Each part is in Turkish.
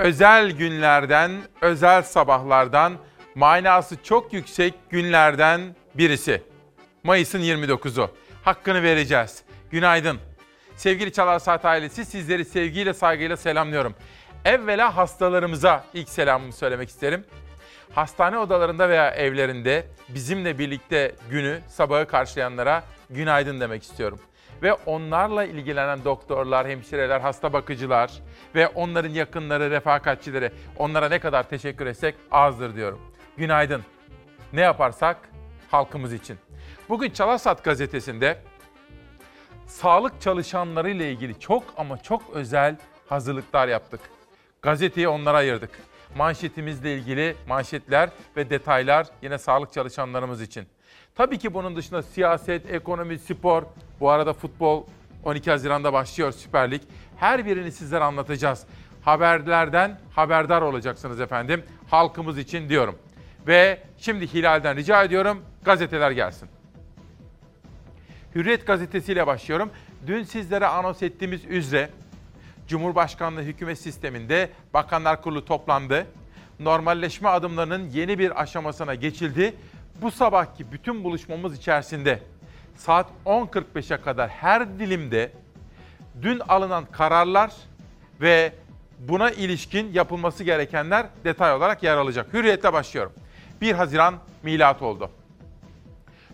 özel günlerden, özel sabahlardan, manası çok yüksek günlerden birisi. Mayıs'ın 29'u. Hakkını vereceğiz. Günaydın. Sevgili Çalar Saat ailesi sizleri sevgiyle saygıyla selamlıyorum. Evvela hastalarımıza ilk selamımı söylemek isterim. Hastane odalarında veya evlerinde bizimle birlikte günü, sabahı karşılayanlara günaydın demek istiyorum. Ve onlarla ilgilenen doktorlar, hemşireler, hasta bakıcılar ve onların yakınları, refakatçileri onlara ne kadar teşekkür etsek azdır diyorum. Günaydın. Ne yaparsak halkımız için. Bugün Çalasat gazetesinde sağlık çalışanları ile ilgili çok ama çok özel hazırlıklar yaptık. Gazeteyi onlara ayırdık. Manşetimizle ilgili manşetler ve detaylar yine sağlık çalışanlarımız için. Tabii ki bunun dışında siyaset, ekonomi, spor, bu arada futbol 12 Haziran'da başlıyor Süper Lig. Her birini sizlere anlatacağız. Haberlerden haberdar olacaksınız efendim. Halkımız için diyorum. Ve şimdi Hilal'den rica ediyorum gazeteler gelsin. Hürriyet gazetesiyle başlıyorum. Dün sizlere anons ettiğimiz üzere Cumhurbaşkanlığı hükümet sisteminde Bakanlar Kurulu toplandı. Normalleşme adımlarının yeni bir aşamasına geçildi. Bu sabahki bütün buluşmamız içerisinde saat 10.45'e kadar her dilimde dün alınan kararlar ve buna ilişkin yapılması gerekenler detay olarak yer alacak. Hürriyetle başlıyorum. 1 Haziran milat oldu.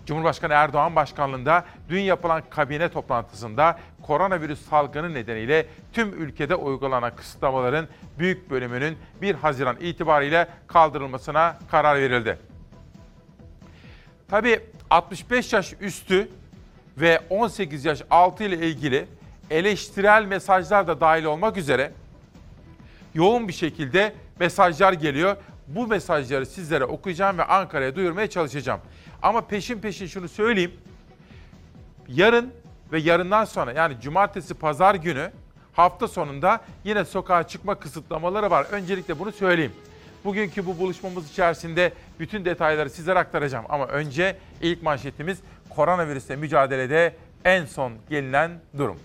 Cumhurbaşkanı Erdoğan başkanlığında dün yapılan kabine toplantısında koronavirüs salgını nedeniyle tüm ülkede uygulanan kısıtlamaların büyük bölümünün 1 Haziran itibariyle kaldırılmasına karar verildi. Tabii 65 yaş üstü ve 18 yaş altı ile ilgili eleştirel mesajlar da dahil olmak üzere yoğun bir şekilde mesajlar geliyor. Bu mesajları sizlere okuyacağım ve Ankara'ya duyurmaya çalışacağım. Ama peşin peşin şunu söyleyeyim. Yarın ve yarından sonra yani cumartesi pazar günü hafta sonunda yine sokağa çıkma kısıtlamaları var. Öncelikle bunu söyleyeyim. Bugünkü bu buluşmamız içerisinde bütün detayları sizlere aktaracağım. Ama önce ilk manşetimiz koronavirüsle mücadelede en son gelinen durum.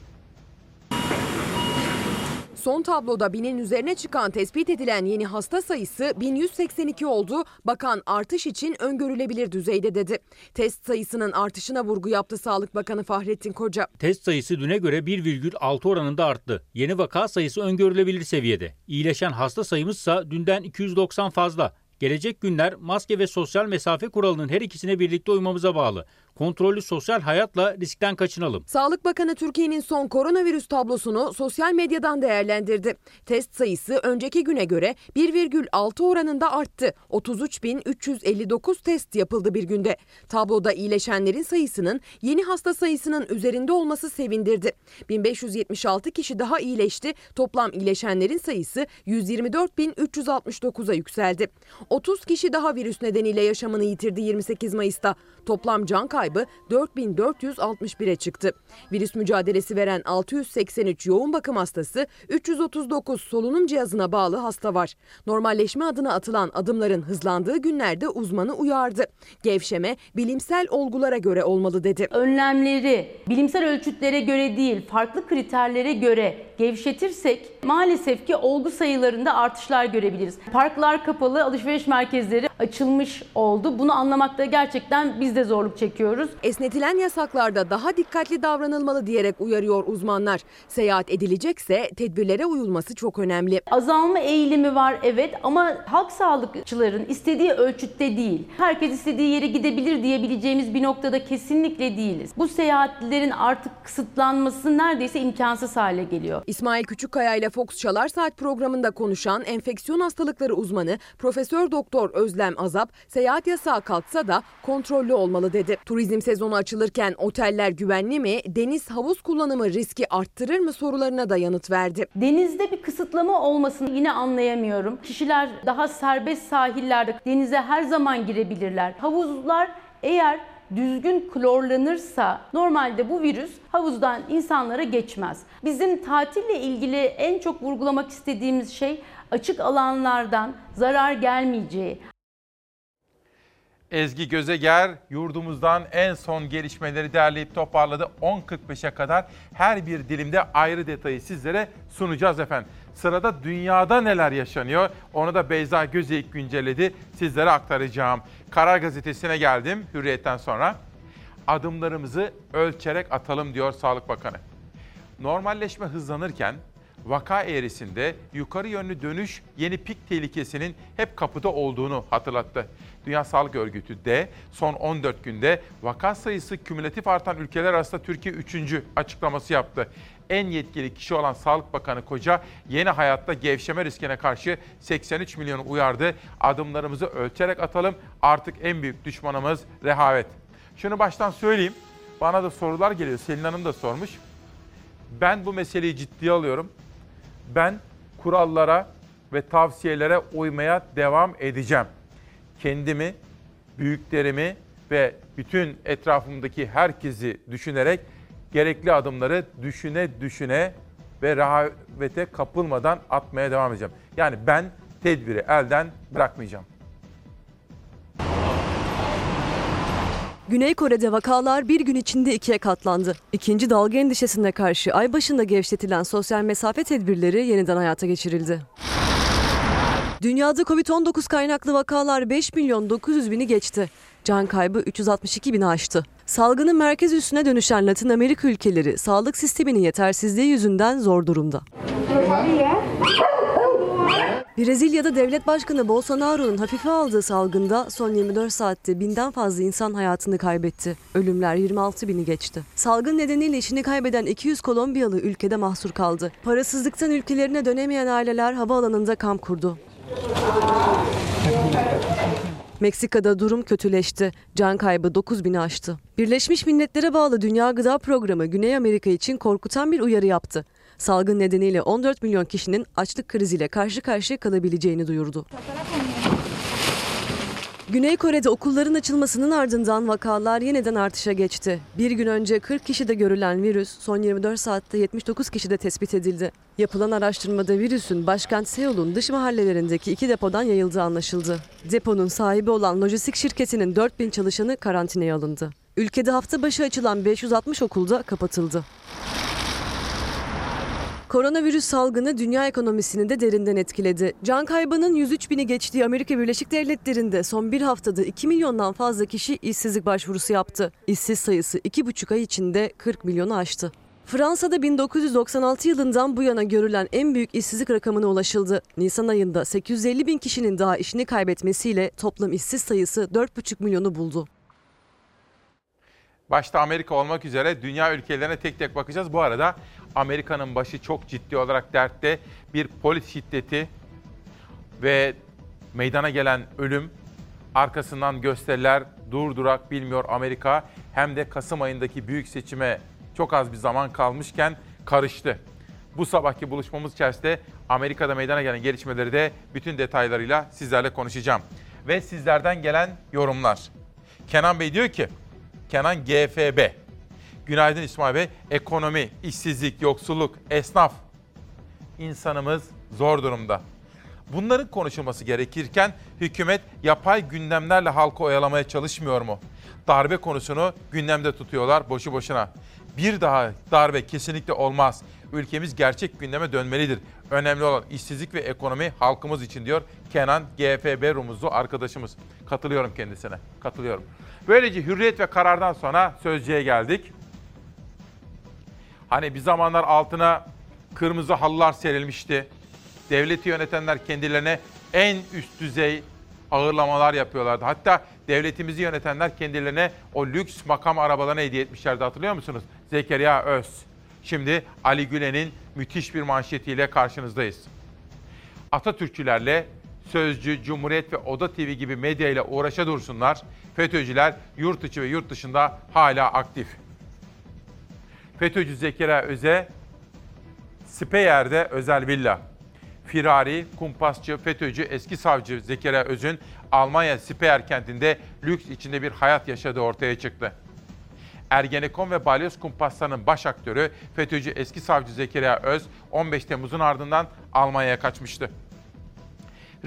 Son tabloda binin üzerine çıkan tespit edilen yeni hasta sayısı 1182 oldu. Bakan artış için öngörülebilir düzeyde dedi. Test sayısının artışına vurgu yaptı Sağlık Bakanı Fahrettin Koca. Test sayısı düne göre 1,6 oranında arttı. Yeni vaka sayısı öngörülebilir seviyede. İyileşen hasta sayımızsa dünden 290 fazla. Gelecek günler maske ve sosyal mesafe kuralının her ikisine birlikte uymamıza bağlı kontrollü sosyal hayatla riskten kaçınalım. Sağlık Bakanı Türkiye'nin son koronavirüs tablosunu sosyal medyadan değerlendirdi. Test sayısı önceki güne göre 1,6 oranında arttı. 33.359 test yapıldı bir günde. Tabloda iyileşenlerin sayısının yeni hasta sayısının üzerinde olması sevindirdi. 1576 kişi daha iyileşti. Toplam iyileşenlerin sayısı 124.369'a yükseldi. 30 kişi daha virüs nedeniyle yaşamını yitirdi 28 Mayıs'ta. Toplam can kaybı kaybı 4461'e çıktı. Virüs mücadelesi veren 683 yoğun bakım hastası, 339 solunum cihazına bağlı hasta var. Normalleşme adına atılan adımların hızlandığı günlerde uzmanı uyardı. Gevşeme bilimsel olgulara göre olmalı dedi. Önlemleri bilimsel ölçütlere göre değil, farklı kriterlere göre gevşetirsek maalesef ki olgu sayılarında artışlar görebiliriz. Parklar kapalı, alışveriş merkezleri açılmış oldu. Bunu anlamakta gerçekten biz de zorluk çekiyoruz. Esnetilen yasaklarda daha dikkatli davranılmalı diyerek uyarıyor uzmanlar. Seyahat edilecekse tedbirlere uyulması çok önemli. Azalma eğilimi var evet ama halk sağlıkçıların istediği ölçütte değil. Herkes istediği yere gidebilir diyebileceğimiz bir noktada kesinlikle değiliz. Bu seyahatlerin artık kısıtlanması neredeyse imkansız hale geliyor. İsmail Küçükkaya ile Fox Çalar Saat programında konuşan enfeksiyon hastalıkları uzmanı Profesör Doktor Özlem Azap, seyahat yasağı kalksa da kontrollü olmalı dedi. Turizm sezonu açılırken oteller güvenli mi, deniz havuz kullanımı riski arttırır mı sorularına da yanıt verdi. Denizde bir kısıtlama olmasını yine anlayamıyorum. Kişiler daha serbest sahillerde denize her zaman girebilirler. Havuzlar eğer düzgün klorlanırsa normalde bu virüs havuzdan insanlara geçmez. Bizim tatille ilgili en çok vurgulamak istediğimiz şey açık alanlardan zarar gelmeyeceği. Ezgi Gözeger yurdumuzdan en son gelişmeleri derleyip toparladı. 10.45'e kadar her bir dilimde ayrı detayı sizlere sunacağız efendim. Sırada dünyada neler yaşanıyor onu da Beyza Gözeyik güncelledi. Sizlere aktaracağım. Karar Gazetesi'ne geldim hürriyetten sonra. Adımlarımızı ölçerek atalım diyor Sağlık Bakanı. Normalleşme hızlanırken vaka eğrisinde yukarı yönlü dönüş yeni pik tehlikesinin hep kapıda olduğunu hatırlattı. Dünya Sağlık Örgütü de son 14 günde vaka sayısı kümülatif artan ülkeler arasında Türkiye 3. açıklaması yaptı. En yetkili kişi olan Sağlık Bakanı Koca yeni hayatta gevşeme riskine karşı 83 milyonu uyardı. Adımlarımızı ölçerek atalım. Artık en büyük düşmanımız rehavet. Şunu baştan söyleyeyim. Bana da sorular geliyor. Selin Hanım da sormuş. Ben bu meseleyi ciddiye alıyorum. Ben kurallara ve tavsiyelere uymaya devam edeceğim. Kendimi, büyüklerimi ve bütün etrafımdaki herkesi düşünerek gerekli adımları düşüne düşüne ve rehavete kapılmadan atmaya devam edeceğim. Yani ben tedbiri elden bırakmayacağım. Güney Kore'de vakalar bir gün içinde ikiye katlandı. İkinci dalga endişesine karşı ay başında gevşetilen sosyal mesafe tedbirleri yeniden hayata geçirildi. Dünyada Covid-19 kaynaklı vakalar 5 milyon 900 bini geçti. Can kaybı 362 bini aştı. Salgının merkez üssüne dönüşen Latin Amerika ülkeleri sağlık sisteminin yetersizliği yüzünden zor durumda. Brezilya'da devlet başkanı Bolsonaro'nun hafife aldığı salgında son 24 saatte binden fazla insan hayatını kaybetti. Ölümler 26 bini geçti. Salgın nedeniyle işini kaybeden 200 Kolombiyalı ülkede mahsur kaldı. Parasızlıktan ülkelerine dönemeyen aileler havaalanında kamp kurdu. Meksika'da durum kötüleşti. Can kaybı 9 bini aştı. Birleşmiş Milletler'e bağlı Dünya Gıda Programı Güney Amerika için korkutan bir uyarı yaptı. Salgın nedeniyle 14 milyon kişinin açlık kriziyle karşı karşıya kalabileceğini duyurdu. Güney Kore'de okulların açılmasının ardından vakalar yeniden artışa geçti. Bir gün önce 40 kişide görülen virüs son 24 saatte 79 kişide tespit edildi. Yapılan araştırmada virüsün başkent Seul'un dış mahallelerindeki iki depodan yayıldığı anlaşıldı. Deponun sahibi olan lojistik şirketinin 4000 çalışanı karantinaya alındı. Ülkede hafta başı açılan 560 okulda kapatıldı. Koronavirüs salgını dünya ekonomisini de derinden etkiledi. Can kaybının 103 bini geçtiği Amerika Birleşik Devletleri'nde son bir haftada 2 milyondan fazla kişi işsizlik başvurusu yaptı. İşsiz sayısı 2,5 ay içinde 40 milyonu aştı. Fransa'da 1996 yılından bu yana görülen en büyük işsizlik rakamına ulaşıldı. Nisan ayında 850 bin kişinin daha işini kaybetmesiyle toplam işsiz sayısı 4,5 milyonu buldu. Başta Amerika olmak üzere dünya ülkelerine tek tek bakacağız. Bu arada Amerika'nın başı çok ciddi olarak dertte bir polis şiddeti ve meydana gelen ölüm arkasından gösteriler durdurak bilmiyor Amerika hem de Kasım ayındaki büyük seçime çok az bir zaman kalmışken karıştı. Bu sabahki buluşmamız içerisinde Amerika'da meydana gelen gelişmeleri de bütün detaylarıyla sizlerle konuşacağım. Ve sizlerden gelen yorumlar. Kenan Bey diyor ki, Kenan GFB. Günaydın İsmail Bey. Ekonomi, işsizlik, yoksulluk, esnaf. İnsanımız zor durumda. Bunların konuşulması gerekirken hükümet yapay gündemlerle halkı oyalamaya çalışmıyor mu? Darbe konusunu gündemde tutuyorlar boşu boşuna. Bir daha darbe kesinlikle olmaz. Ülkemiz gerçek gündeme dönmelidir. Önemli olan işsizlik ve ekonomi halkımız için diyor Kenan GFB Rumuzlu arkadaşımız. Katılıyorum kendisine. Katılıyorum. Böylece hürriyet ve karardan sonra sözcüye geldik. Hani bir zamanlar altına kırmızı halılar serilmişti. Devleti yönetenler kendilerine en üst düzey ağırlamalar yapıyorlardı. Hatta devletimizi yönetenler kendilerine o lüks makam arabalarını hediye etmişlerdi hatırlıyor musunuz? Zekeriya Öz. Şimdi Ali Gülen'in müthiş bir manşetiyle karşınızdayız. Atatürkçülerle Sözcü, Cumhuriyet ve Oda TV gibi medya ile uğraşa dursunlar. FETÖ'cüler yurt içi ve yurt dışında hala aktif. FETÖ'cü Zekeriya Öz'e Speyer'de özel villa. Firari, kumpasçı, FETÖ'cü, eski savcı Zekeriya Öz'ün Almanya Speyer kentinde lüks içinde bir hayat yaşadığı ortaya çıktı. Ergenekon ve Balyoz kumpaslarının baş aktörü FETÖ'cü eski savcı Zekeriya Öz 15 Temmuz'un ardından Almanya'ya kaçmıştı.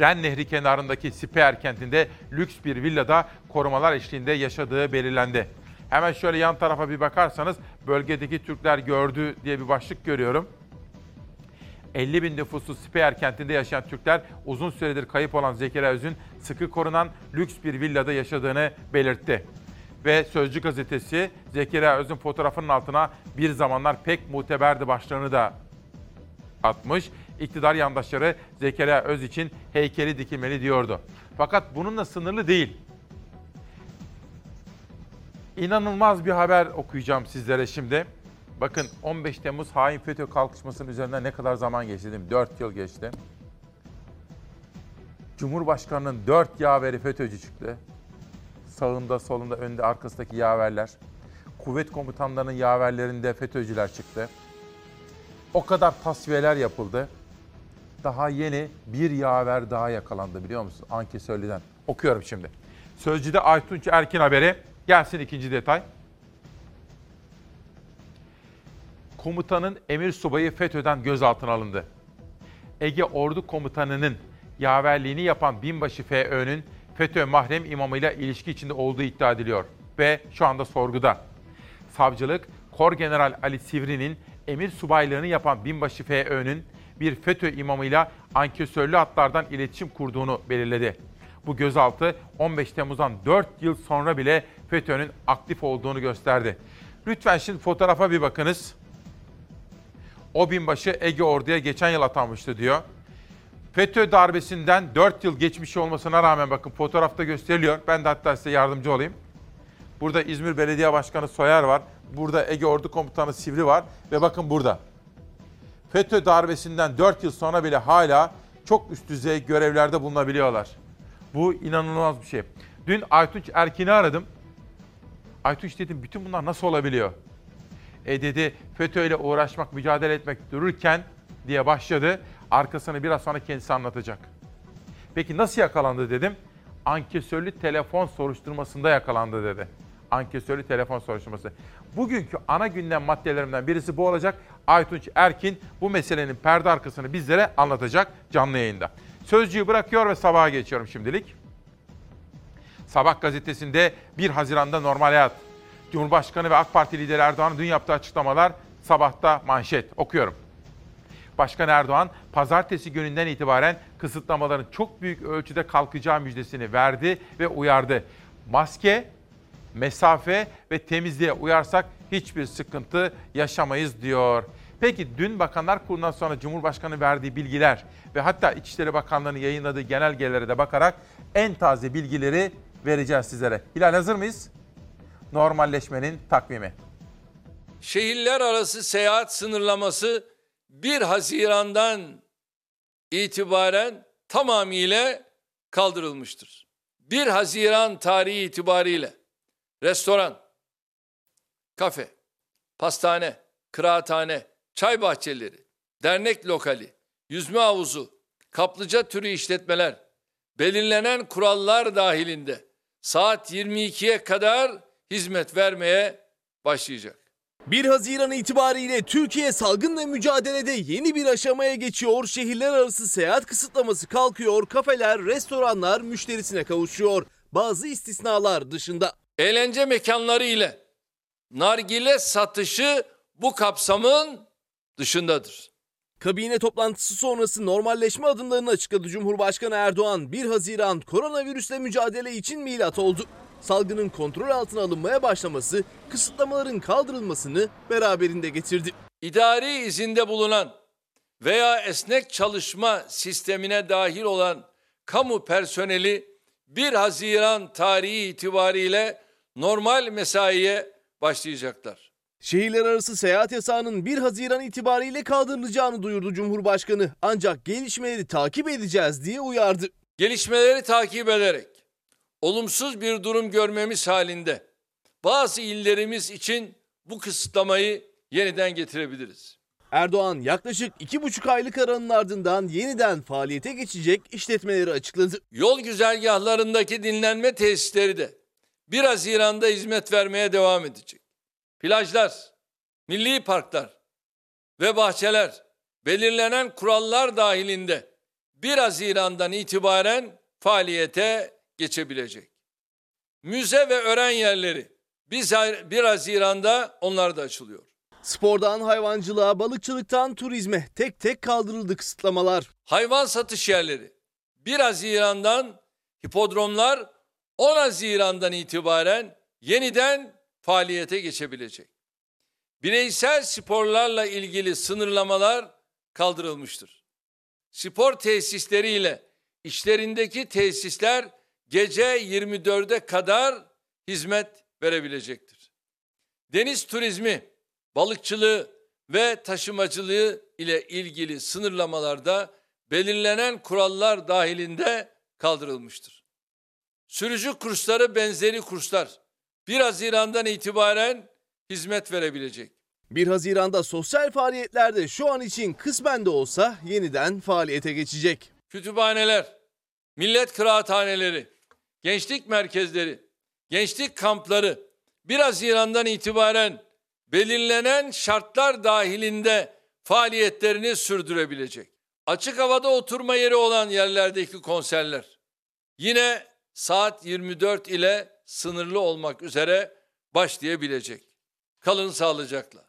Ren Nehri kenarındaki Sipeyer kentinde lüks bir villada korumalar eşliğinde yaşadığı belirlendi. Hemen şöyle yan tarafa bir bakarsanız bölgedeki Türkler gördü diye bir başlık görüyorum. 50 bin nüfuslu Speyer kentinde yaşayan Türkler uzun süredir kayıp olan Zekeriya Öz'ün sıkı korunan lüks bir villada yaşadığını belirtti. Ve Sözcü gazetesi Zekeriya Öz'ün fotoğrafının altına bir zamanlar pek muteberdi başlığını da atmış. İktidar yandaşları Zekeriya Öz için heykeli dikilmeli diyordu. Fakat bununla sınırlı değil. İnanılmaz bir haber okuyacağım sizlere şimdi. Bakın 15 Temmuz hain FETÖ kalkışmasının üzerinden ne kadar zaman geçti değil mi? 4 yıl geçti. Cumhurbaşkanının 4 yaveri FETÖ'cü çıktı. Sağında, solunda, önde, arkasındaki yaverler. Kuvvet komutanlarının yaverlerinde FETÖ'cüler çıktı. O kadar tasfiyeler yapıldı. Daha yeni bir yaver daha yakalandı biliyor musun? Ankesörlü'den. Okuyorum şimdi. Sözcüde Aytunç Erkin haberi. Gelsin ikinci detay. Komutanın emir subayı FETÖ'den gözaltına alındı. Ege Ordu Komutanı'nın yaverliğini yapan binbaşı FÖ'nün FETÖ mahrem imamıyla ilişki içinde olduğu iddia ediliyor ve şu anda sorguda. Savcılık, Kor General Ali Sivri'nin emir subaylığını yapan binbaşı FÖ'nün bir FETÖ imamıyla ankesörlü hatlardan iletişim kurduğunu belirledi. Bu gözaltı 15 Temmuz'dan 4 yıl sonra bile FETÖ'nün aktif olduğunu gösterdi. Lütfen şimdi fotoğrafa bir bakınız. O binbaşı Ege Ordu'ya geçen yıl atanmıştı diyor. FETÖ darbesinden 4 yıl geçmiş olmasına rağmen bakın fotoğrafta gösteriliyor. Ben de hatta size yardımcı olayım. Burada İzmir Belediye Başkanı Soyer var. Burada Ege Ordu Komutanı Sivri var. Ve bakın burada. FETÖ darbesinden 4 yıl sonra bile hala çok üst düzey görevlerde bulunabiliyorlar. Bu inanılmaz bir şey. Dün Aytunç Erkin'i aradım. Aytunç dedim bütün bunlar nasıl olabiliyor? E dedi FETÖ ile uğraşmak, mücadele etmek dururken diye başladı. Arkasını biraz sonra kendisi anlatacak. Peki nasıl yakalandı dedim. Ankesörlü telefon soruşturmasında yakalandı dedi. Ankesörlü telefon soruşturması. Bugünkü ana gündem maddelerimden birisi bu olacak. Aytunç Erkin bu meselenin perde arkasını bizlere anlatacak canlı yayında. Sözcüğü bırakıyor ve sabaha geçiyorum şimdilik. Sabah gazetesinde 1 Haziran'da normal hayat. Cumhurbaşkanı ve AK Parti lideri Erdoğan'ın dün yaptığı açıklamalar sabahta manşet. Okuyorum. Başkan Erdoğan pazartesi gününden itibaren kısıtlamaların çok büyük ölçüde kalkacağı müjdesini verdi ve uyardı. Maske, mesafe ve temizliğe uyarsak hiçbir sıkıntı yaşamayız diyor. Peki dün Bakanlar Kurulu'ndan sonra Cumhurbaşkanı verdiği bilgiler ve hatta İçişleri Bakanlığı'nın yayınladığı genelgelere de bakarak en taze bilgileri vereceğiz sizlere. Hilal hazır mıyız? Normalleşmenin takvimi. Şehirler arası seyahat sınırlaması 1 Haziran'dan itibaren tamamıyla kaldırılmıştır. 1 Haziran tarihi itibariyle restoran, kafe, pastane, kıraathane, çay bahçeleri, dernek lokali, yüzme havuzu, kaplıca türü işletmeler belirlenen kurallar dahilinde saat 22'ye kadar hizmet vermeye başlayacak. 1 Haziran itibariyle Türkiye salgınla mücadelede yeni bir aşamaya geçiyor. Şehirler arası seyahat kısıtlaması kalkıyor. Kafeler, restoranlar müşterisine kavuşuyor. Bazı istisnalar dışında. Eğlence mekanları ile nargile satışı bu kapsamın dışındadır. Kabine toplantısı sonrası normalleşme adımlarını açıkladı Cumhurbaşkanı Erdoğan. 1 Haziran koronavirüsle mücadele için milat oldu. Salgının kontrol altına alınmaya başlaması kısıtlamaların kaldırılmasını beraberinde getirdi. İdari izinde bulunan veya esnek çalışma sistemine dahil olan kamu personeli 1 Haziran tarihi itibariyle normal mesaiye başlayacaklar. Şehirler arası seyahat yasağının 1 Haziran itibariyle kaldırılacağını duyurdu Cumhurbaşkanı. Ancak gelişmeleri takip edeceğiz diye uyardı. Gelişmeleri takip ederek olumsuz bir durum görmemiz halinde bazı illerimiz için bu kısıtlamayı yeniden getirebiliriz. Erdoğan yaklaşık iki buçuk aylık aranın ardından yeniden faaliyete geçecek işletmeleri açıkladı. Yol güzergahlarındaki dinlenme tesisleri de 1 Haziran'da hizmet vermeye devam edecek. Plajlar, milli parklar ve bahçeler belirlenen kurallar dahilinde 1 Haziran'dan itibaren faaliyete geçebilecek. Müze ve öğren yerleri 1 Haziran'da onlar da açılıyor. Spordan hayvancılığa, balıkçılıktan turizme tek tek kaldırıldı kısıtlamalar. Hayvan satış yerleri 1 Haziran'dan hipodromlar 10 Haziran'dan itibaren yeniden faaliyete geçebilecek. Bireysel sporlarla ilgili sınırlamalar kaldırılmıştır. Spor tesisleriyle işlerindeki tesisler gece 24'e kadar hizmet verebilecektir. Deniz turizmi, balıkçılığı ve taşımacılığı ile ilgili sınırlamalarda belirlenen kurallar dahilinde kaldırılmıştır. Sürücü kursları benzeri kurslar 1 Haziran'dan itibaren hizmet verebilecek. 1 Haziran'da sosyal faaliyetlerde şu an için kısmen de olsa yeniden faaliyete geçecek. Kütüphaneler, millet kıraathaneleri, gençlik merkezleri, gençlik kampları 1 Haziran'dan itibaren belirlenen şartlar dahilinde faaliyetlerini sürdürebilecek. Açık havada oturma yeri olan yerlerdeki konserler yine saat 24 ile sınırlı olmak üzere başlayabilecek. Kalın sağlıcakla.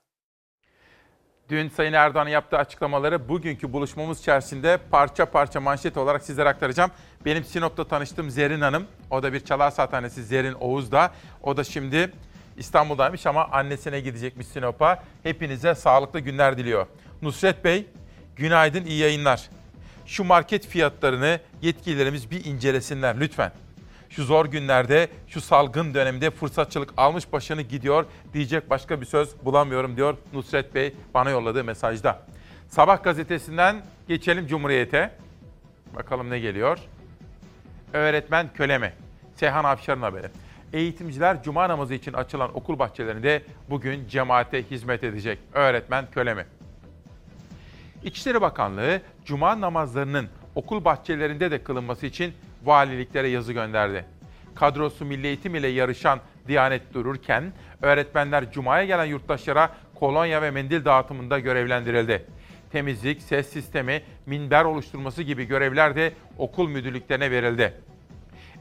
Dün Sayın Erdoğan'ın yaptığı açıklamaları bugünkü buluşmamız içerisinde parça parça manşet olarak sizlere aktaracağım. Benim Sinop'ta tanıştığım Zerin Hanım, o da bir çalar saathanesi Zerin Oğuz'da. O da şimdi İstanbul'daymış ama annesine gidecekmiş Sinop'a. Hepinize sağlıklı günler diliyor. Nusret Bey, günaydın, iyi yayınlar. Şu market fiyatlarını yetkililerimiz bir incelesinler lütfen. Şu zor günlerde, şu salgın döneminde fırsatçılık almış başını gidiyor diyecek başka bir söz bulamıyorum diyor Nusret Bey bana yolladığı mesajda. Sabah gazetesinden geçelim Cumhuriyet'e. Bakalım ne geliyor. Öğretmen köle mi? Seyhan Afşar'ın haberi. Eğitimciler cuma namazı için açılan okul bahçelerinde bugün cemaate hizmet edecek. Öğretmen köle mi? İçişleri Bakanlığı cuma namazlarının okul bahçelerinde de kılınması için valiliklere yazı gönderdi. Kadrosu milli eğitim ile yarışan Diyanet dururken öğretmenler cumaya gelen yurttaşlara kolonya ve mendil dağıtımında görevlendirildi. Temizlik, ses sistemi, minber oluşturması gibi görevler de okul müdürlüklerine verildi.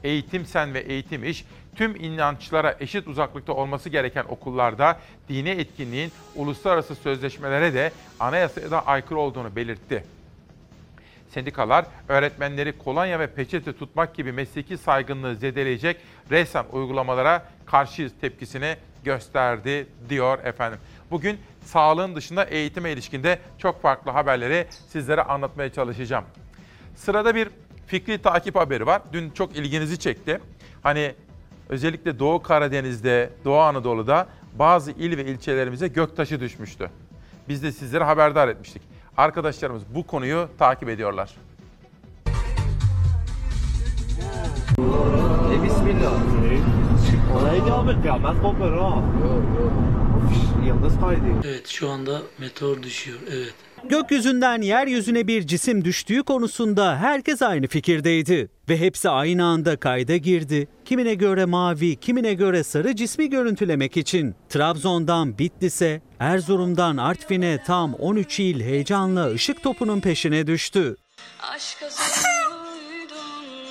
Eğitim Sen ve Eğitim İş tüm inançlara eşit uzaklıkta olması gereken okullarda dini etkinliğin uluslararası sözleşmelere de anayasaya da aykırı olduğunu belirtti. Sendikalar öğretmenleri kolonya ve peçete tutmak gibi mesleki saygınlığı zedeleyecek resmen uygulamalara karşı tepkisini gösterdi diyor efendim. Bugün sağlığın dışında eğitime ilişkinde çok farklı haberleri sizlere anlatmaya çalışacağım. Sırada bir fikri takip haberi var. Dün çok ilginizi çekti. Hani özellikle Doğu Karadeniz'de, Doğu Anadolu'da bazı il ve ilçelerimize göktaşı düşmüştü. Biz de sizlere haberdar etmiştik. Arkadaşlarımız bu konuyu takip ediyorlar. E bismillah. Oraya ikamet gelmez kopar ha. Yıldız kaydı. Evet şu anda meteor düşüyor. Evet. Gökyüzünden yeryüzüne bir cisim düştüğü konusunda herkes aynı fikirdeydi ve hepsi aynı anda kayda girdi. Kimine göre mavi, kimine göre sarı cismi görüntülemek için Trabzon'dan Bitlis'e, Erzurum'dan Artvin'e tam 13 il heyecanla ışık topunun peşine düştü.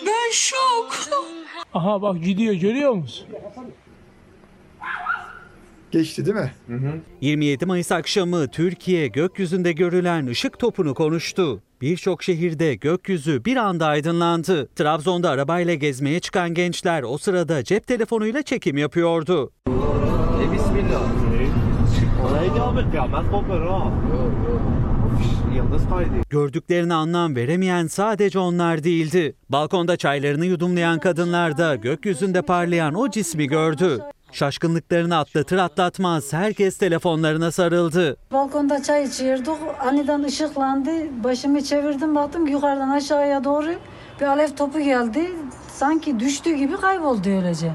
Ben şok. Aha bak gidiyor görüyor musun? Geçti değil mi? Hı hı. 27 Mayıs akşamı Türkiye gökyüzünde görülen ışık topunu konuştu. Birçok şehirde gökyüzü bir anda aydınlandı. Trabzon'da arabayla gezmeye çıkan gençler o sırada cep telefonuyla çekim yapıyordu. E bismillah. Oraya ikamet gelmez kopar ha. Yıldız kaydı. Gördüklerine anlam veremeyen sadece onlar değildi. Balkonda çaylarını yudumlayan kadınlar da gökyüzünde parlayan o cismi gördü. Şaşkınlıklarını atlatır atlatmaz herkes telefonlarına sarıldı. Balkonda çay içiyorduk. Aniden ışıklandı. Başımı çevirdim baktım yukarıdan aşağıya doğru bir alev topu geldi. Sanki düştüğü gibi kayboldu öylece.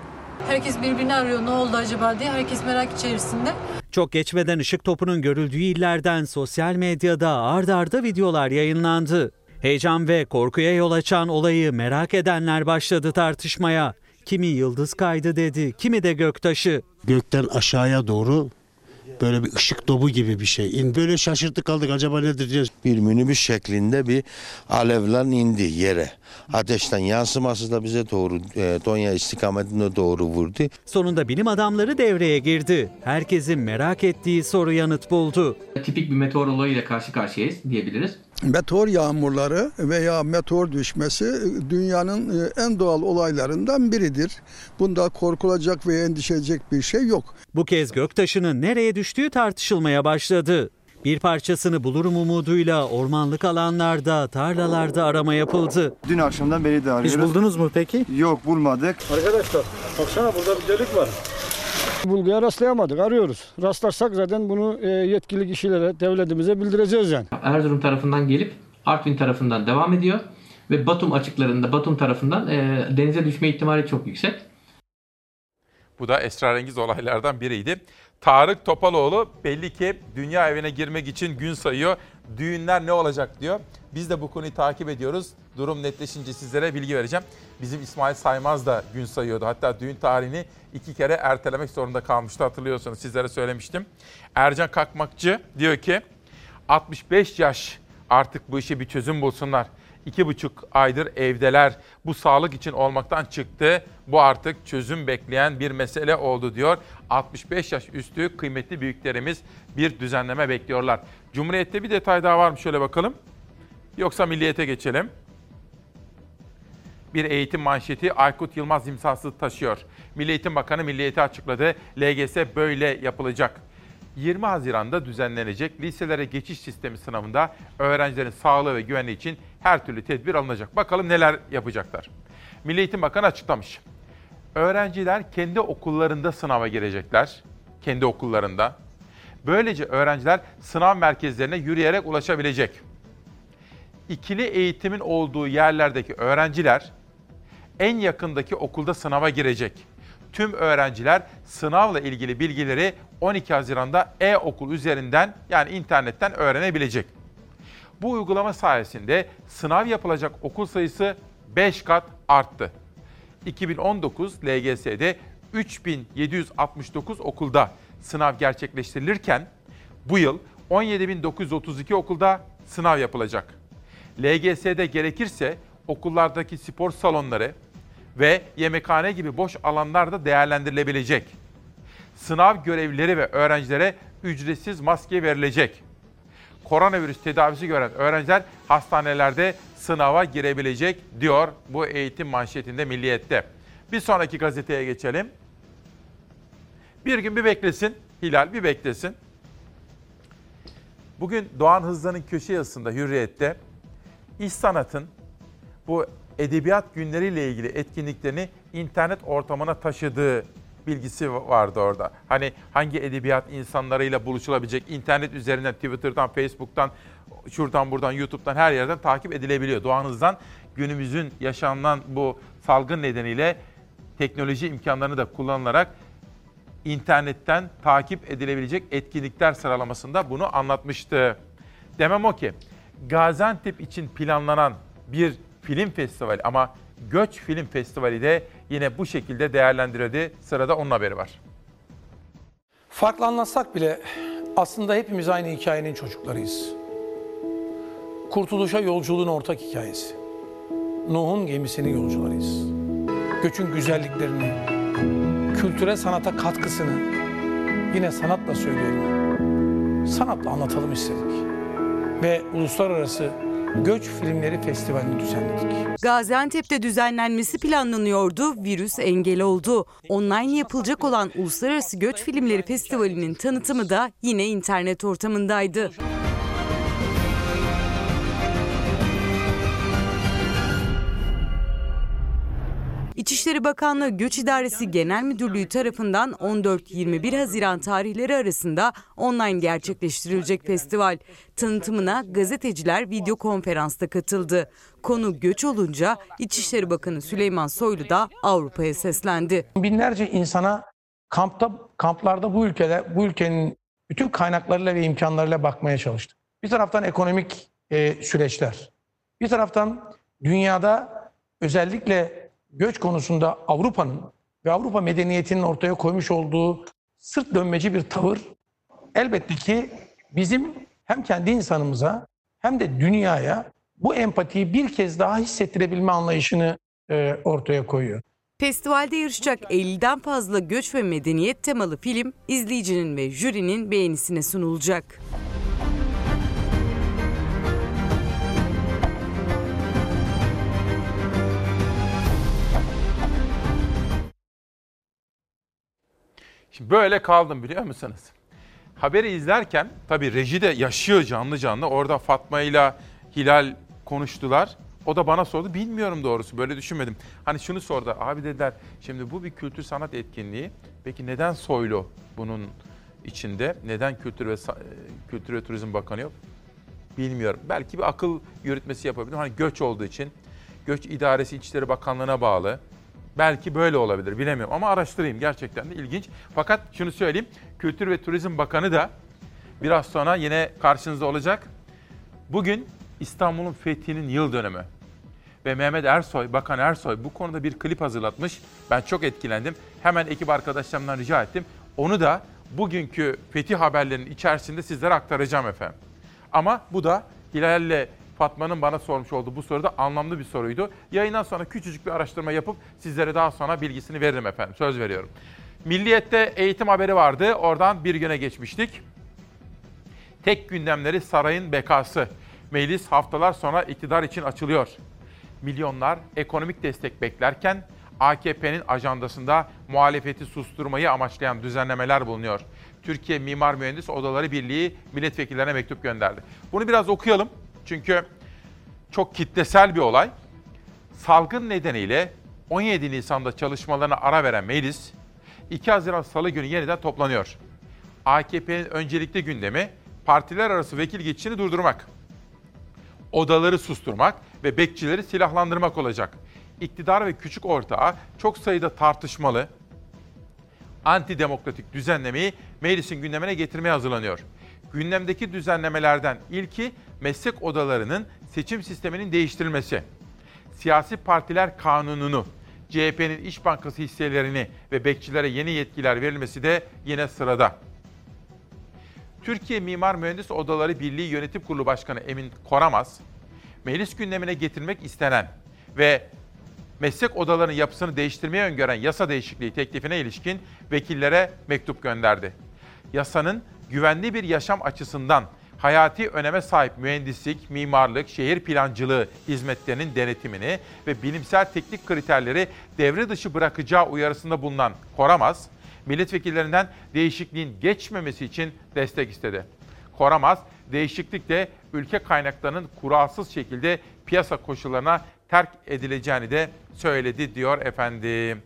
Herkes birbirini arıyor ne oldu acaba diye. Herkes merak içerisinde. Çok geçmeden ışık topunun görüldüğü illerden sosyal medyada ard arda videolar yayınlandı. Heyecan ve korkuya yol açan olayı merak edenler başladı tartışmaya. Kimi yıldız kaydı dedi, kimi de göktaşı. Gökten aşağıya doğru Böyle bir ışık topu gibi bir şey. İn- Böyle şaşırtık kaldık acaba nedir diye. Bir minibüs şeklinde bir alevler indi yere. Ateşten yansıması da bize doğru e, Tonya istikametine doğru vurdu. Sonunda bilim adamları devreye girdi. Herkesin merak ettiği soru yanıt buldu. Tipik bir meteor olayıyla karşı karşıyayız diyebiliriz. Meteor yağmurları veya meteor düşmesi dünyanın e, en doğal olaylarından biridir. Bunda korkulacak ve endişe edecek bir şey yok. Bu kez göktaşının nereye düştüğü tartışılmaya başladı. Bir parçasını bulurum umuduyla ormanlık alanlarda, tarlalarda arama yapıldı. Dün akşamdan beri de arıyoruz. Hiç buldunuz mu peki? Yok bulmadık. Arkadaşlar baksana burada bir delik var. Bulguya rastlayamadık arıyoruz. Rastlarsak zaten bunu e, yetkili kişilere, devletimize bildireceğiz yani. Erzurum tarafından gelip Artvin tarafından devam ediyor ve Batum açıklarında Batum tarafından e, denize düşme ihtimali çok yüksek. Bu da esrarengiz olaylardan biriydi. Tarık Topaloğlu belli ki dünya evine girmek için gün sayıyor. Düğünler ne olacak diyor. Biz de bu konuyu takip ediyoruz. Durum netleşince sizlere bilgi vereceğim. Bizim İsmail Saymaz da gün sayıyordu. Hatta düğün tarihini iki kere ertelemek zorunda kalmıştı hatırlıyorsunuz. Sizlere söylemiştim. Ercan Kakmakçı diyor ki 65 yaş artık bu işe bir çözüm bulsunlar. İki buçuk aydır evdeler. Bu sağlık için olmaktan çıktı. Bu artık çözüm bekleyen bir mesele oldu diyor. 65 yaş üstü kıymetli büyüklerimiz bir düzenleme bekliyorlar. Cumhuriyet'te bir detay daha var mı şöyle bakalım. Yoksa milliyete geçelim. Bir eğitim manşeti Aykut Yılmaz imzası taşıyor. Milli Eğitim Bakanı milliyeti açıkladı. LGS böyle yapılacak. 20 Haziran'da düzenlenecek liselere geçiş sistemi sınavında öğrencilerin sağlığı ve güvenliği için her türlü tedbir alınacak. Bakalım neler yapacaklar. Milli Eğitim Bakanı açıklamış. Öğrenciler kendi okullarında sınava girecekler. Kendi okullarında. Böylece öğrenciler sınav merkezlerine yürüyerek ulaşabilecek. İkili eğitimin olduğu yerlerdeki öğrenciler en yakındaki okulda sınava girecek. Tüm öğrenciler sınavla ilgili bilgileri 12 Haziran'da e-okul üzerinden yani internetten öğrenebilecek. Bu uygulama sayesinde sınav yapılacak okul sayısı 5 kat arttı. 2019 LGS'de 3769 okulda sınav gerçekleştirilirken bu yıl 17932 okulda sınav yapılacak. LGS'de gerekirse okullardaki spor salonları ve yemekhane gibi boş alanlar da değerlendirilebilecek. Sınav görevlileri ve öğrencilere ücretsiz maske verilecek. Koronavirüs tedavisi gören öğrenciler hastanelerde sınava girebilecek diyor bu eğitim manşetinde Milliyet'te. Bir sonraki gazeteye geçelim. Bir gün bir beklesin. Hilal bir beklesin. Bugün Doğan Hızlı'nın köşe yazısında Hürriyet'te İş Sanat'ın bu edebiyat günleriyle ilgili etkinliklerini internet ortamına taşıdığı bilgisi vardı orada. Hani hangi edebiyat insanlarıyla buluşulabilecek internet üzerinden Twitter'dan, Facebook'tan, şuradan buradan, YouTube'dan her yerden takip edilebiliyor. Doğan Hız'dan günümüzün yaşanan bu salgın nedeniyle teknoloji imkanlarını da kullanılarak internetten takip edilebilecek etkinlikler sıralamasında bunu anlatmıştı. Demem o ki Gaziantep için planlanan bir film festivali ama Göç Film Festivali de yine bu şekilde değerlendirildi. Sırada onun haberi var. Farklı anlatsak bile aslında hepimiz aynı hikayenin çocuklarıyız. Kurtuluşa yolculuğun ortak hikayesi. Nuh'un gemisinin yolcularıyız. Göçün güzelliklerini, kültüre sanata katkısını yine sanatla söyleyelim. Sanatla anlatalım istedik. Ve uluslararası Göç Filmleri Festivali'ni düzenledik. Gaziantep'te düzenlenmesi planlanıyordu, virüs engel oldu. Online yapılacak olan Uluslararası Göç Filmleri Festivali'nin tanıtımı da yine internet ortamındaydı. İçişleri Bakanlığı Göç İdaresi Genel Müdürlüğü tarafından 14-21 Haziran tarihleri arasında online gerçekleştirilecek festival. Tanıtımına gazeteciler video konferansta katıldı. Konu göç olunca İçişleri Bakanı Süleyman Soylu da Avrupa'ya seslendi. Binlerce insana kampta kamplarda bu ülkede bu ülkenin bütün kaynaklarıyla ve imkanlarıyla bakmaya çalıştık. Bir taraftan ekonomik e, süreçler, bir taraftan dünyada özellikle göç konusunda Avrupa'nın ve Avrupa medeniyetinin ortaya koymuş olduğu sırt dönmeci bir tavır elbette ki bizim hem kendi insanımıza hem de dünyaya bu empatiyi bir kez daha hissettirebilme anlayışını e, ortaya koyuyor. Festivalde yarışacak 50'den fazla göç ve medeniyet temalı film izleyicinin ve jürinin beğenisine sunulacak. Şimdi böyle kaldım biliyor musunuz? Haberi izlerken tabii reji de yaşıyor canlı canlı. Orada Fatma ile Hilal konuştular. O da bana sordu. Bilmiyorum doğrusu böyle düşünmedim. Hani şunu sordu. Abi dediler şimdi bu bir kültür sanat etkinliği. Peki neden Soylu bunun içinde? Neden Kültür ve e, Kültür ve Turizm Bakanı yok? Bilmiyorum. Belki bir akıl yürütmesi yapabilir. Hani göç olduğu için. Göç İdaresi İçişleri Bakanlığı'na bağlı. Belki böyle olabilir bilemiyorum ama araştırayım gerçekten de ilginç. Fakat şunu söyleyeyim Kültür ve Turizm Bakanı da biraz sonra yine karşınızda olacak. Bugün İstanbul'un fethinin yıl dönümü. Ve Mehmet Ersoy, Bakan Ersoy bu konuda bir klip hazırlatmış. Ben çok etkilendim. Hemen ekip arkadaşlarımdan rica ettim. Onu da bugünkü fetih haberlerinin içerisinde sizlere aktaracağım efendim. Ama bu da Hilal'le Fatma'nın bana sormuş olduğu bu soru da anlamlı bir soruydu. Yayından sonra küçücük bir araştırma yapıp sizlere daha sonra bilgisini veririm efendim. Söz veriyorum. Milliyet'te eğitim haberi vardı. Oradan bir güne geçmiştik. Tek gündemleri sarayın bekası. Meclis haftalar sonra iktidar için açılıyor. Milyonlar ekonomik destek beklerken AKP'nin ajandasında muhalefeti susturmayı amaçlayan düzenlemeler bulunuyor. Türkiye Mimar Mühendis Odaları Birliği milletvekillerine mektup gönderdi. Bunu biraz okuyalım. Çünkü çok kitlesel bir olay. Salgın nedeniyle 17 Nisan'da çalışmalarına ara veren meclis 2 Haziran Salı günü yeniden toplanıyor. AKP'nin öncelikli gündemi partiler arası vekil geçişini durdurmak, odaları susturmak ve bekçileri silahlandırmak olacak. İktidar ve küçük ortağı çok sayıda tartışmalı, antidemokratik düzenlemeyi meclisin gündemine getirmeye hazırlanıyor. Gündemdeki düzenlemelerden ilki meslek odalarının seçim sisteminin değiştirilmesi. Siyasi partiler kanununu, CHP'nin İş Bankası hisselerini ve bekçilere yeni yetkiler verilmesi de yine sırada. Türkiye Mimar Mühendis Odaları Birliği Yönetim Kurulu Başkanı Emin Koramaz, meclis gündemine getirmek istenen ve meslek odalarının yapısını değiştirmeye öngören yasa değişikliği teklifine ilişkin vekillere mektup gönderdi. Yasanın güvenli bir yaşam açısından hayati öneme sahip mühendislik, mimarlık, şehir plancılığı hizmetlerinin denetimini ve bilimsel teknik kriterleri devre dışı bırakacağı uyarısında bulunan Koramaz, milletvekillerinden değişikliğin geçmemesi için destek istedi. Koramaz, değişiklik de ülke kaynaklarının kuralsız şekilde piyasa koşullarına terk edileceğini de söyledi diyor efendim.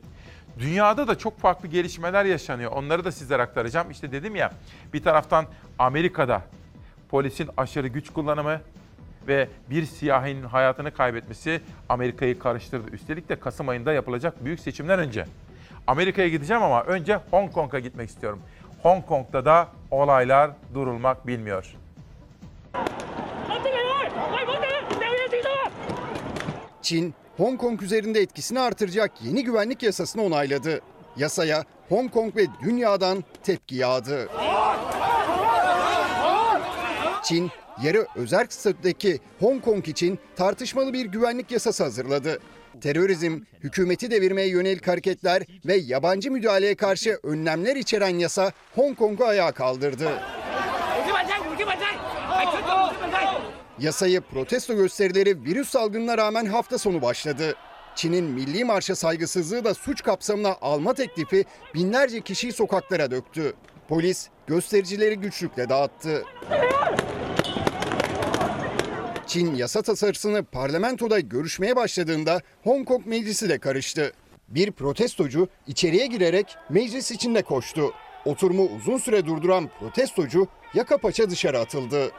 Dünyada da çok farklı gelişmeler yaşanıyor. Onları da sizlere aktaracağım. İşte dedim ya bir taraftan Amerika'da polisin aşırı güç kullanımı ve bir siyahinin hayatını kaybetmesi Amerika'yı karıştırdı. Üstelik de Kasım ayında yapılacak büyük seçimden önce. Amerika'ya gideceğim ama önce Hong Kong'a gitmek istiyorum. Hong Kong'da da olaylar durulmak bilmiyor. Çin, Hong Kong üzerinde etkisini artıracak yeni güvenlik yasasını onayladı. Yasaya Hong Kong ve dünyadan tepki yağdı. Çin, yarı özerk statüdeki Hong Kong için tartışmalı bir güvenlik yasası hazırladı. Terörizm, hükümeti devirmeye yönelik hareketler ve yabancı müdahaleye karşı önlemler içeren yasa Hong Kong'u ayağa kaldırdı. Yasayı protesto gösterileri virüs salgınına rağmen hafta sonu başladı. Çin'in milli marşa saygısızlığı da suç kapsamına alma teklifi binlerce kişiyi sokaklara döktü. Polis göstericileri güçlükle dağıttı. Çin yasa tasarısını parlamentoda görüşmeye başladığında Hong Kong meclisi de karıştı. Bir protestocu içeriye girerek meclis içinde koştu. Oturumu uzun süre durduran protestocu yaka paça dışarı atıldı.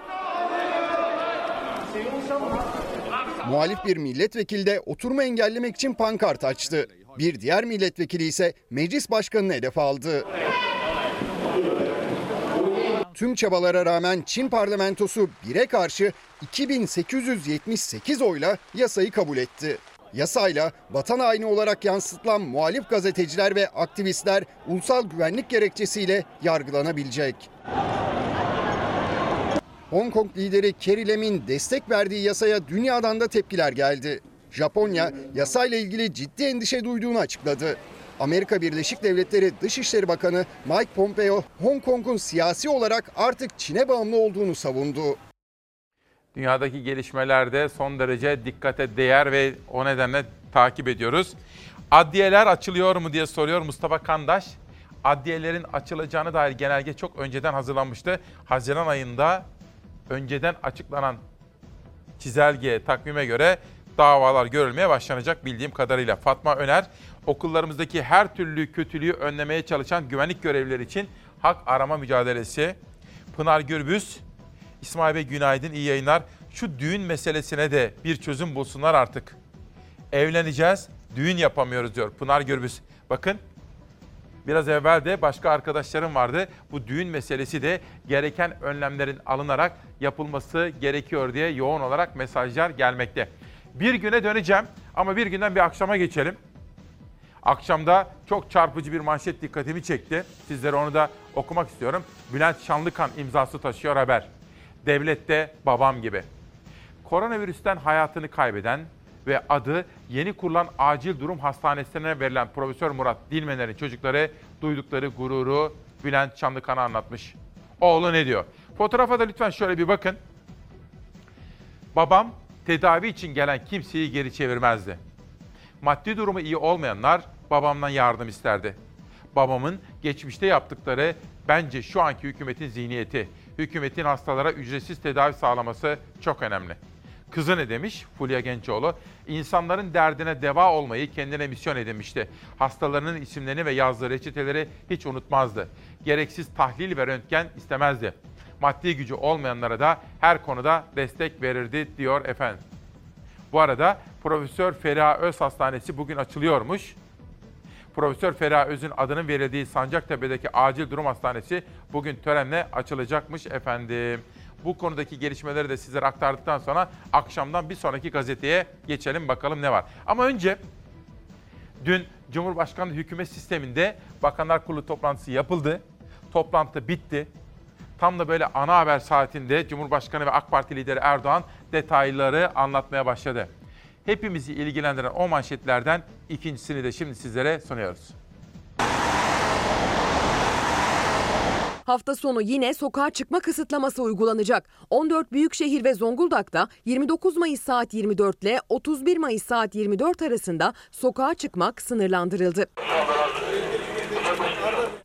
Muhalif bir milletvekili de oturumu engellemek için pankart açtı. Bir diğer milletvekili ise meclis başkanını hedef aldı. Tüm çabalara rağmen Çin parlamentosu bire karşı 2878 oyla yasayı kabul etti. Yasayla vatan haini olarak yansıtılan muhalif gazeteciler ve aktivistler ulusal güvenlik gerekçesiyle yargılanabilecek. Hong Kong lideri Carrie Lam'in destek verdiği yasaya dünyadan da tepkiler geldi. Japonya yasayla ilgili ciddi endişe duyduğunu açıkladı. Amerika Birleşik Devletleri Dışişleri Bakanı Mike Pompeo, Hong Kong'un siyasi olarak artık Çin'e bağımlı olduğunu savundu. Dünyadaki gelişmelerde son derece dikkate değer ve o nedenle takip ediyoruz. Adliyeler açılıyor mu diye soruyor Mustafa Kandaş. Adliyelerin açılacağını dair genelge çok önceden hazırlanmıştı. Haziran ayında önceden açıklanan çizelge takvime göre davalar görülmeye başlanacak bildiğim kadarıyla. Fatma Öner, okullarımızdaki her türlü kötülüğü önlemeye çalışan güvenlik görevlileri için hak arama mücadelesi. Pınar Gürbüz, İsmail Bey günaydın, iyi yayınlar. Şu düğün meselesine de bir çözüm bulsunlar artık. Evleneceğiz, düğün yapamıyoruz diyor Pınar Gürbüz. Bakın Biraz evvel de başka arkadaşlarım vardı. Bu düğün meselesi de gereken önlemlerin alınarak yapılması gerekiyor diye yoğun olarak mesajlar gelmekte. Bir güne döneceğim ama bir günden bir akşama geçelim. Akşamda çok çarpıcı bir manşet dikkatimi çekti. Sizlere onu da okumak istiyorum. Bülent Şanlıkan imzası taşıyor haber. Devlette babam gibi. Koronavirüsten hayatını kaybeden ve adı yeni kurulan acil durum hastanesine verilen Profesör Murat Dilmener'in çocukları duydukları gururu Bülent Çanlıkan'a anlatmış. Oğlu ne diyor? Fotoğrafa da lütfen şöyle bir bakın. Babam tedavi için gelen kimseyi geri çevirmezdi. Maddi durumu iyi olmayanlar babamdan yardım isterdi. Babamın geçmişte yaptıkları bence şu anki hükümetin zihniyeti. Hükümetin hastalara ücretsiz tedavi sağlaması çok önemli. Kızı ne demiş Fulya Gençoğlu? İnsanların derdine deva olmayı kendine misyon edinmişti. Hastalarının isimlerini ve yazdığı reçeteleri hiç unutmazdı. Gereksiz tahlil ve röntgen istemezdi. Maddi gücü olmayanlara da her konuda destek verirdi diyor efendim. Bu arada Profesör Feriha Öz Hastanesi bugün açılıyormuş. Profesör Feriha Öz'ün adının verildiği Sancaktepe'deki acil durum hastanesi bugün törenle açılacakmış efendim. Bu konudaki gelişmeleri de sizlere aktardıktan sonra akşamdan bir sonraki gazeteye geçelim bakalım ne var. Ama önce dün Cumhurbaşkanlığı hükümet sisteminde Bakanlar Kurulu toplantısı yapıldı. Toplantı bitti. Tam da böyle ana haber saatinde Cumhurbaşkanı ve AK Parti lideri Erdoğan detayları anlatmaya başladı. Hepimizi ilgilendiren o manşetlerden ikincisini de şimdi sizlere sunuyoruz. Hafta sonu yine sokağa çıkma kısıtlaması uygulanacak. 14 büyükşehir ve Zonguldak'ta 29 Mayıs saat 24 ile 31 Mayıs saat 24 arasında sokağa çıkmak sınırlandırıldı.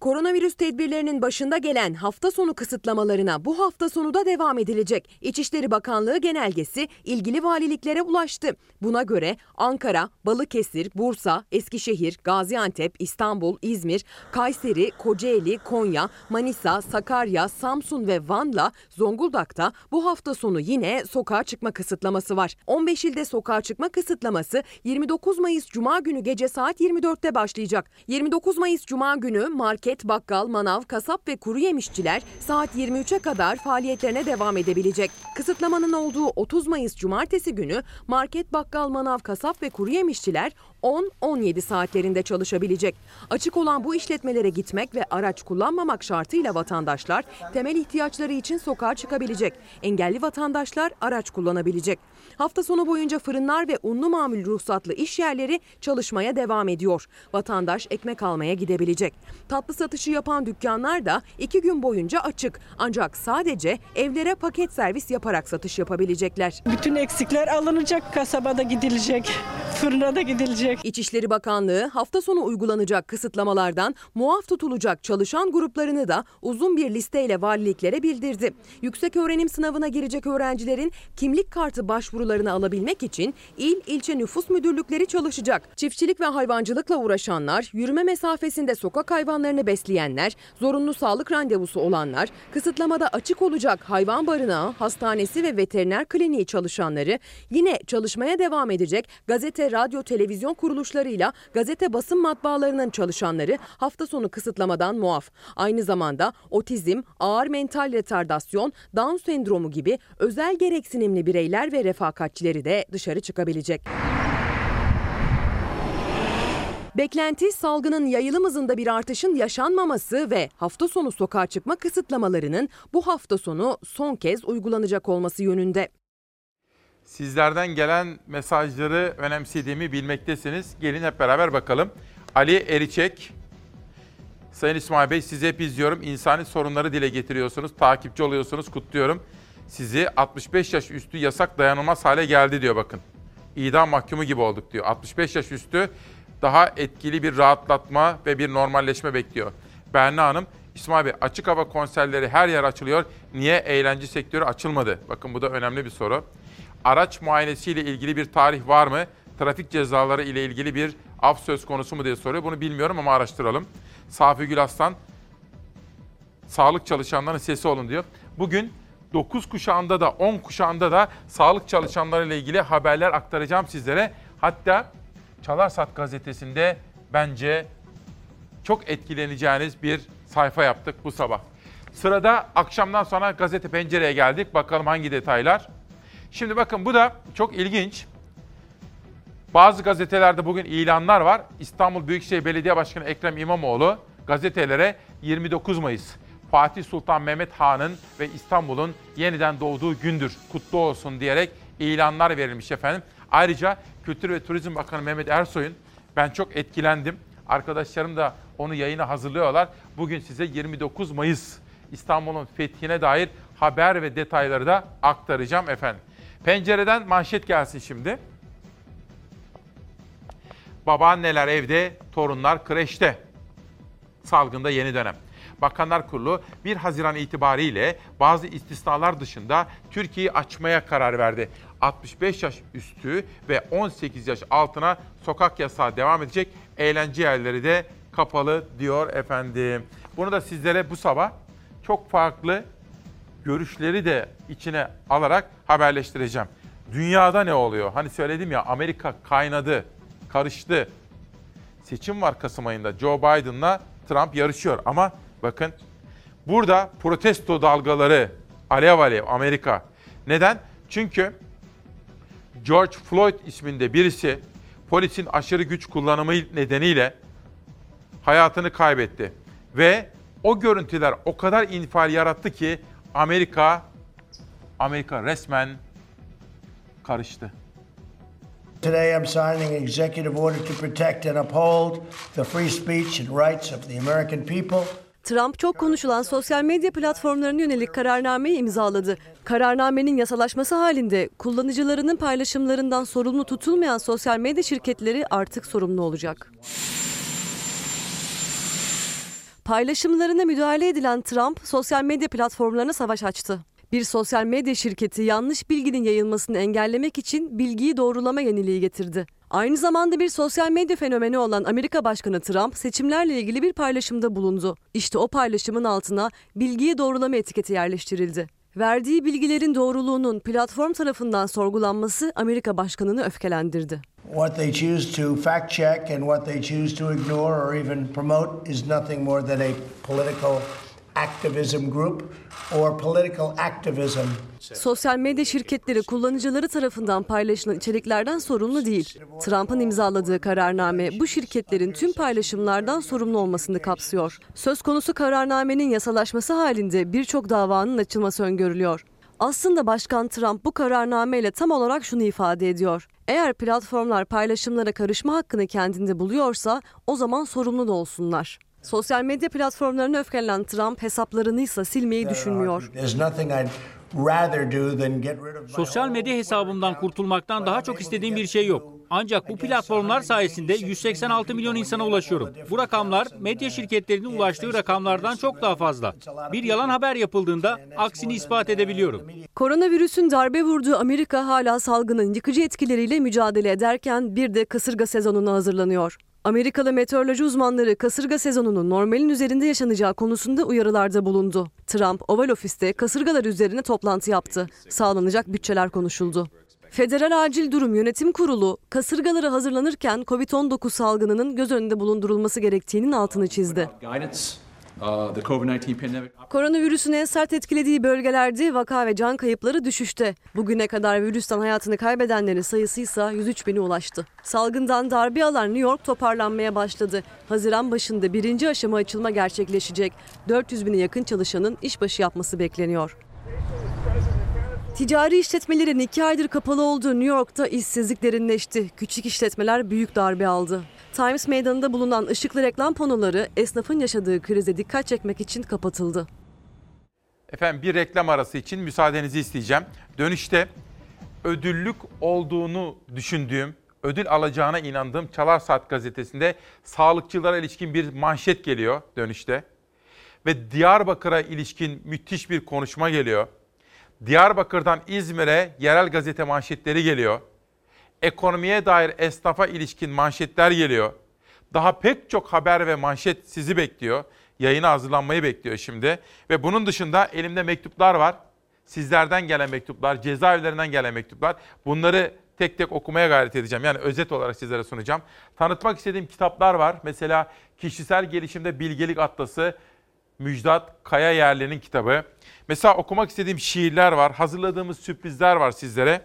Koronavirüs tedbirlerinin başında gelen hafta sonu kısıtlamalarına bu hafta sonu da devam edilecek. İçişleri Bakanlığı genelgesi ilgili valiliklere ulaştı. Buna göre Ankara, Balıkesir, Bursa, Eskişehir, Gaziantep, İstanbul, İzmir, Kayseri, Kocaeli, Konya, Manisa, Sakarya, Samsun ve Van'la Zonguldak'ta bu hafta sonu yine sokağa çıkma kısıtlaması var. 15 ilde sokağa çıkma kısıtlaması 29 Mayıs Cuma günü gece saat 24'te başlayacak. 29 Mayıs Cuma günü market, bakkal, manav, kasap ve kuru yemişçiler saat 23'e kadar faaliyetlerine devam edebilecek. Kısıtlamanın olduğu 30 Mayıs Cumartesi günü market, bakkal, manav, kasap ve kuru yemişçiler 10-17 saatlerinde çalışabilecek. Açık olan bu işletmelere gitmek ve araç kullanmamak şartıyla vatandaşlar temel ihtiyaçları için sokağa çıkabilecek. Engelli vatandaşlar araç kullanabilecek. Hafta sonu boyunca fırınlar ve unlu mamul ruhsatlı iş yerleri çalışmaya devam ediyor. Vatandaş ekmek almaya gidebilecek. Tatlı satışı yapan dükkanlar da iki gün boyunca açık. Ancak sadece evlere paket servis yaparak satış yapabilecekler. Bütün eksikler alınacak, kasabada gidilecek, fırına da gidilecek. İçişleri Bakanlığı hafta sonu uygulanacak kısıtlamalardan muaf tutulacak çalışan gruplarını da uzun bir listeyle valiliklere bildirdi. Yüksek öğrenim sınavına girecek öğrencilerin kimlik kartı başvurularını alabilmek için il ilçe nüfus müdürlükleri çalışacak. Çiftçilik ve hayvancılıkla uğraşanlar, yürüme mesafesinde sokak hayvanlarını besleyenler, zorunlu sağlık randevusu olanlar, kısıtlamada açık olacak hayvan barınağı, hastanesi ve veteriner kliniği çalışanları, yine çalışmaya devam edecek gazete, radyo, televizyon kuruluşlarıyla gazete basın matbaalarının çalışanları hafta sonu kısıtlamadan muaf. Aynı zamanda otizm, ağır mental retardasyon, Down sendromu gibi özel gereksinimli bireyler ve refakatçileri de dışarı çıkabilecek. Beklenti salgının yayılım hızında bir artışın yaşanmaması ve hafta sonu sokağa çıkma kısıtlamalarının bu hafta sonu son kez uygulanacak olması yönünde. Sizlerden gelen mesajları önemsediğimi bilmektesiniz. Gelin hep beraber bakalım. Ali Eriçek, Sayın İsmail Bey sizi hep izliyorum. İnsani sorunları dile getiriyorsunuz, takipçi oluyorsunuz, kutluyorum. Sizi 65 yaş üstü yasak dayanılmaz hale geldi diyor bakın. İdam mahkumu gibi olduk diyor. 65 yaş üstü daha etkili bir rahatlatma ve bir normalleşme bekliyor. Berna Hanım, İsmail Bey açık hava konserleri her yer açılıyor. Niye eğlence sektörü açılmadı? Bakın bu da önemli bir soru. Araç muayenesiyle ilgili bir tarih var mı? Trafik cezaları ile ilgili bir af söz konusu mu diye soruyor. Bunu bilmiyorum ama araştıralım. Safi Gül Aslan, sağlık çalışanlarının sesi olun diyor. Bugün 9 kuşağında da 10 kuşağında da sağlık çalışanları ile ilgili haberler aktaracağım sizlere. Hatta Çalarsat gazetesinde bence çok etkileneceğiniz bir sayfa yaptık bu sabah. Sırada akşamdan sonra gazete pencereye geldik. Bakalım hangi detaylar. Şimdi bakın bu da çok ilginç. Bazı gazetelerde bugün ilanlar var. İstanbul Büyükşehir Belediye Başkanı Ekrem İmamoğlu gazetelere 29 Mayıs Fatih Sultan Mehmet Han'ın ve İstanbul'un yeniden doğduğu gündür, kutlu olsun diyerek ilanlar verilmiş efendim. Ayrıca Kültür ve Turizm Bakanı Mehmet Ersoy'un ben çok etkilendim. Arkadaşlarım da onu yayına hazırlıyorlar. Bugün size 29 Mayıs İstanbul'un fethine dair haber ve detayları da aktaracağım efendim. Pencereden manşet gelsin şimdi. Babaanneler evde, torunlar kreşte. Salgında yeni dönem. Bakanlar Kurulu 1 Haziran itibariyle bazı istisnalar dışında Türkiye'yi açmaya karar verdi. 65 yaş üstü ve 18 yaş altına sokak yasağı devam edecek. Eğlence yerleri de kapalı diyor efendim. Bunu da sizlere bu sabah çok farklı görüşleri de içine alarak haberleştireceğim. Dünyada ne oluyor? Hani söyledim ya Amerika kaynadı, karıştı. Seçim var Kasım ayında. Joe Biden'la Trump yarışıyor ama bakın burada protesto dalgaları alev alev Amerika. Neden? Çünkü George Floyd isminde birisi polisin aşırı güç kullanımı nedeniyle hayatını kaybetti. Ve o görüntüler o kadar infial yarattı ki Amerika Amerika resmen karıştı. Today I'm signing an executive order to protect and uphold the free speech and rights of the American people. Trump çok konuşulan sosyal medya platformlarına yönelik kararnameyi imzaladı. Kararnamenin yasalaşması halinde kullanıcılarının paylaşımlarından sorumlu tutulmayan sosyal medya şirketleri artık sorumlu olacak. Paylaşımlarına müdahale edilen Trump sosyal medya platformlarına savaş açtı. Bir sosyal medya şirketi yanlış bilginin yayılmasını engellemek için bilgiyi doğrulama yeniliği getirdi. Aynı zamanda bir sosyal medya fenomeni olan Amerika Başkanı Trump seçimlerle ilgili bir paylaşımda bulundu. İşte o paylaşımın altına bilgiyi doğrulama etiketi yerleştirildi. Verdiği bilgilerin doğruluğunun platform tarafından sorgulanması Amerika Başkanı'nı öfkelendirdi. What they choose to fact check and what they choose to ignore or even promote is nothing more than a political activism group or political activism. Sosyal medya şirketleri kullanıcıları tarafından paylaşılan içeriklerden sorumlu değil. Trump'ın imzaladığı kararname bu şirketlerin tüm paylaşımlardan sorumlu olmasını kapsıyor. Söz konusu kararnamenin yasalaşması halinde birçok davanın açılması öngörülüyor. Aslında Başkan Trump bu kararnameyle tam olarak şunu ifade ediyor. Eğer platformlar paylaşımlara karışma hakkını kendinde buluyorsa o zaman sorumlu da olsunlar. Sosyal medya platformlarına öfkelenen Trump hesaplarını ise silmeyi düşünmüyor. Sosyal medya hesabımdan kurtulmaktan daha çok istediğim bir şey yok. Ancak bu platformlar sayesinde 186 milyon insana ulaşıyorum. Bu rakamlar medya şirketlerinin ulaştığı rakamlardan çok daha fazla. Bir yalan haber yapıldığında aksini ispat edebiliyorum. Koronavirüsün darbe vurduğu Amerika hala salgının yıkıcı etkileriyle mücadele ederken bir de kasırga sezonuna hazırlanıyor. Amerikalı meteoroloji uzmanları kasırga sezonunun normalin üzerinde yaşanacağı konusunda uyarılarda bulundu. Trump Oval Ofis'te kasırgalar üzerine toplantı yaptı. Sağlanacak bütçeler konuşuldu. Federal Acil Durum Yönetim Kurulu kasırgalara hazırlanırken COVID-19 salgınının göz önünde bulundurulması gerektiğinin altını çizdi. Uh, the COVID-19 pandemic. Koronavirüsün en sert etkilediği bölgelerde vaka ve can kayıpları düşüşte. Bugüne kadar virüsten hayatını kaybedenlerin sayısı ise 103 bine ulaştı. Salgından darbe alan New York toparlanmaya başladı. Haziran başında birinci aşama açılma gerçekleşecek. 400 bine yakın çalışanın işbaşı yapması bekleniyor. Ticari işletmelerin iki aydır kapalı olduğu New York'ta işsizlik derinleşti. Küçük işletmeler büyük darbe aldı. Times Meydanı'nda bulunan ışıklı reklam panoları esnafın yaşadığı krize dikkat çekmek için kapatıldı. Efendim bir reklam arası için müsaadenizi isteyeceğim. Dönüşte ödüllük olduğunu düşündüğüm, ödül alacağına inandığım Çalar Saat gazetesinde sağlıkçılara ilişkin bir manşet geliyor dönüşte. Ve Diyarbakır'a ilişkin müthiş bir konuşma geliyor. Diyarbakır'dan İzmir'e yerel gazete manşetleri geliyor. Ekonomiye dair esnafa ilişkin manşetler geliyor. Daha pek çok haber ve manşet sizi bekliyor. Yayına hazırlanmayı bekliyor şimdi. Ve bunun dışında elimde mektuplar var. Sizlerden gelen mektuplar, cezaevlerinden gelen mektuplar. Bunları tek tek okumaya gayret edeceğim. Yani özet olarak sizlere sunacağım. Tanıtmak istediğim kitaplar var. Mesela Kişisel Gelişimde Bilgelik Atlası, Müjdat Kaya Yerli'nin kitabı. Mesela okumak istediğim şiirler var. Hazırladığımız sürprizler var sizlere.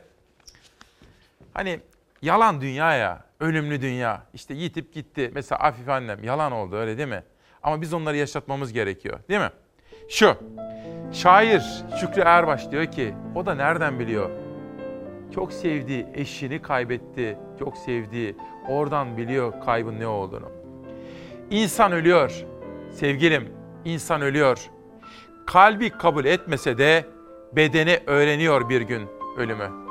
Hani yalan dünya ya, ölümlü dünya. İşte yitip gitti. Mesela Afif annem yalan oldu öyle değil mi? Ama biz onları yaşatmamız gerekiyor değil mi? Şu, şair Şükrü Erbaş diyor ki, o da nereden biliyor? Çok sevdiği eşini kaybetti, çok sevdiği, oradan biliyor kaybın ne olduğunu. İnsan ölüyor, sevgilim, insan ölüyor. Kalbi kabul etmese de bedeni öğreniyor bir gün ölümü.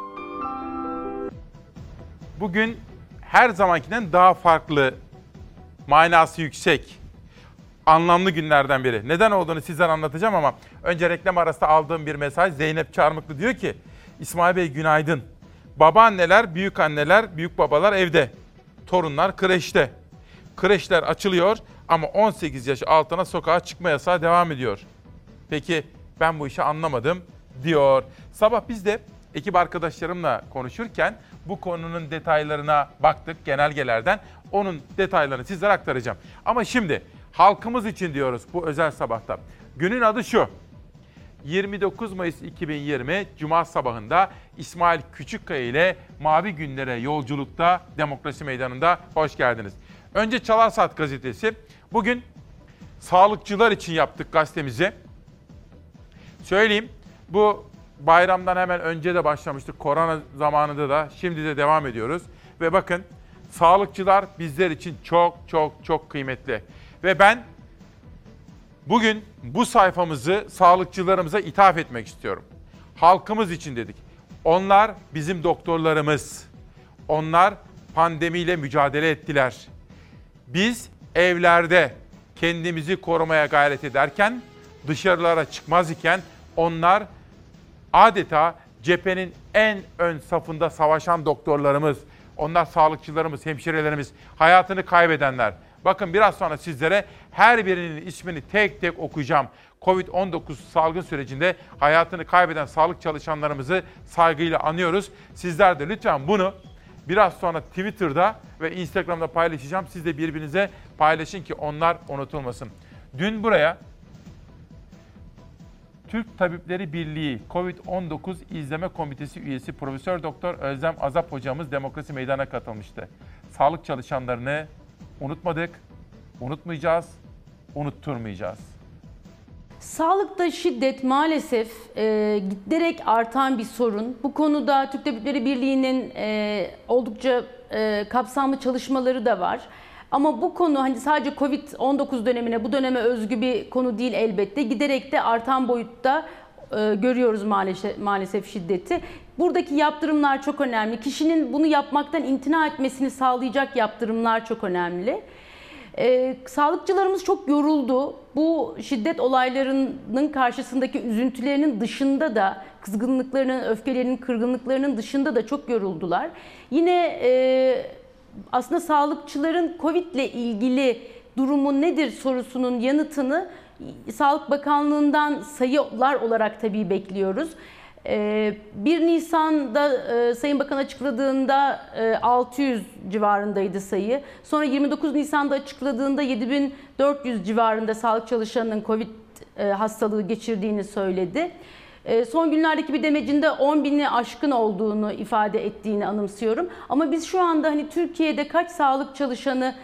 Bugün her zamankinden daha farklı, manası yüksek, anlamlı günlerden biri. Neden olduğunu sizlere anlatacağım ama önce reklam arasında aldığım bir mesaj Zeynep Çarmıklı diyor ki İsmail Bey günaydın. Babaanneler, büyük anneler, büyük babalar evde. Torunlar kreşte. Kreşler açılıyor ama 18 yaş altına sokağa çıkma yasağı devam ediyor. Peki ben bu işi anlamadım diyor. Sabah biz de ekip arkadaşlarımla konuşurken bu konunun detaylarına baktık genelgelerden. Onun detaylarını sizlere aktaracağım. Ama şimdi halkımız için diyoruz bu özel sabahta. Günün adı şu. 29 Mayıs 2020 Cuma sabahında İsmail Küçükkaya ile Mavi Günlere yolculukta Demokrasi Meydanı'nda hoş geldiniz. Önce Çalar Saat gazetesi. Bugün sağlıkçılar için yaptık gazetemizi. Söyleyeyim bu bayramdan hemen önce de başlamıştık. Korona zamanında da şimdi de devam ediyoruz. Ve bakın sağlıkçılar bizler için çok çok çok kıymetli. Ve ben bugün bu sayfamızı sağlıkçılarımıza ithaf etmek istiyorum. Halkımız için dedik. Onlar bizim doktorlarımız. Onlar pandemiyle mücadele ettiler. Biz evlerde kendimizi korumaya gayret ederken, dışarılara çıkmaz iken onlar adeta cephenin en ön safında savaşan doktorlarımız, onlar sağlıkçılarımız, hemşirelerimiz, hayatını kaybedenler. Bakın biraz sonra sizlere her birinin ismini tek tek okuyacağım. Covid-19 salgın sürecinde hayatını kaybeden sağlık çalışanlarımızı saygıyla anıyoruz. Sizler de lütfen bunu biraz sonra Twitter'da ve Instagram'da paylaşacağım. Siz de birbirinize paylaşın ki onlar unutulmasın. Dün buraya Türk Tabipleri Birliği COVID-19 İzleme Komitesi üyesi Profesör Doktor Özlem Azap hocamız Demokrasi Meydanı'na katılmıştı. Sağlık çalışanlarını unutmadık, unutmayacağız, unutturmayacağız. Sağlıkta şiddet maalesef e, giderek artan bir sorun. Bu konuda Türk Tabipleri Birliği'nin e, oldukça e, kapsamlı çalışmaları da var. Ama bu konu hani sadece Covid-19 dönemine, bu döneme özgü bir konu değil elbette. Giderek de artan boyutta e, görüyoruz maalesef, maalesef şiddeti. Buradaki yaptırımlar çok önemli. Kişinin bunu yapmaktan imtina etmesini sağlayacak yaptırımlar çok önemli. Ee, sağlıkçılarımız çok yoruldu. Bu şiddet olaylarının karşısındaki üzüntülerinin dışında da kızgınlıklarının, öfkelerinin, kırgınlıklarının dışında da çok yoruldular. Yine e, aslında sağlıkçıların Covid ile ilgili durumu nedir sorusunun yanıtını Sağlık Bakanlığı'ndan sayılar olarak tabii bekliyoruz. Ee, 1 Nisan'da e, Sayın Bakan açıkladığında e, 600 civarındaydı sayı. Sonra 29 Nisan'da açıkladığında 7400 civarında sağlık çalışanının Covid e, hastalığı geçirdiğini söyledi. E, Son günlerdeki bir demecinde 10 bini aşkın olduğunu ifade ettiğini anımsıyorum. Ama biz şu anda hani Türkiye'de kaç sağlık çalışanı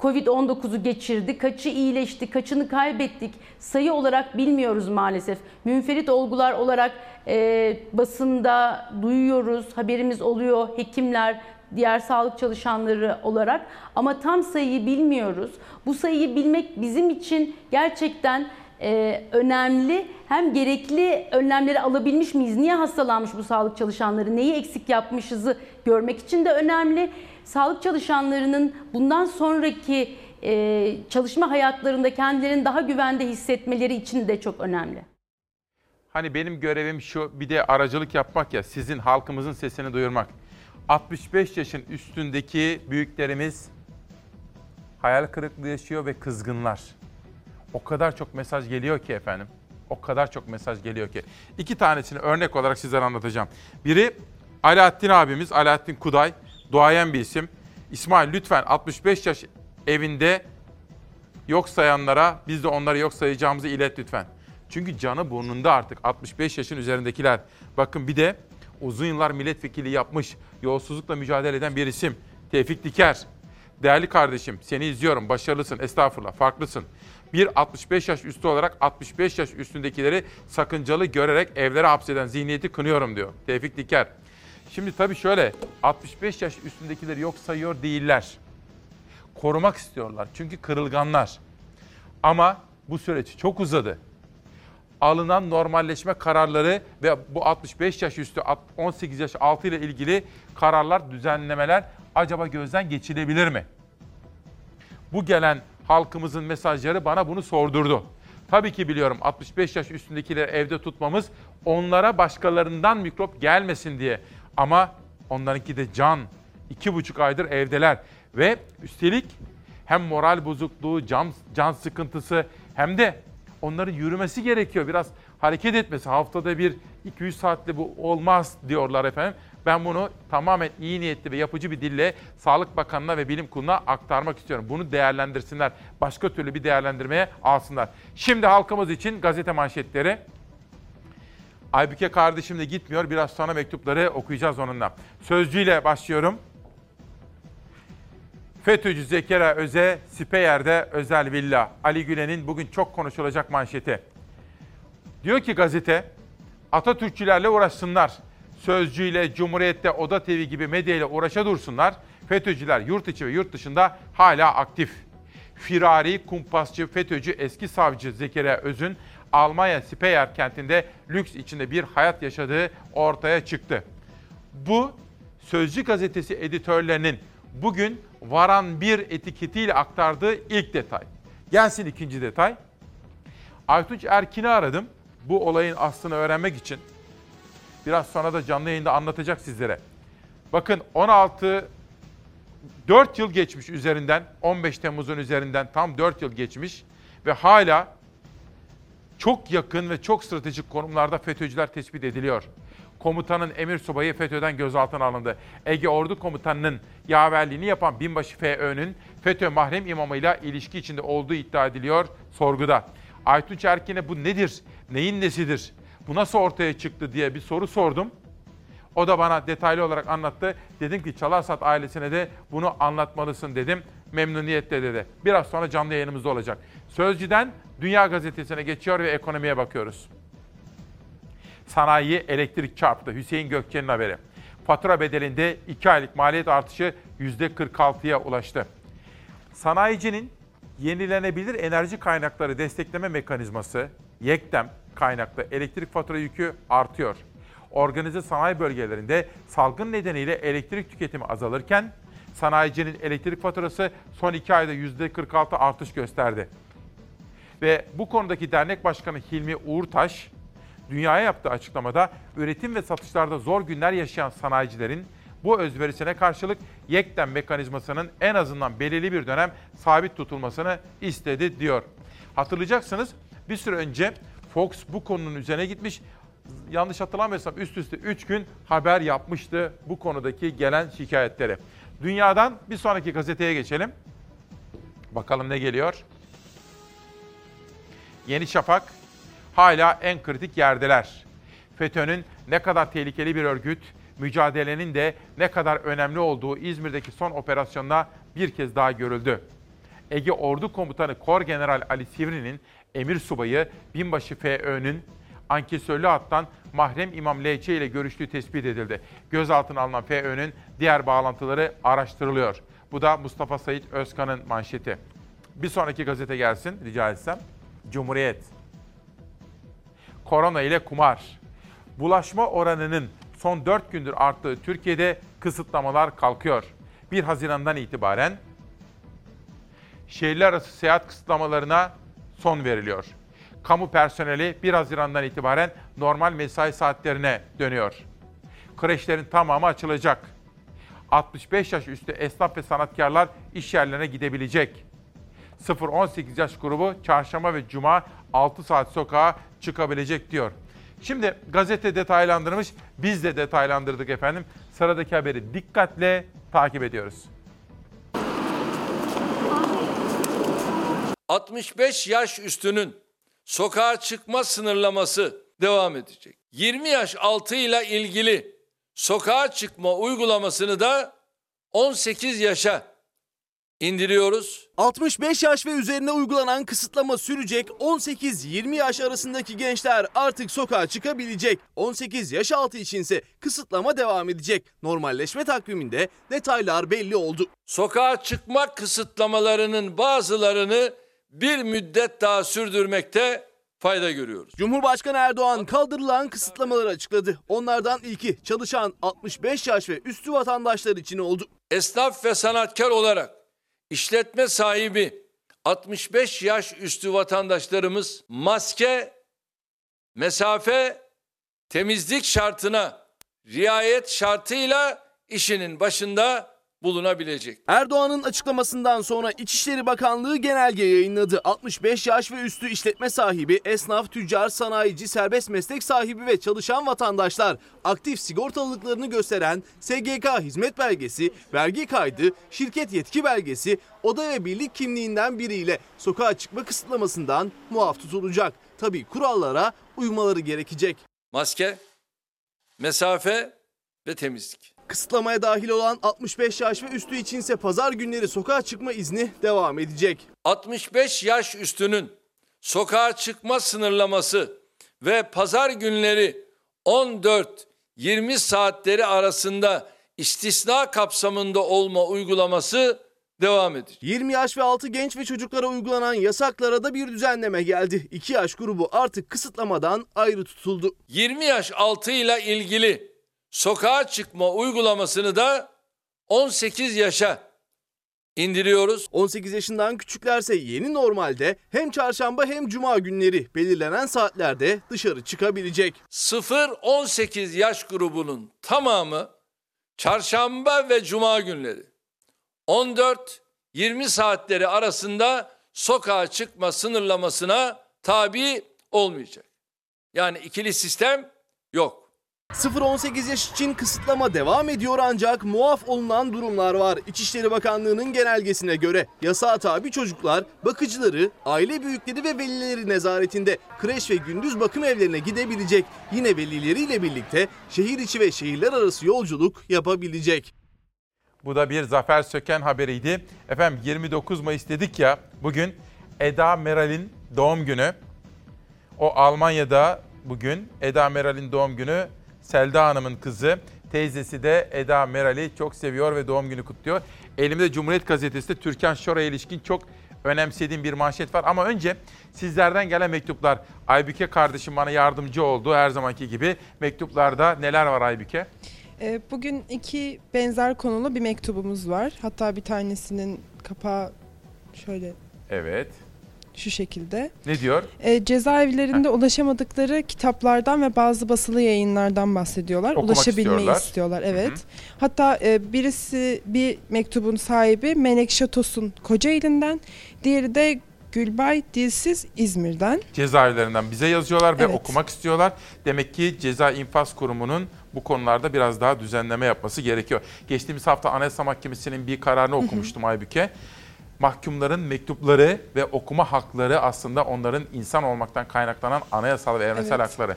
Covid-19'u geçirdi, kaçı iyileşti, kaçını kaybettik sayı olarak bilmiyoruz maalesef. Münferit olgular olarak e, basında duyuyoruz, haberimiz oluyor hekimler, diğer sağlık çalışanları olarak ama tam sayıyı bilmiyoruz. Bu sayıyı bilmek bizim için gerçekten e, önemli. Hem gerekli önlemleri alabilmiş miyiz? Niye hastalanmış bu sağlık çalışanları? Neyi eksik yapmışızı görmek için de önemli. Sağlık çalışanlarının bundan sonraki e, çalışma hayatlarında kendilerini daha güvende hissetmeleri için de çok önemli. Hani benim görevim şu bir de aracılık yapmak ya sizin halkımızın sesini duyurmak. 65 yaşın üstündeki büyüklerimiz hayal kırıklığı yaşıyor ve kızgınlar. O kadar çok mesaj geliyor ki efendim. O kadar çok mesaj geliyor ki. İki tanesini örnek olarak sizlere anlatacağım. Biri Alaaddin abimiz, Alaaddin Kuday. Duayen bir isim. İsmail lütfen 65 yaş evinde yok sayanlara biz de onları yok sayacağımızı ilet lütfen. Çünkü canı burnunda artık 65 yaşın üzerindekiler. Bakın bir de uzun yıllar milletvekili yapmış, yolsuzlukla mücadele eden bir isim. Tevfik Diker. Değerli kardeşim seni izliyorum, başarılısın, estağfurullah, farklısın. Bir 65 yaş üstü olarak 65 yaş üstündekileri sakıncalı görerek evlere hapseden zihniyeti kınıyorum diyor Tevfik Diker. Şimdi tabii şöyle 65 yaş üstündekileri yok sayıyor değiller. Korumak istiyorlar çünkü kırılganlar. Ama bu süreç çok uzadı. Alınan normalleşme kararları ve bu 65 yaş üstü 18 yaş altı ile ilgili kararlar, düzenlemeler acaba gözden geçilebilir mi? Bu gelen halkımızın mesajları bana bunu sordurdu. Tabii ki biliyorum 65 yaş üstündekileri evde tutmamız onlara başkalarından mikrop gelmesin diye. Ama onlarınki de can. iki buçuk aydır evdeler. Ve üstelik hem moral bozukluğu, can, can sıkıntısı hem de onların yürümesi gerekiyor. Biraz hareket etmesi. Haftada bir 200 saatte bu olmaz diyorlar efendim. Ben bunu tamamen iyi niyetli ve yapıcı bir dille Sağlık Bakanı'na ve Bilim Kurulu'na aktarmak istiyorum. Bunu değerlendirsinler. Başka türlü bir değerlendirmeye alsınlar. Şimdi halkımız için gazete manşetleri. Aybüke kardeşim de gitmiyor. Biraz sonra mektupları okuyacağız onunla. Sözcüyle başlıyorum. FETÖ'cü Zekeriya Öze, Speyer'de özel villa. Ali Gülen'in bugün çok konuşulacak manşeti. Diyor ki gazete, Atatürkçülerle uğraşsınlar. Sözcüyle, Cumhuriyet'te, Oda TV gibi medyayla uğraşa dursunlar. FETÖ'cüler yurt içi ve yurt dışında hala aktif. Firari, kumpasçı, FETÖ'cü eski savcı Zekeriya Öz'ün Almanya Speyer kentinde lüks içinde bir hayat yaşadığı ortaya çıktı. Bu Sözcü gazetesi editörlerinin bugün varan bir etiketiyle aktardığı ilk detay. Gelsin ikinci detay. Aytunç Erkin'i aradım bu olayın aslını öğrenmek için. Biraz sonra da canlı yayında anlatacak sizlere. Bakın 16 4 yıl geçmiş üzerinden 15 Temmuz'un üzerinden tam 4 yıl geçmiş ve hala çok yakın ve çok stratejik konumlarda FETÖ'cüler tespit ediliyor. Komutanın emir subayı FETÖ'den gözaltına alındı. Ege Ordu Komutanı'nın yaverliğini yapan binbaşı FÖ'nün FETÖ mahrem imamıyla ilişki içinde olduğu iddia ediliyor sorguda. Aytunç Erkin'e bu nedir, neyin nesidir, bu nasıl ortaya çıktı diye bir soru sordum. O da bana detaylı olarak anlattı. Dedim ki Çalarsat ailesine de bunu anlatmalısın dedim. Memnuniyetle dedi. Biraz sonra canlı yayınımızda olacak. Sözcü'den Dünya Gazetesi'ne geçiyor ve ekonomiye bakıyoruz. Sanayi elektrik çarptı. Hüseyin Gökçe'nin haberi. Fatura bedelinde 2 aylık maliyet artışı %46'ya ulaştı. Sanayicinin yenilenebilir enerji kaynakları destekleme mekanizması YEKDEM kaynaklı elektrik fatura yükü artıyor. Organize sanayi bölgelerinde salgın nedeniyle elektrik tüketimi azalırken sanayicinin elektrik faturası son 2 ayda %46 artış gösterdi. Ve bu konudaki dernek başkanı Hilmi Uğurtaş, dünyaya yaptığı açıklamada üretim ve satışlarda zor günler yaşayan sanayicilerin bu özverisine karşılık yekten mekanizmasının en azından belirli bir dönem sabit tutulmasını istedi diyor. Hatırlayacaksınız bir süre önce Fox bu konunun üzerine gitmiş. yanlış hatırlamıyorsam üst üste 3 gün haber yapmıştı bu konudaki gelen şikayetleri. Dünyadan bir sonraki gazeteye geçelim. Bakalım ne geliyor? Yeni Şafak hala en kritik yerdeler. FETÖ'nün ne kadar tehlikeli bir örgüt, mücadelenin de ne kadar önemli olduğu İzmir'deki son operasyonda bir kez daha görüldü. Ege Ordu Komutanı Kor General Ali Sivri'nin emir subayı Binbaşı FÖ'nün ankesörlü hattan mahrem İmam LC ile görüştüğü tespit edildi. Gözaltına alınan FÖ'nün diğer bağlantıları araştırılıyor. Bu da Mustafa Sayit Özkan'ın manşeti. Bir sonraki gazete gelsin rica etsem. Cumhuriyet. Korona ile kumar. Bulaşma oranının son 4 gündür arttığı Türkiye'de kısıtlamalar kalkıyor. 1 Haziran'dan itibaren şehirler arası seyahat kısıtlamalarına son veriliyor. Kamu personeli 1 Haziran'dan itibaren normal mesai saatlerine dönüyor. Kreşlerin tamamı açılacak. 65 yaş üstü esnaf ve sanatkarlar iş yerlerine gidebilecek. 0-18 yaş grubu çarşamba ve cuma 6 saat sokağa çıkabilecek diyor. Şimdi gazete detaylandırmış, biz de detaylandırdık efendim. Sıradaki haberi dikkatle takip ediyoruz. 65 yaş üstünün sokağa çıkma sınırlaması devam edecek. 20 yaş altı ile ilgili sokağa çıkma uygulamasını da 18 yaşa indiriyoruz. 65 yaş ve üzerine uygulanan kısıtlama sürecek. 18-20 yaş arasındaki gençler artık sokağa çıkabilecek. 18 yaş altı içinse kısıtlama devam edecek. Normalleşme takviminde detaylar belli oldu. Sokağa çıkma kısıtlamalarının bazılarını bir müddet daha sürdürmekte fayda görüyoruz. Cumhurbaşkanı Erdoğan kaldırılan kısıtlamaları açıkladı. Onlardan ilki çalışan 65 yaş ve üstü vatandaşlar için oldu. Esnaf ve sanatkar olarak işletme sahibi 65 yaş üstü vatandaşlarımız maske, mesafe, temizlik şartına riayet şartıyla işinin başında bulunabilecek. Erdoğan'ın açıklamasından sonra İçişleri Bakanlığı genelge yayınladı. 65 yaş ve üstü işletme sahibi, esnaf, tüccar, sanayici, serbest meslek sahibi ve çalışan vatandaşlar aktif sigortalılıklarını gösteren SGK hizmet belgesi, vergi kaydı, şirket yetki belgesi, oda ve birlik kimliğinden biriyle sokağa çıkma kısıtlamasından muaf tutulacak. Tabii kurallara uymaları gerekecek. Maske, mesafe ve temizlik. Kısıtlamaya dahil olan 65 yaş ve üstü içinse pazar günleri sokağa çıkma izni devam edecek. 65 yaş üstünün sokağa çıkma sınırlaması ve pazar günleri 14-20 saatleri arasında istisna kapsamında olma uygulaması devam edecek. 20 yaş ve altı genç ve çocuklara uygulanan yasaklara da bir düzenleme geldi. 2 yaş grubu artık kısıtlamadan ayrı tutuldu. 20 yaş altı ile ilgili sokağa çıkma uygulamasını da 18 yaşa indiriyoruz. 18 yaşından küçüklerse yeni normalde hem çarşamba hem cuma günleri belirlenen saatlerde dışarı çıkabilecek. 0-18 yaş grubunun tamamı çarşamba ve cuma günleri 14-20 saatleri arasında sokağa çıkma sınırlamasına tabi olmayacak. Yani ikili sistem yok. 0-18 yaş için kısıtlama devam ediyor ancak muaf olunan durumlar var. İçişleri Bakanlığı'nın genelgesine göre yasağa tabi çocuklar bakıcıları, aile büyükleri ve velileri nezaretinde kreş ve gündüz bakım evlerine gidebilecek. Yine velileriyle birlikte şehir içi ve şehirler arası yolculuk yapabilecek. Bu da bir Zafer Söken haberiydi. Efendim 29 Mayıs dedik ya bugün Eda Meral'in doğum günü. O Almanya'da bugün Eda Meral'in doğum günü. Selda Hanım'ın kızı. Teyzesi de Eda Meral'i çok seviyor ve doğum günü kutluyor. Elimde Cumhuriyet Gazetesi'de Türkan Şoray'a ilişkin çok önemsediğim bir manşet var. Ama önce sizlerden gelen mektuplar. Aybüke kardeşim bana yardımcı oldu her zamanki gibi. Mektuplarda neler var Aybüke? Ee, Bugün iki benzer konulu bir mektubumuz var. Hatta bir tanesinin kapağı şöyle Evet. Şu şekilde. Ne diyor? Ee, cezaevlerinde ulaşamadıkları kitaplardan ve bazı basılı yayınlardan bahsediyorlar. Okumak Ulaşabilmeyi istiyorlar. istiyorlar. Evet. Hatta e, birisi bir mektubun sahibi Menekşe Tosun Kocaeli'nden, diğeri de Gülbay Dilsiz İzmir'den. Cezaevlerinden bize yazıyorlar ve Evet. okumak istiyorlar. Demek ki Ceza İnfaz Kurumu'nun bu konularda biraz daha düzenleme yapması gerekiyor. Geçtiğimiz hafta Anayasa Mahkemesi'nin bir kararını okumuştum Aybüke. Mahkumların mektupları ve okuma hakları aslında onların insan olmaktan kaynaklanan anayasal ve evrensel Evet. hakları.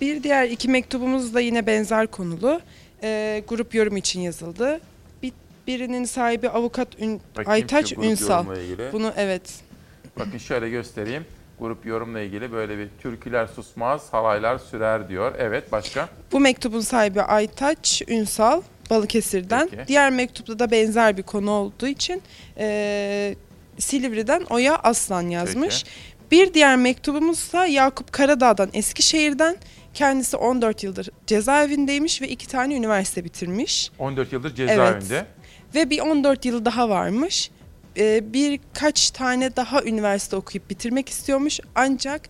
Bir diğer iki mektubumuz da yine benzer konulu. Ee, grup yorum için yazıldı. Bir, birinin sahibi avukat Ün- Bakayım Aytaç Ünsal. Bunu evet. Bakın şöyle göstereyim. Grup yorumla ilgili böyle bir türküler susmaz, halaylar sürer diyor. Evet başka? Bu mektubun sahibi Aytaç Ünsal Balıkesir'den. Peki. Diğer mektupta da benzer bir konu olduğu için e, Silivri'den Oya Aslan yazmış. Bir diğer mektubumuzsa Yakup Karadağ'dan Eskişehir'den. Kendisi 14 yıldır cezaevindeymiş ve iki tane üniversite bitirmiş. 14 yıldır cezaevinde. Ve bir 14 yıl daha varmış. Ee, birkaç tane daha üniversite okuyup bitirmek istiyormuş. Ancak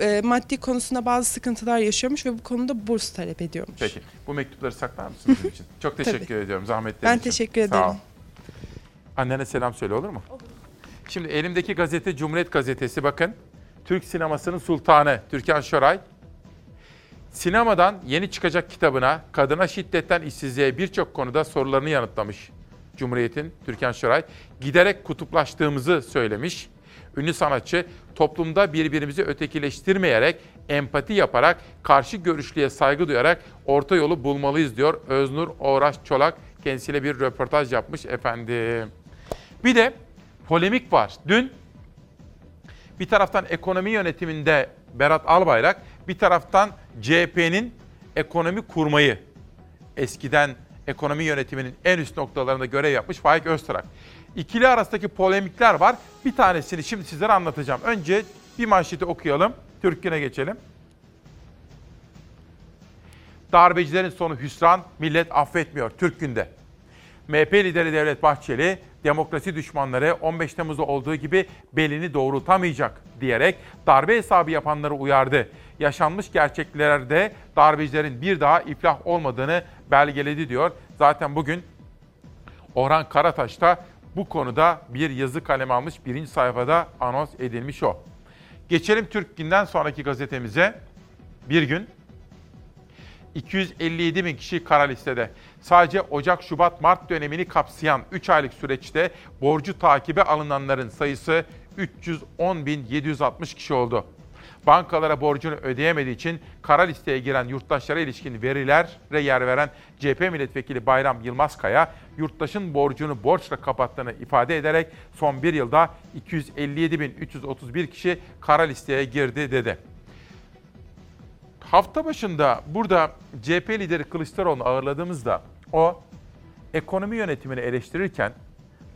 e, maddi konusunda bazı sıkıntılar yaşıyormuş ve bu konuda burs talep ediyormuş. Peki. Bu mektupları saklar mısın bizim için? Çok teşekkür Tabii. ediyorum zahmetlerin Ben için. teşekkür Sağ ol. ederim. Annene selam söyle olur mu? Şimdi elimdeki gazete Cumhuriyet Gazetesi bakın. Türk sinemasının sultanı Türkan Şoray. Sinemadan yeni çıkacak kitabına kadına şiddetten işsizliğe birçok konuda sorularını yanıtlamış. Cumhuriyet'in Türkan Şoray giderek kutuplaştığımızı söylemiş. Ünlü sanatçı toplumda birbirimizi ötekileştirmeyerek, empati yaparak, karşı görüşlüye saygı duyarak orta yolu bulmalıyız diyor Öznur Oğraş Çolak. Kendisiyle bir röportaj yapmış efendim. Bir de polemik var. Dün bir taraftan ekonomi yönetiminde Berat Albayrak, bir taraftan CHP'nin ekonomi kurmayı, eskiden ekonomi yönetiminin en üst noktalarında görev yapmış Faik Öztürk. İkili arasındaki polemikler var. Bir tanesini şimdi sizlere anlatacağım. Önce bir manşeti okuyalım. Türk Günü'ne geçelim. Darbecilerin sonu hüsran, millet affetmiyor. Türk Gün'de. MHP lideri Devlet Bahçeli, demokrasi düşmanları 15 Temmuz'da olduğu gibi belini doğrultamayacak diyerek darbe hesabı yapanları uyardı. Yaşanmış gerçeklerde darbecilerin bir daha iflah olmadığını belgeledi diyor. Zaten bugün Orhan Karataş da bu konuda bir yazı kaleme almış. Birinci sayfada anons edilmiş o. Geçelim Türk Gün'den sonraki gazetemize. Bir gün 257 bin kişi kara listede. Sadece Ocak, Şubat, Mart dönemini kapsayan 3 aylık süreçte borcu takibe alınanların sayısı 310.760 kişi oldu. Bankalara borcunu ödeyemediği için kara listeye giren yurttaşlara ilişkin verilere yer veren CHP milletvekili Bayram Yılmazkaya, yurttaşın borcunu borçla kapattığını ifade ederek son bir yılda 257.331 kişi kara listeye girdi dedi. Hafta başında burada CHP lideri Kılıçdaroğlu'nu ağırladığımızda o ekonomi yönetimini eleştirirken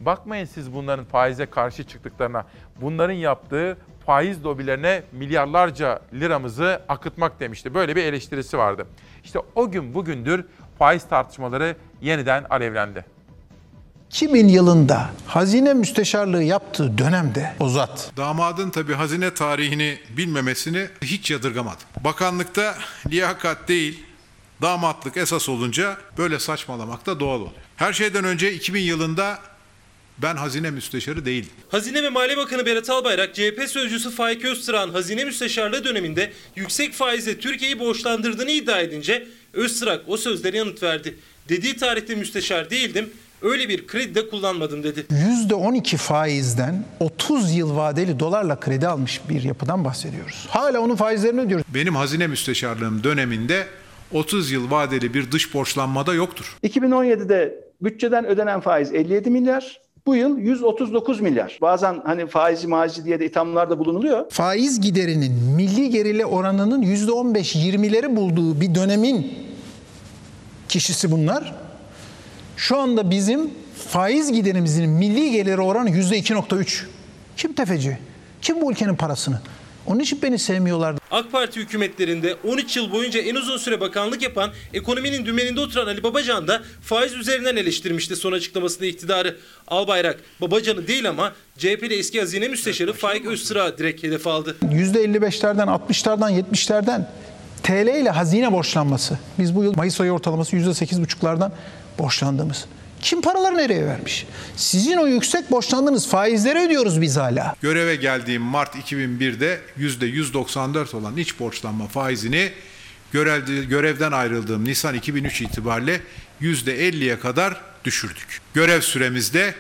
bakmayın siz bunların faize karşı çıktıklarına. Bunların yaptığı faiz lobilerine milyarlarca liramızı akıtmak demişti. Böyle bir eleştirisi vardı. İşte o gün bugündür faiz tartışmaları yeniden alevlendi. 2000 yılında hazine müsteşarlığı yaptığı dönemde Uzat. Damadın tabii hazine tarihini bilmemesini hiç yadırgamadım. Bakanlıkta liyakat değil, damatlık esas olunca böyle saçmalamak da doğal oluyor. Her şeyden önce 2000 yılında ben hazine müsteşarı değildim. Hazine ve Maliye Bakanı Berat Albayrak, CHP sözcüsü Faik Öztürk'ün hazine müsteşarlığı döneminde yüksek faizle Türkiye'yi borçlandırdığını iddia edince Öztürk o sözlere yanıt verdi. Dediği tarihte müsteşar değildim, öyle bir kredi de kullanmadım dedi. %12 faizden 30 yıl vadeli dolarla kredi almış bir yapıdan bahsediyoruz. Hala onun faizlerini ödüyoruz. Benim hazine müsteşarlığım döneminde 30 yıl vadeli bir dış borçlanmada yoktur. 2017'de bütçeden ödenen faiz 57 milyar. Bu yıl 139 milyar. Bazen hani faizi maizi diye de ithamlarda bulunuluyor. Faiz giderinin milli gerili oranının %15-20'leri bulduğu bir dönemin kişisi bunlar. Şu anda bizim faiz giderimizin milli geliri oranı %2.3. Kim tefeci? Kim bu ülkenin parasını? Onun için beni sevmiyorlar. AK Parti hükümetlerinde 13 yıl boyunca en uzun süre bakanlık yapan ekonominin dümeninde oturan Ali Babacan da faiz üzerinden eleştirmişti son açıklamasında iktidarı. Albayrak Babacan'ı değil ama CHP'li eski hazine müsteşarı Faik Öztürk'ü direkt hedef aldı. %55'lerden, 60'lardan, 70'lerden TL ile hazine borçlanması. Biz bu yıl Mayıs ayı ortalaması %8,5'lardan borçlandığımız. Kim paraları nereye vermiş? Sizin o yüksek borçlandığınız faizlere ödüyoruz biz hala. Göreve geldiğim Mart 2001'de %194 olan iç borçlanma faizini görevde, görevden ayrıldığım Nisan 2003 itibariyle %50'ye kadar düşürdük. Görev süremizde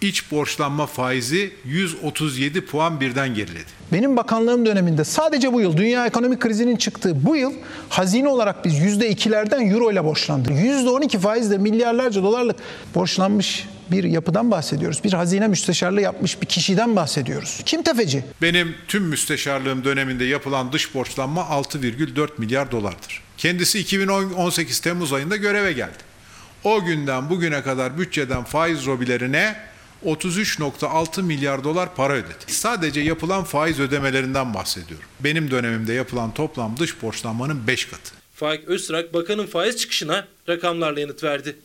iç borçlanma faizi 137 puan birden geriledi. Benim bakanlığım döneminde sadece bu yıl dünya ekonomik krizinin çıktığı bu yıl hazine olarak biz %2'lerden euro ile borçlandık. %12 faizle milyarlarca dolarlık borçlanmış bir yapıdan bahsediyoruz. Bir hazine müsteşarlığı yapmış bir kişiden bahsediyoruz. Kim tefeci? Benim tüm müsteşarlığım döneminde yapılan dış borçlanma 6,4 milyar dolardır. Kendisi 2018 Temmuz ayında göreve geldi. O günden bugüne kadar bütçeden faiz robilerine 33.6 milyar dolar para ödedi. Sadece yapılan faiz ödemelerinden bahsediyorum. Benim dönemimde yapılan toplam dış borçlanmanın 5 katı. Faik Öztrak bakanın faiz çıkışına rakamlarla yanıt verdi.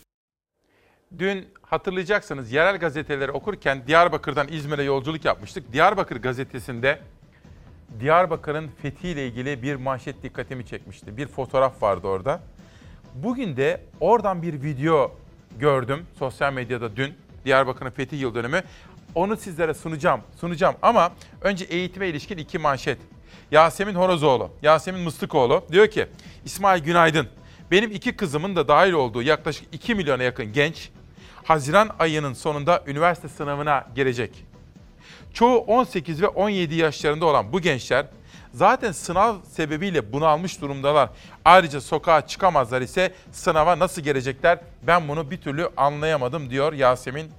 Dün hatırlayacaksınız yerel gazeteleri okurken Diyarbakır'dan İzmir'e yolculuk yapmıştık. Diyarbakır gazetesinde Diyarbakır'ın fethiyle ilgili bir manşet dikkatimi çekmişti. Bir fotoğraf vardı orada. Bugün de oradan bir video gördüm sosyal medyada dün. Diyarbakır'ın fethi yıl dönümü. Onu sizlere sunacağım, sunacağım ama önce eğitime ilişkin iki manşet. Yasemin Horozoğlu, Yasemin Mıstıkoğlu diyor ki İsmail Günaydın. Benim iki kızımın da dahil olduğu yaklaşık 2 milyona yakın genç Haziran ayının sonunda üniversite sınavına girecek. Çoğu 18 ve 17 yaşlarında olan bu gençler zaten sınav sebebiyle bunalmış durumdalar. Ayrıca sokağa çıkamazlar ise sınava nasıl gelecekler ben bunu bir türlü anlayamadım diyor Yasemin.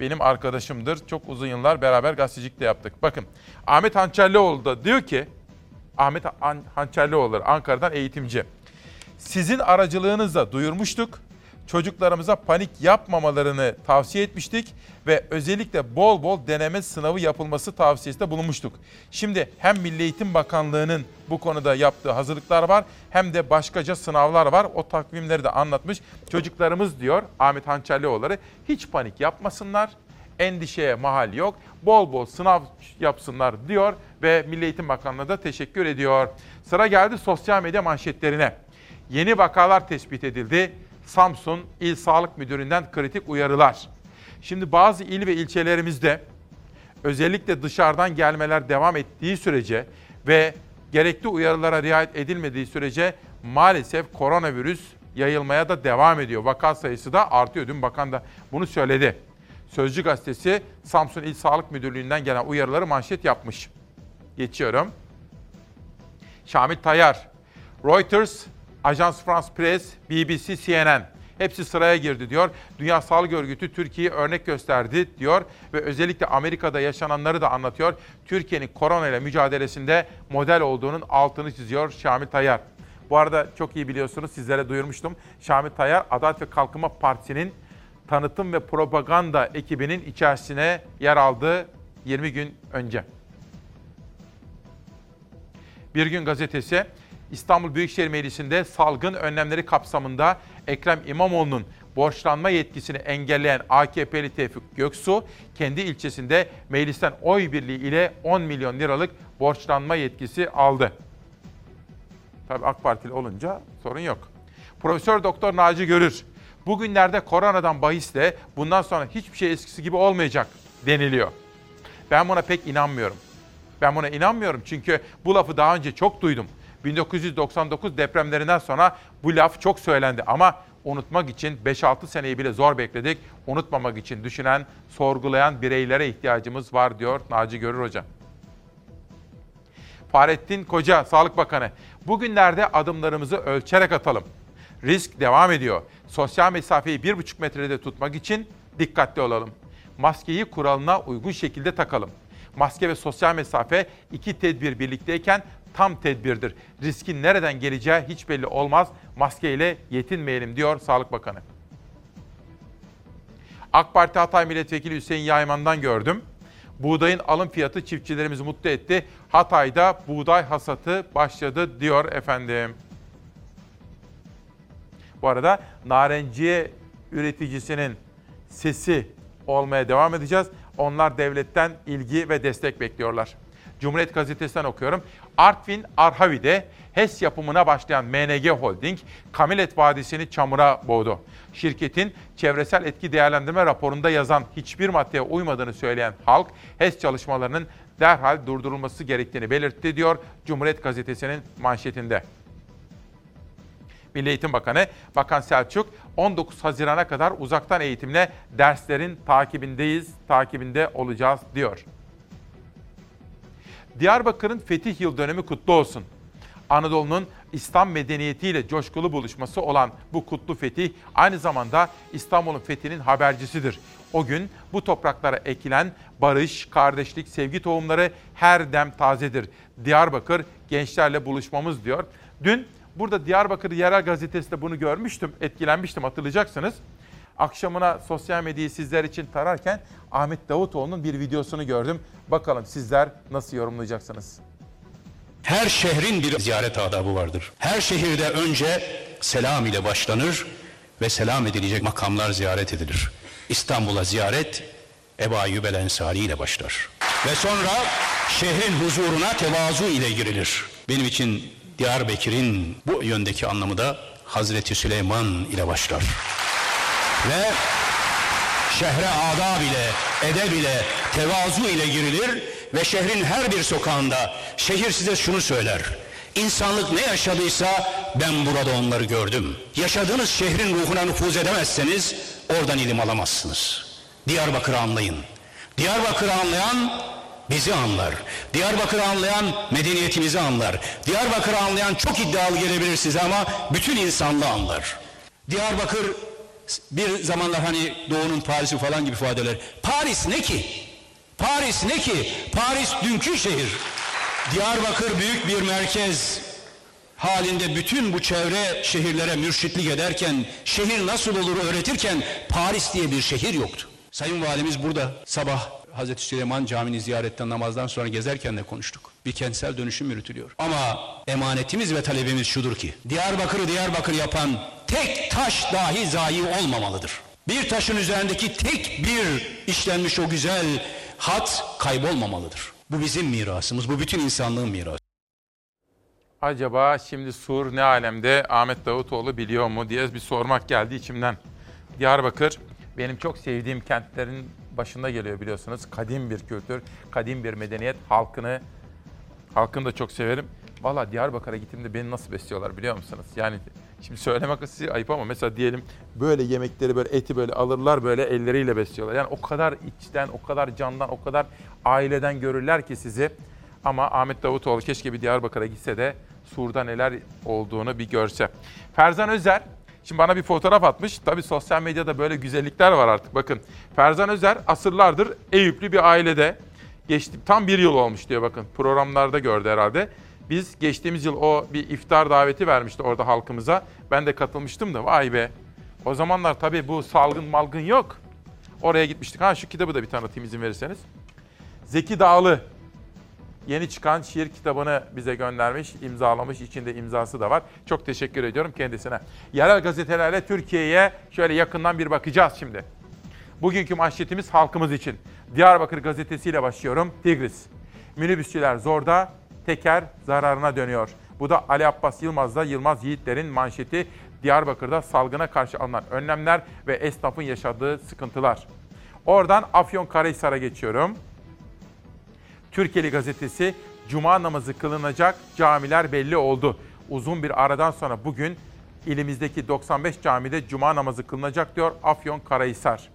Benim arkadaşımdır. Çok uzun yıllar beraber gazetecilik de yaptık. Bakın Ahmet Hançerlioğlu da diyor ki Ahmet Hançerlioğlu Ankara'dan eğitimci. Sizin aracılığınızla duyurmuştuk çocuklarımıza panik yapmamalarını tavsiye etmiştik ve özellikle bol bol deneme sınavı yapılması tavsiyesinde bulunmuştuk. Şimdi hem Milli Eğitim Bakanlığı'nın bu konuda yaptığı hazırlıklar var hem de başkaca sınavlar var. O takvimleri de anlatmış. Çocuklarımız diyor Ahmet Hançerlioğulları hiç panik yapmasınlar. Endişeye mahal yok. Bol bol sınav yapsınlar diyor ve Milli Eğitim Bakanlığı da teşekkür ediyor. Sıra geldi sosyal medya manşetlerine. Yeni vakalar tespit edildi. Samsun İl Sağlık Müdürü'nden kritik uyarılar. Şimdi bazı il ve ilçelerimizde özellikle dışarıdan gelmeler devam ettiği sürece ve gerekli uyarılara riayet edilmediği sürece maalesef koronavirüs yayılmaya da devam ediyor. Vaka sayısı da artıyor. Dün bakan da bunu söyledi. Sözcü gazetesi Samsun İl Sağlık Müdürlüğü'nden gelen uyarıları manşet yapmış. Geçiyorum. Şamil Tayyar, Reuters Ajans France Press, BBC, CNN hepsi sıraya girdi diyor. Dünya Sağlık Örgütü Türkiye'yi örnek gösterdi diyor ve özellikle Amerika'da yaşananları da anlatıyor. Türkiye'nin korona ile mücadelesinde model olduğunun altını çiziyor Şamil Tayyar. Bu arada çok iyi biliyorsunuz sizlere duyurmuştum. Şamil Tayyar Adalet ve Kalkınma Partisi'nin tanıtım ve propaganda ekibinin içerisine yer aldı 20 gün önce. Bir gün gazetesi İstanbul Büyükşehir Meclisi'nde salgın önlemleri kapsamında Ekrem İmamoğlu'nun borçlanma yetkisini engelleyen AKP'li Tevfik Göksu, kendi ilçesinde meclisten oy birliği ile 10 milyon liralık borçlanma yetkisi aldı. Tabii AK Partili olunca sorun yok. Profesör Doktor Naci Görür, bugünlerde koronadan bahisle bundan sonra hiçbir şey eskisi gibi olmayacak deniliyor. Ben buna pek inanmıyorum. Ben buna inanmıyorum çünkü bu lafı daha önce çok duydum. 1999 depremlerinden sonra bu laf çok söylendi ama unutmak için 5-6 seneyi bile zor bekledik. Unutmamak için düşünen, sorgulayan bireylere ihtiyacımız var diyor Naci Görür Hoca. Fahrettin Koca, Sağlık Bakanı. Bugünlerde adımlarımızı ölçerek atalım. Risk devam ediyor. Sosyal mesafeyi 1,5 metrede tutmak için dikkatli olalım. Maskeyi kuralına uygun şekilde takalım. Maske ve sosyal mesafe iki tedbir birlikteyken tam tedbirdir. Riskin nereden geleceği hiç belli olmaz. Maskeyle yetinmeyelim diyor Sağlık Bakanı. AK Parti Hatay Milletvekili Hüseyin Yayman'dan gördüm. Buğdayın alım fiyatı çiftçilerimizi mutlu etti. Hatay'da buğday hasatı başladı diyor efendim. Bu arada narenciye üreticisinin sesi olmaya devam edeceğiz. Onlar devletten ilgi ve destek bekliyorlar. Cumhuriyet Gazetesi'nden okuyorum. Artvin Arhavi'de HES yapımına başlayan MNG Holding, Kamilet Vadisi'ni çamura boğdu. Şirketin çevresel etki değerlendirme raporunda yazan hiçbir maddeye uymadığını söyleyen halk, HES çalışmalarının derhal durdurulması gerektiğini belirtti diyor Cumhuriyet Gazetesi'nin manşetinde. Milli Eğitim Bakanı Bakan Selçuk 19 Haziran'a kadar uzaktan eğitimle derslerin takibindeyiz, takibinde olacağız diyor. Diyarbakır'ın fetih yıl dönümü kutlu olsun. Anadolu'nun İslam medeniyetiyle coşkulu buluşması olan bu kutlu fetih aynı zamanda İstanbul'un fethinin habercisidir. O gün bu topraklara ekilen barış, kardeşlik, sevgi tohumları her dem tazedir. Diyarbakır gençlerle buluşmamız diyor. Dün burada Diyarbakır Yerel Gazetesi'nde bunu görmüştüm, etkilenmiştim hatırlayacaksınız. Akşamına sosyal medyayı sizler için tararken Ahmet Davutoğlu'nun bir videosunu gördüm. Bakalım sizler nasıl yorumlayacaksınız? Her şehrin bir ziyaret adabı vardır. Her şehirde önce selam ile başlanır ve selam edilecek makamlar ziyaret edilir. İstanbul'a ziyaret Ebu Ayyub el Ensari ile başlar. Ve sonra şehrin huzuruna tevazu ile girilir. Benim için Diyarbakır'ın bu yöndeki anlamı da Hazreti Süleyman ile başlar. Ve şehre adab ile, edeb ile, tevazu ile girilir ve şehrin her bir sokağında şehir size şunu söyler. İnsanlık ne yaşadıysa ben burada onları gördüm. Yaşadığınız şehrin ruhuna nüfuz edemezseniz oradan ilim alamazsınız. Diyarbakır'ı anlayın. Diyarbakır'ı anlayan bizi anlar. Diyarbakır'ı anlayan medeniyetimizi anlar. Diyarbakır'ı anlayan çok iddialı gelebilir size ama bütün insanlığı anlar. Diyarbakır bir zamanlar hani Doğu'nun Paris'i falan gibi ifadeler. Paris ne ki? Paris ne ki? Paris dünkü şehir. Diyarbakır büyük bir merkez halinde bütün bu çevre şehirlere mürşitlik ederken, şehir nasıl olur öğretirken Paris diye bir şehir yoktu. Sayın Valimiz burada sabah Hazreti Süleyman Camii'ni ziyaretten namazdan sonra gezerken de konuştuk. Bir kentsel dönüşüm yürütülüyor. Ama emanetimiz ve talebimiz şudur ki Diyarbakır'ı Diyarbakır yapan tek taş dahi zayi olmamalıdır. Bir taşın üzerindeki tek bir işlenmiş o güzel hat kaybolmamalıdır. Bu bizim mirasımız, bu bütün insanlığın mirası. Acaba şimdi Sur ne alemde Ahmet Davutoğlu biliyor mu diye bir sormak geldi içimden. Diyarbakır benim çok sevdiğim kentlerin başında geliyor biliyorsunuz. Kadim bir kültür, kadim bir medeniyet. Halkını, halkını da çok severim. Valla Diyarbakır'a gittiğimde beni nasıl besliyorlar biliyor musunuz? Yani şimdi söylemek size ayıp ama mesela diyelim böyle yemekleri böyle eti böyle alırlar böyle elleriyle besliyorlar. Yani o kadar içten, o kadar candan, o kadar aileden görürler ki sizi. Ama Ahmet Davutoğlu keşke bir Diyarbakır'a gitse de Sur'da neler olduğunu bir görse. Ferzan Özer Şimdi bana bir fotoğraf atmış. Tabii sosyal medyada böyle güzellikler var artık. Bakın Ferzan Özer asırlardır Eyüplü bir ailede. Geçti, tam bir yıl olmuş diyor bakın. Programlarda gördü herhalde. Biz geçtiğimiz yıl o bir iftar daveti vermişti orada halkımıza. Ben de katılmıştım da vay be. O zamanlar tabii bu salgın malgın yok. Oraya gitmiştik. Ha şu kitabı da bir tanıtayım izin verirseniz. Zeki Dağlı yeni çıkan şiir kitabını bize göndermiş, imzalamış. İçinde imzası da var. Çok teşekkür ediyorum kendisine. Yerel gazetelerle Türkiye'ye şöyle yakından bir bakacağız şimdi. Bugünkü manşetimiz halkımız için. Diyarbakır gazetesiyle başlıyorum. Tigris. Minibüsçüler zorda, teker zararına dönüyor. Bu da Ali Abbas Yılmaz'da Yılmaz Yiğitler'in manşeti. Diyarbakır'da salgına karşı alınan önlemler ve esnafın yaşadığı sıkıntılar. Oradan Afyonkarahisar'a geçiyorum. Türkiye'li gazetesi Cuma namazı kılınacak camiler belli oldu. Uzun bir aradan sonra bugün ilimizdeki 95 camide Cuma namazı kılınacak diyor Afyon Karahisar.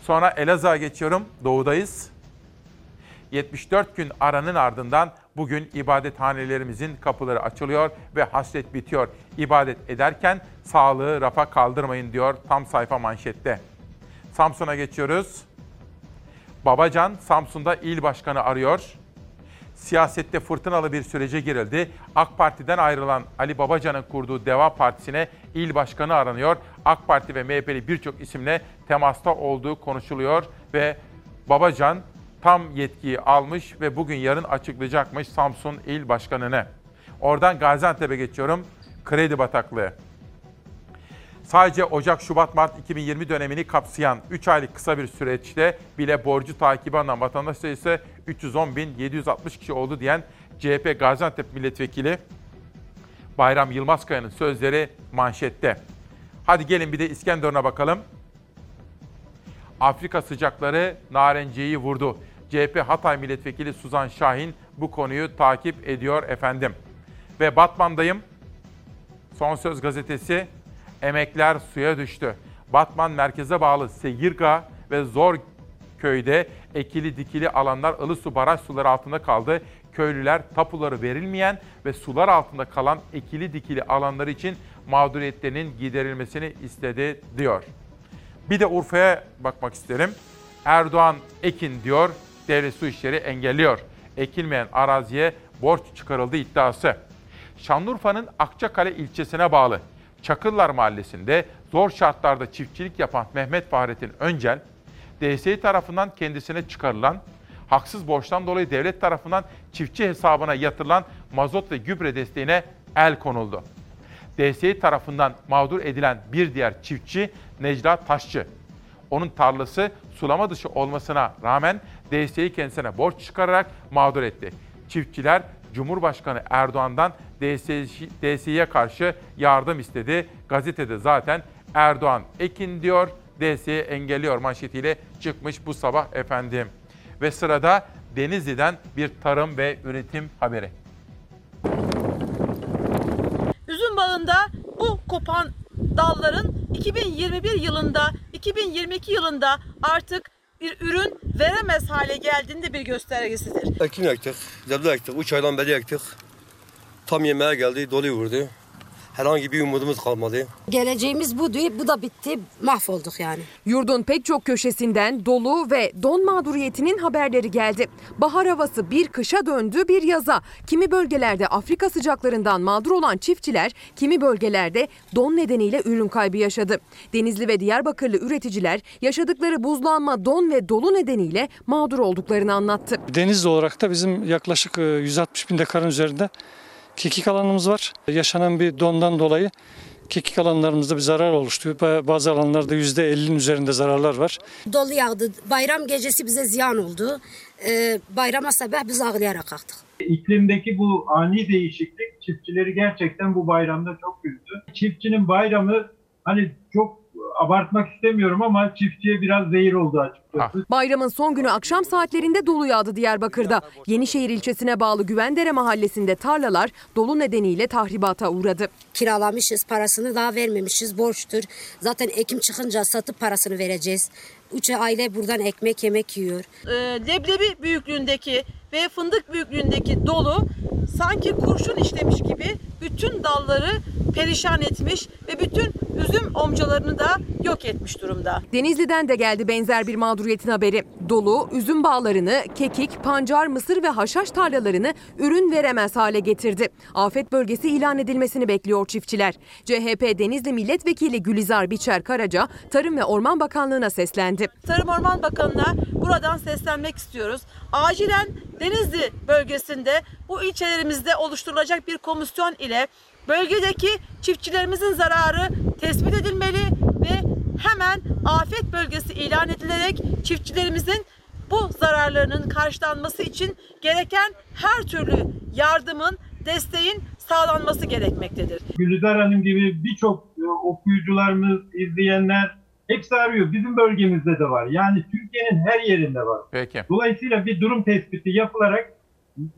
Sonra Elazığ'a geçiyorum. Doğudayız. 74 gün aranın ardından bugün ibadethanelerimizin kapıları açılıyor ve hasret bitiyor. İbadet ederken sağlığı rafa kaldırmayın diyor tam sayfa manşette. Samsun'a geçiyoruz. Babacan Samsun'da il başkanı arıyor. Siyasette fırtınalı bir sürece girildi. AK Parti'den ayrılan Ali Babacan'ın kurduğu Deva Partisi'ne il başkanı aranıyor. AK Parti ve MHP'li birçok isimle temasta olduğu konuşuluyor ve Babacan tam yetkiyi almış ve bugün yarın açıklayacakmış Samsun il başkanını. Oradan Gaziantep'e geçiyorum. Kredi bataklığı. Sadece Ocak, Şubat, Mart 2020 dönemini kapsayan 3 aylık kısa bir süreçte bile borcu takibi alınan vatandaş sayısı 310.760 kişi oldu diyen CHP Gaziantep Milletvekili Bayram Yılmazkaya'nın sözleri manşette. Hadi gelin bir de İskenderun'a bakalım. Afrika sıcakları narenciyeyi vurdu. CHP Hatay Milletvekili Suzan Şahin bu konuyu takip ediyor efendim. Ve Batman'dayım. Son Söz gazetesi emekler suya düştü. Batman merkeze bağlı Segirga ve Zor köyde ekili dikili alanlar Ilısu baraj suları altında kaldı. Köylüler tapuları verilmeyen ve sular altında kalan ekili dikili alanları için mağduriyetlerinin giderilmesini istedi diyor. Bir de Urfa'ya bakmak isterim. Erdoğan ekin diyor, devlet su işleri engelliyor. Ekilmeyen araziye borç çıkarıldı iddiası. Şanlıurfa'nın Akçakale ilçesine bağlı Çakıllar Mahallesi'nde zor şartlarda çiftçilik yapan Mehmet Fahrettin Öncel, DSİ tarafından kendisine çıkarılan, haksız borçtan dolayı devlet tarafından çiftçi hesabına yatırılan mazot ve gübre desteğine el konuldu. DSİ tarafından mağdur edilen bir diğer çiftçi Necla Taşçı. Onun tarlası sulama dışı olmasına rağmen DSİ kendisine borç çıkararak mağdur etti. Çiftçiler Cumhurbaşkanı Erdoğan'dan DSİ'ye karşı yardım istedi. Gazetede zaten Erdoğan ekin diyor, DSİ engelliyor manşetiyle çıkmış bu sabah efendim. Ve sırada Denizli'den bir tarım ve üretim haberi. Üzüm bağında bu kopan dalların 2021 yılında, 2022 yılında artık bir ürün veremez hale geldiğinde bir göstergesidir. Ekin ektik, zebze ektik, 3 aydan beri ektik. Tam yemeğe geldi, dolu vurdu. Herhangi bir umudumuz kalmadı. Geleceğimiz bu değil, bu da bitti, mahvolduk yani. Yurdun pek çok köşesinden dolu ve don mağduriyetinin haberleri geldi. Bahar havası bir kışa döndü bir yaza. Kimi bölgelerde Afrika sıcaklarından mağdur olan çiftçiler, kimi bölgelerde don nedeniyle ürün kaybı yaşadı. Denizli ve Diyarbakırlı üreticiler yaşadıkları buzlanma, don ve dolu nedeniyle mağdur olduklarını anlattı. Denizli olarak da bizim yaklaşık 160 bin dekarın üzerinde kekik alanımız var. Yaşanan bir dondan dolayı kekik alanlarımızda bir zarar oluştu. Bazı alanlarda %50'nin üzerinde zararlar var. Dolu yağdı. Bayram gecesi bize ziyan oldu. Ee, bayrama sabah biz ağlayarak kalktık. İklimdeki bu ani değişiklik çiftçileri gerçekten bu bayramda çok üzdü. Çiftçinin bayramı hani çok abartmak istemiyorum ama çiftçiye biraz zehir oldu açıkçası. Bayramın son günü akşam saatlerinde dolu yağdı Diyarbakır'da. Yenişehir ilçesine bağlı Güvendere mahallesinde tarlalar dolu nedeniyle tahribata uğradı. Kiralamışız, parasını daha vermemişiz, borçtur. Zaten ekim çıkınca satıp parasını vereceğiz. Üç aile buradan ekmek yemek yiyor. Ee, leblebi büyüklüğündeki ve fındık büyüklüğündeki dolu sanki kurşun işlemiş gibi bütün dalları perişan etmiş ve bütün üzüm omcalarını da yok etmiş durumda. Denizli'den de geldi benzer bir mağduriyetin haberi. Dolu, üzüm bağlarını, kekik, pancar, mısır ve haşhaş tarlalarını ürün veremez hale getirdi. Afet bölgesi ilan edilmesini bekliyor çiftçiler. CHP Denizli Milletvekili Gülizar Biçer Karaca, Tarım ve Orman Bakanlığı'na seslendi. Tarım Orman Bakanı'na buradan seslenmek istiyoruz. Acilen Denizli bölgesinde bu ilçelerimizde oluşturulacak bir komisyon ile bölgedeki çiftçilerimizin zararı tespit edilmeli ve hemen afet bölgesi ilan edilerek çiftçilerimizin bu zararlarının karşılanması için gereken her türlü yardımın, desteğin sağlanması gerekmektedir. Gülizar Hanım gibi birçok okuyucularımız, izleyenler arıyor. Bizim bölgemizde de var. Yani Türkiye'nin her yerinde var. Peki. Dolayısıyla bir durum tespiti yapılarak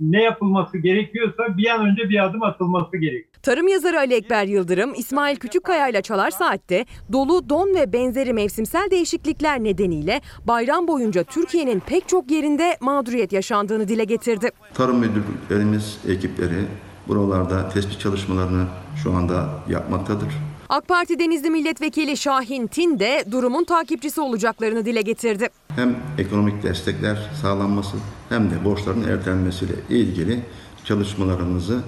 ne yapılması gerekiyorsa bir an önce bir adım atılması gerekiyor. Tarım yazarı Ali Ekber Yıldırım, İsmail Küçükkaya ile Çalar Saat'te dolu, don ve benzeri mevsimsel değişiklikler nedeniyle bayram boyunca Türkiye'nin pek çok yerinde mağduriyet yaşandığını dile getirdi. Tarım müdürlüklerimiz, ekipleri buralarda tespit çalışmalarını şu anda yapmaktadır. AK Parti Denizli Milletvekili Şahin Tin de durumun takipçisi olacaklarını dile getirdi. Hem ekonomik destekler sağlanması hem de borçların ertelenmesiyle ilgili çalışmalarımızı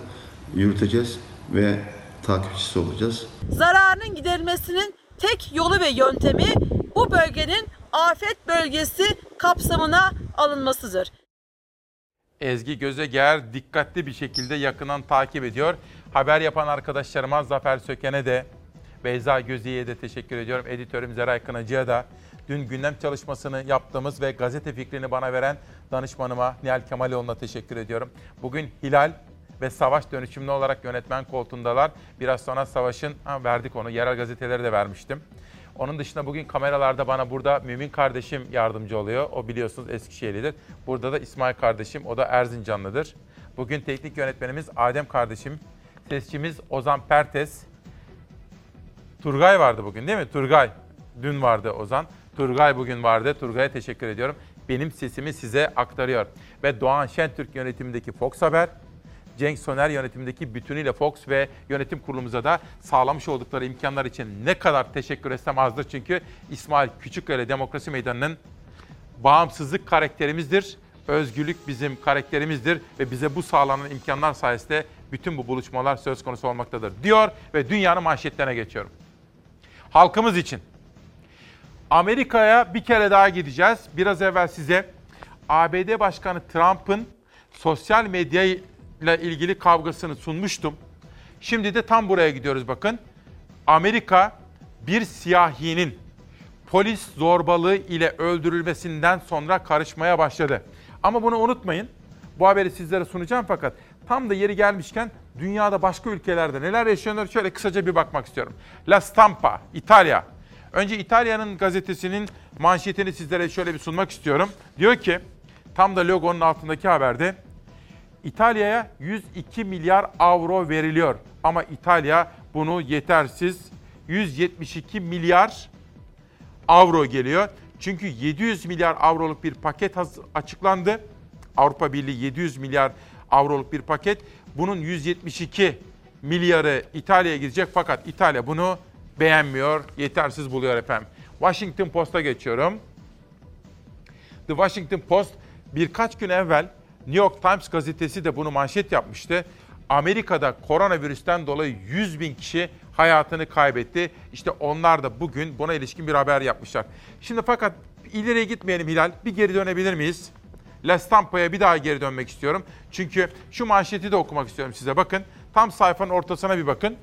yürüteceğiz ve takipçisi olacağız. Zararının giderilmesinin tek yolu ve yöntemi bu bölgenin afet bölgesi kapsamına alınmasıdır. Ezgi Gözeger dikkatli bir şekilde yakından takip ediyor. Haber yapan arkadaşlarıma Zafer Söken'e de Beyza Gözü'ye de teşekkür ediyorum. Editörüm Zeray Kınacı'ya da. Dün gündem çalışmasını yaptığımız ve gazete fikrini bana veren danışmanıma Nihal Kemaloğlu'na teşekkür ediyorum. Bugün Hilal ve Savaş dönüşümlü olarak yönetmen koltuğundalar. Biraz sonra Savaş'ın, ha, verdik onu, yerel gazeteleri de vermiştim. Onun dışında bugün kameralarda bana burada Mümin kardeşim yardımcı oluyor. O biliyorsunuz Eskişehirlidir. Burada da İsmail kardeşim, o da Erzincanlıdır. Bugün teknik yönetmenimiz Adem kardeşim. Sesçimiz Ozan Pertes. Turgay vardı bugün değil mi? Turgay. Dün vardı Ozan. Turgay bugün vardı. Turgay'a teşekkür ediyorum. Benim sesimi size aktarıyor. Ve Doğan Şentürk yönetimindeki Fox Haber, Cenk Soner yönetimindeki bütünüyle Fox ve yönetim kurulumuza da sağlamış oldukları imkanlar için ne kadar teşekkür etsem azdır. Çünkü İsmail Küçükkaya Demokrasi Meydanı'nın bağımsızlık karakterimizdir. Özgürlük bizim karakterimizdir ve bize bu sağlanan imkanlar sayesinde bütün bu buluşmalar söz konusu olmaktadır diyor ve dünyanın manşetlerine geçiyorum. Halkımız için. Amerika'ya bir kere daha gideceğiz. Biraz evvel size ABD Başkanı Trump'ın sosyal medya ile ilgili kavgasını sunmuştum. Şimdi de tam buraya gidiyoruz bakın. Amerika bir siyahinin polis zorbalığı ile öldürülmesinden sonra karışmaya başladı. Ama bunu unutmayın. Bu haberi sizlere sunacağım fakat tam da yeri gelmişken dünyada başka ülkelerde neler yaşanıyor şöyle kısaca bir bakmak istiyorum. La Stampa, İtalya. Önce İtalya'nın gazetesinin manşetini sizlere şöyle bir sunmak istiyorum. Diyor ki tam da logonun altındaki haberde İtalya'ya 102 milyar avro veriliyor. Ama İtalya bunu yetersiz 172 milyar avro geliyor. Çünkü 700 milyar avroluk bir paket açıklandı. Avrupa Birliği 700 milyar avroluk bir paket. Bunun 172 milyarı İtalya'ya gidecek fakat İtalya bunu beğenmiyor, yetersiz buluyor efendim. Washington Post'a geçiyorum. The Washington Post birkaç gün evvel New York Times gazetesi de bunu manşet yapmıştı. Amerika'da koronavirüsten dolayı 100 bin kişi hayatını kaybetti. İşte onlar da bugün buna ilişkin bir haber yapmışlar. Şimdi fakat ileriye gitmeyelim Hilal. Bir geri dönebilir miyiz? La Stampa'ya bir daha geri dönmek istiyorum. Çünkü şu manşeti de okumak istiyorum size. Bakın tam sayfanın ortasına bir bakın.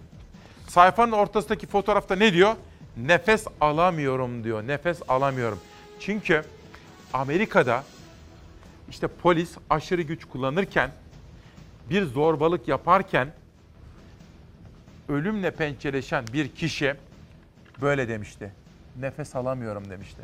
Sayfanın ortasındaki fotoğrafta ne diyor? Nefes alamıyorum diyor. Nefes alamıyorum. Çünkü Amerika'da işte polis aşırı güç kullanırken, bir zorbalık yaparken ölümle pençeleşen bir kişi böyle demişti. Nefes alamıyorum demişti.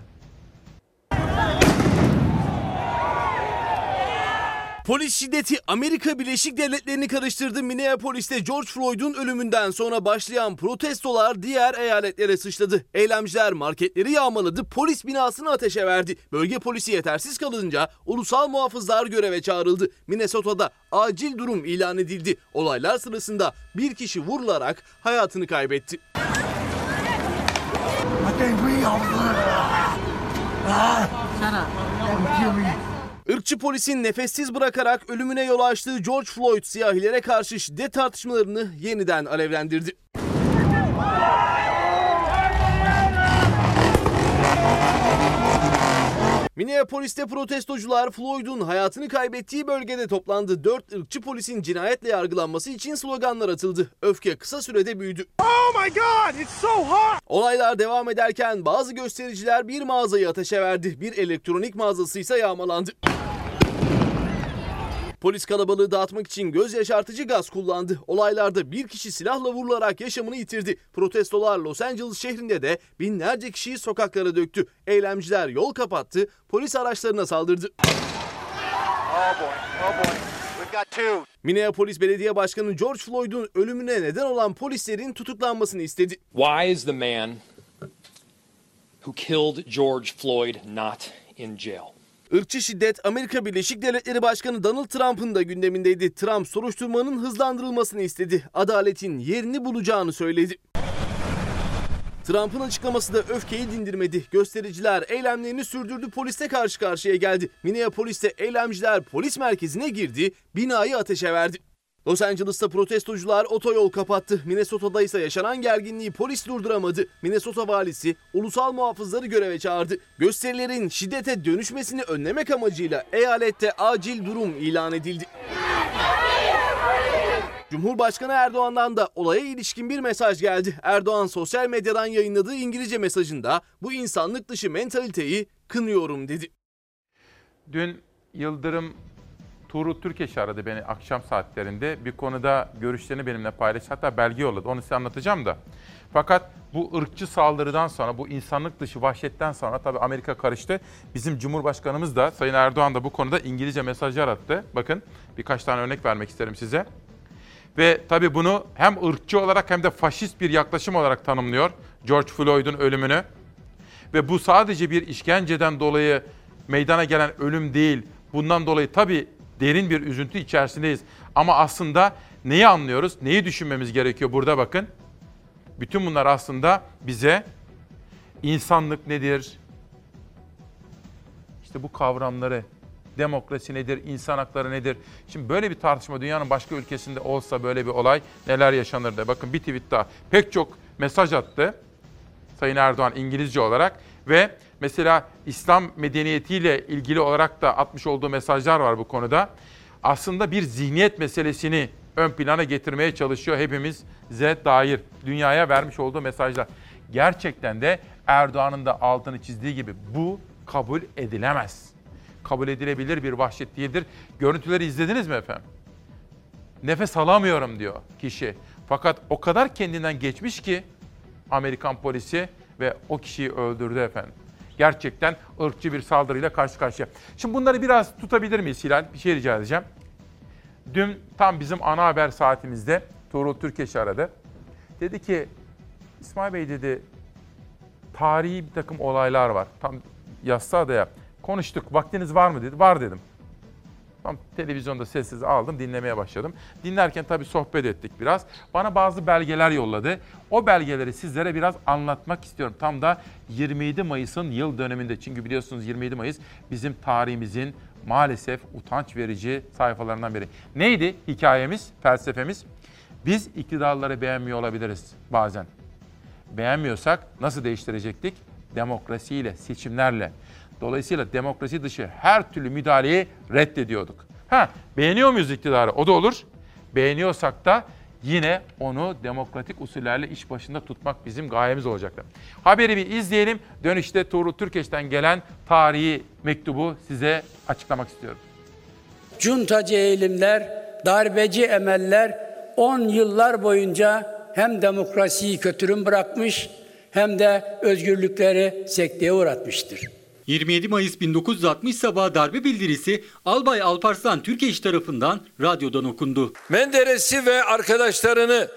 Polis şiddeti Amerika Birleşik Devletleri'ni karıştırdı. Minneapolis'te George Floyd'un ölümünden sonra başlayan protestolar diğer eyaletlere sıçradı. Eylemciler marketleri yağmaladı, polis binasını ateşe verdi. Bölge polisi yetersiz kalınca ulusal muhafızlar göreve çağrıldı. Minnesota'da acil durum ilan edildi. Olaylar sırasında bir kişi vurularak hayatını kaybetti. Irkçı polisin nefessiz bırakarak ölümüne yol açtığı George Floyd siyahilere karşı şiddet tartışmalarını yeniden alevlendirdi. Minneapolis'te protestocular Floyd'un hayatını kaybettiği bölgede toplandı. Dört ırkçı polisin cinayetle yargılanması için sloganlar atıldı. Öfke kısa sürede büyüdü. Oh my God, it's so hot. Olaylar devam ederken bazı göstericiler bir mağazayı ateşe verdi. Bir elektronik mağazası ise yağmalandı. Polis kalabalığı dağıtmak için göz yaşartıcı gaz kullandı. Olaylarda bir kişi silahla vurularak yaşamını yitirdi. Protestolar Los Angeles şehrinde de binlerce kişiyi sokaklara döktü. Eylemciler yol kapattı, polis araçlarına saldırdı. Oh boy, oh boy. Minneapolis Belediye Başkanı George Floyd'un ölümüne neden olan polislerin tutuklanmasını istedi. Why is the man who killed George Floyd not in jail? Irkçı şiddet Amerika Birleşik Devletleri Başkanı Donald Trump'ın da gündemindeydi. Trump soruşturmanın hızlandırılmasını istedi. Adaletin yerini bulacağını söyledi. Trump'ın açıklaması da öfkeyi dindirmedi. Göstericiler eylemlerini sürdürdü, poliste karşı karşıya geldi. Minneapolis'te eylemciler polis merkezine girdi, binayı ateşe verdi. Los Angeles'ta protestocular otoyol kapattı. Minnesota'da ise yaşanan gerginliği polis durduramadı. Minnesota valisi ulusal muhafızları göreve çağırdı. Gösterilerin şiddete dönüşmesini önlemek amacıyla eyalette acil durum ilan edildi. Cumhurbaşkanı Erdoğan'dan da olaya ilişkin bir mesaj geldi. Erdoğan sosyal medyadan yayınladığı İngilizce mesajında bu insanlık dışı mentaliteyi kınıyorum dedi. Dün Yıldırım Tuğrul Türkeş aradı beni akşam saatlerinde. Bir konuda görüşlerini benimle paylaştı. Hatta belge yolladı. Onu size anlatacağım da. Fakat bu ırkçı saldırıdan sonra, bu insanlık dışı vahşetten sonra tabii Amerika karıştı. Bizim Cumhurbaşkanımız da, Sayın Erdoğan da bu konuda İngilizce mesajlar attı. Bakın birkaç tane örnek vermek isterim size. Ve tabii bunu hem ırkçı olarak hem de faşist bir yaklaşım olarak tanımlıyor. George Floyd'un ölümünü. Ve bu sadece bir işkenceden dolayı meydana gelen ölüm değil. Bundan dolayı tabii derin bir üzüntü içerisindeyiz. Ama aslında neyi anlıyoruz? Neyi düşünmemiz gerekiyor burada bakın. Bütün bunlar aslında bize insanlık nedir? İşte bu kavramları demokrasi nedir, insan hakları nedir? Şimdi böyle bir tartışma dünyanın başka ülkesinde olsa böyle bir olay neler yaşanırdı? Bakın bir tweet daha pek çok mesaj attı Sayın Erdoğan İngilizce olarak ve mesela İslam medeniyetiyle ilgili olarak da atmış olduğu mesajlar var bu konuda. Aslında bir zihniyet meselesini ön plana getirmeye çalışıyor hepimize dair dünyaya vermiş olduğu mesajlar. Gerçekten de Erdoğan'ın da altını çizdiği gibi bu kabul edilemez. Kabul edilebilir bir vahşet değildir. Görüntüleri izlediniz mi efendim? Nefes alamıyorum diyor kişi. Fakat o kadar kendinden geçmiş ki Amerikan polisi ve o kişiyi öldürdü efendim. Gerçekten ırkçı bir saldırıyla karşı karşıya. Şimdi bunları biraz tutabilir miyiz Hilal? Bir şey rica edeceğim. Dün tam bizim ana haber saatimizde Tuğrul Türkeş aradı. Dedi ki İsmail Bey dedi tarihi bir takım olaylar var. Tam Yassıada'ya konuştuk. Vaktiniz var mı dedi. Var dedim. Tam televizyonda sessiz aldım, dinlemeye başladım. Dinlerken tabii sohbet ettik biraz. Bana bazı belgeler yolladı. O belgeleri sizlere biraz anlatmak istiyorum. Tam da 27 Mayıs'ın yıl döneminde. Çünkü biliyorsunuz 27 Mayıs bizim tarihimizin maalesef utanç verici sayfalarından biri. Neydi hikayemiz, felsefemiz? Biz iktidarları beğenmiyor olabiliriz bazen. Beğenmiyorsak nasıl değiştirecektik? Demokrasiyle, seçimlerle. Dolayısıyla demokrasi dışı her türlü müdahaleyi reddediyorduk. Ha, beğeniyor muyuz iktidarı? O da olur. Beğeniyorsak da yine onu demokratik usullerle iş başında tutmak bizim gayemiz olacaktır. Haberi bir izleyelim. Dönüşte Tuğrul Türkeş'ten gelen tarihi mektubu size açıklamak istiyorum. Cuntacı eğilimler, darbeci emeller 10 yıllar boyunca hem demokrasiyi kötürüm bırakmış hem de özgürlükleri sekteye uğratmıştır. 27 Mayıs 1960 sabahı darbe bildirisi Albay Alparslan Türkeş tarafından radyodan okundu. Menderes'i ve arkadaşlarını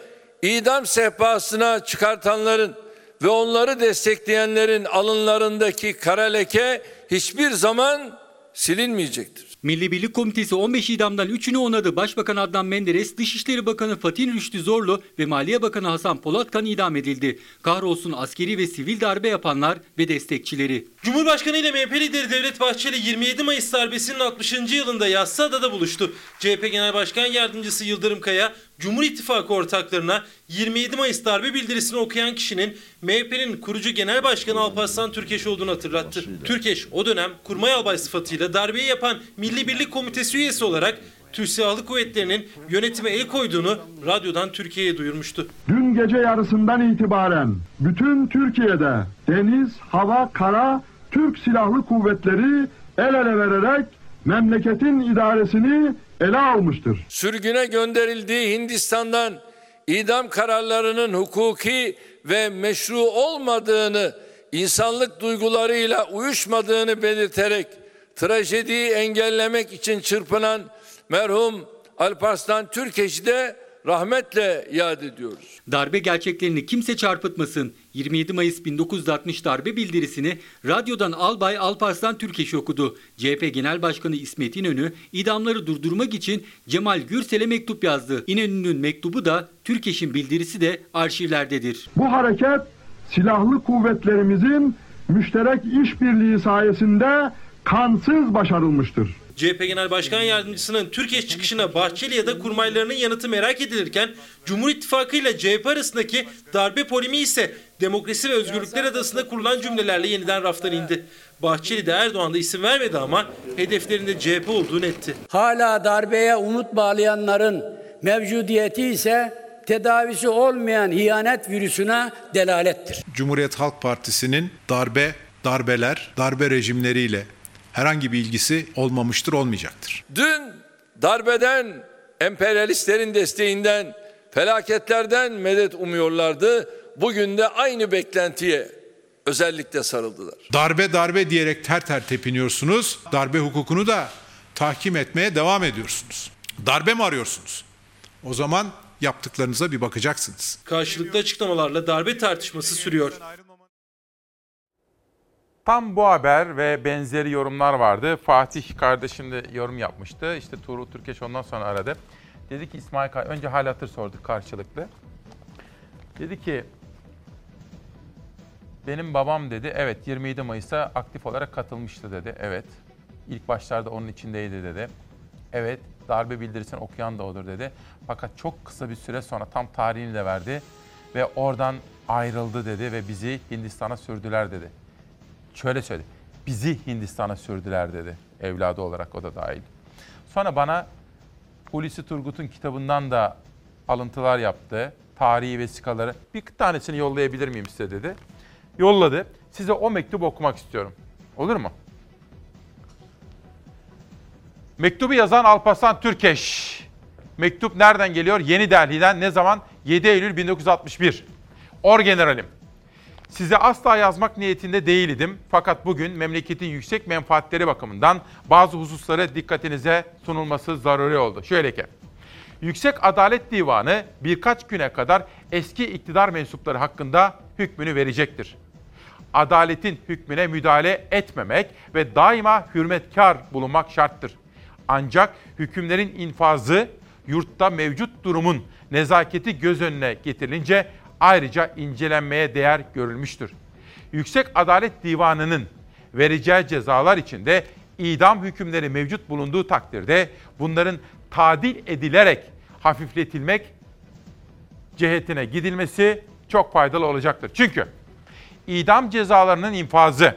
idam sehpasına çıkartanların ve onları destekleyenlerin alınlarındaki kara leke hiçbir zaman silinmeyecektir. Milli Birlik Komitesi 15 idamdan 3'ünü onadı. Başbakan Adnan Menderes, Dışişleri Bakanı Fatih Rüştü Zorlu ve Maliye Bakanı Hasan Polatkan idam edildi. Kahrolsun askeri ve sivil darbe yapanlar ve destekçileri. Cumhurbaşkanı ile MHP lideri Devlet Bahçeli 27 Mayıs darbesinin 60. yılında Yassıada'da buluştu. CHP Genel Başkan Yardımcısı Yıldırım Kaya, Cumhur İttifakı ortaklarına 27 Mayıs darbe bildirisini okuyan kişinin MHP'nin kurucu genel başkanı Alparslan Türkeş olduğunu hatırlattı. Türkeş o dönem kurmay albay sıfatıyla darbeyi yapan Milli Birlik Komitesi üyesi olarak Türk Silahlı Kuvvetleri'nin yönetime el koyduğunu radyodan Türkiye'ye duyurmuştu. Dün gece yarısından itibaren bütün Türkiye'de deniz, hava, kara Türk Silahlı Kuvvetleri el ele vererek memleketin idaresini ele almıştır. Sürgüne gönderildiği Hindistan'dan idam kararlarının hukuki ve meşru olmadığını, insanlık duygularıyla uyuşmadığını belirterek trajediyi engellemek için çırpınan merhum Alparslan Türkeş'i de rahmetle yad ediyoruz. Darbe gerçeklerini kimse çarpıtmasın. 27 Mayıs 1960 darbe bildirisini radyodan Albay Alparslan Türkeş okudu. CHP Genel Başkanı İsmet İnönü idamları durdurmak için Cemal Gürsel'e mektup yazdı. İnönü'nün mektubu da Türkeş'in bildirisi de arşivlerdedir. Bu hareket silahlı kuvvetlerimizin müşterek işbirliği sayesinde kansız başarılmıştır. CHP Genel Başkan Yardımcısının Türkiye çıkışına Bahçeli ya da kurmaylarının yanıtı merak edilirken Cumhur İttifakı ile CHP arasındaki darbe polemiği ise demokrasi ve özgürlükler adasında kurulan cümlelerle yeniden raftan indi. Bahçeli de Erdoğan da isim vermedi ama hedeflerinde CHP olduğu netti. Hala darbeye umut bağlayanların mevcudiyeti ise tedavisi olmayan hiyanet virüsüne delalettir. Cumhuriyet Halk Partisi'nin darbe, darbeler, darbe rejimleriyle herhangi bir ilgisi olmamıştır, olmayacaktır. Dün darbeden, emperyalistlerin desteğinden, felaketlerden medet umuyorlardı. Bugün de aynı beklentiye özellikle sarıldılar. Darbe darbe diyerek ter ter tepiniyorsunuz. Darbe hukukunu da tahkim etmeye devam ediyorsunuz. Darbe mi arıyorsunuz? O zaman yaptıklarınıza bir bakacaksınız. Karşılıklı açıklamalarla darbe tartışması sürüyor. Tam bu haber ve benzeri yorumlar vardı. Fatih kardeşim de yorum yapmıştı. İşte Tuğrul Türkeş ondan sonra aradı. Dedi ki İsmail Kay, önce hal hatır sorduk karşılıklı. Dedi ki benim babam dedi evet 27 Mayıs'a aktif olarak katılmıştı dedi. Evet. İlk başlarda onun içindeydi dedi. Evet darbe bildirisini okuyan da odur dedi. Fakat çok kısa bir süre sonra tam tarihini de verdi ve oradan ayrıldı dedi ve bizi Hindistan'a sürdüler dedi. Şöyle söyledi. Bizi Hindistan'a sürdüler dedi. Evladı olarak o da dahil. Sonra bana Hulusi Turgut'un kitabından da alıntılar yaptı. Tarihi vesikaları. Bir tanesini yollayabilir miyim size dedi. Yolladı. Size o mektubu okumak istiyorum. Olur mu? Mektubu yazan Alparslan Türkeş. Mektup nereden geliyor? Yeni Delhi'den. Ne zaman? 7 Eylül 1961. Orgeneralim. Size asla yazmak niyetinde değildim. Fakat bugün memleketin yüksek menfaatleri bakımından bazı hususları dikkatinize sunulması zaruri oldu. Şöyle ki, Yüksek Adalet Divanı birkaç güne kadar eski iktidar mensupları hakkında hükmünü verecektir. Adaletin hükmüne müdahale etmemek ve daima hürmetkar bulunmak şarttır. Ancak hükümlerin infazı yurtta mevcut durumun nezaketi göz önüne getirilince ayrıca incelenmeye değer görülmüştür. Yüksek Adalet Divanı'nın vereceği cezalar içinde idam hükümleri mevcut bulunduğu takdirde bunların tadil edilerek hafifletilmek cihetine gidilmesi çok faydalı olacaktır. Çünkü idam cezalarının infazı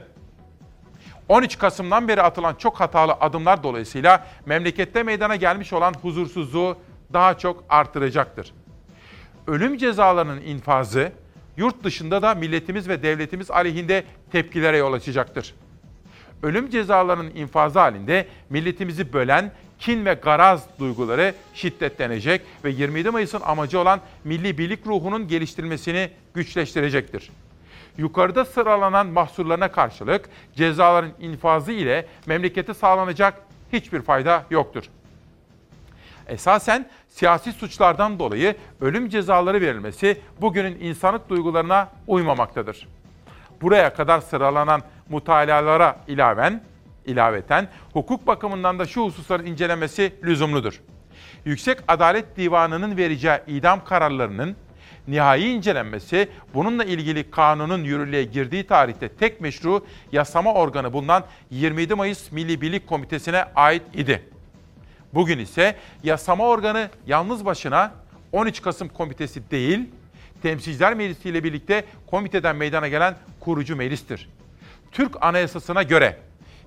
13 Kasım'dan beri atılan çok hatalı adımlar dolayısıyla memlekette meydana gelmiş olan huzursuzluğu daha çok artıracaktır. Ölüm cezalarının infazı yurt dışında da milletimiz ve devletimiz aleyhinde tepkilere yol açacaktır. Ölüm cezalarının infazı halinde milletimizi bölen kin ve garaz duyguları şiddetlenecek ve 27 Mayıs'ın amacı olan milli birlik ruhunun geliştirilmesini güçleştirecektir. Yukarıda sıralanan mahsurlarına karşılık cezaların infazı ile memlekete sağlanacak hiçbir fayda yoktur. Esasen siyasi suçlardan dolayı ölüm cezaları verilmesi bugünün insanlık duygularına uymamaktadır. Buraya kadar sıralanan mutalalara ilaven, ilaveten hukuk bakımından da şu hususların incelenmesi lüzumludur. Yüksek Adalet Divanı'nın vereceği idam kararlarının nihai incelenmesi bununla ilgili kanunun yürürlüğe girdiği tarihte tek meşru yasama organı bulunan 27 Mayıs Milli Birlik Komitesi'ne ait idi. Bugün ise yasama organı yalnız başına 13 Kasım Komitesi değil, Temsilciler Meclisi ile birlikte komiteden meydana gelen kurucu meclistir. Türk Anayasası'na göre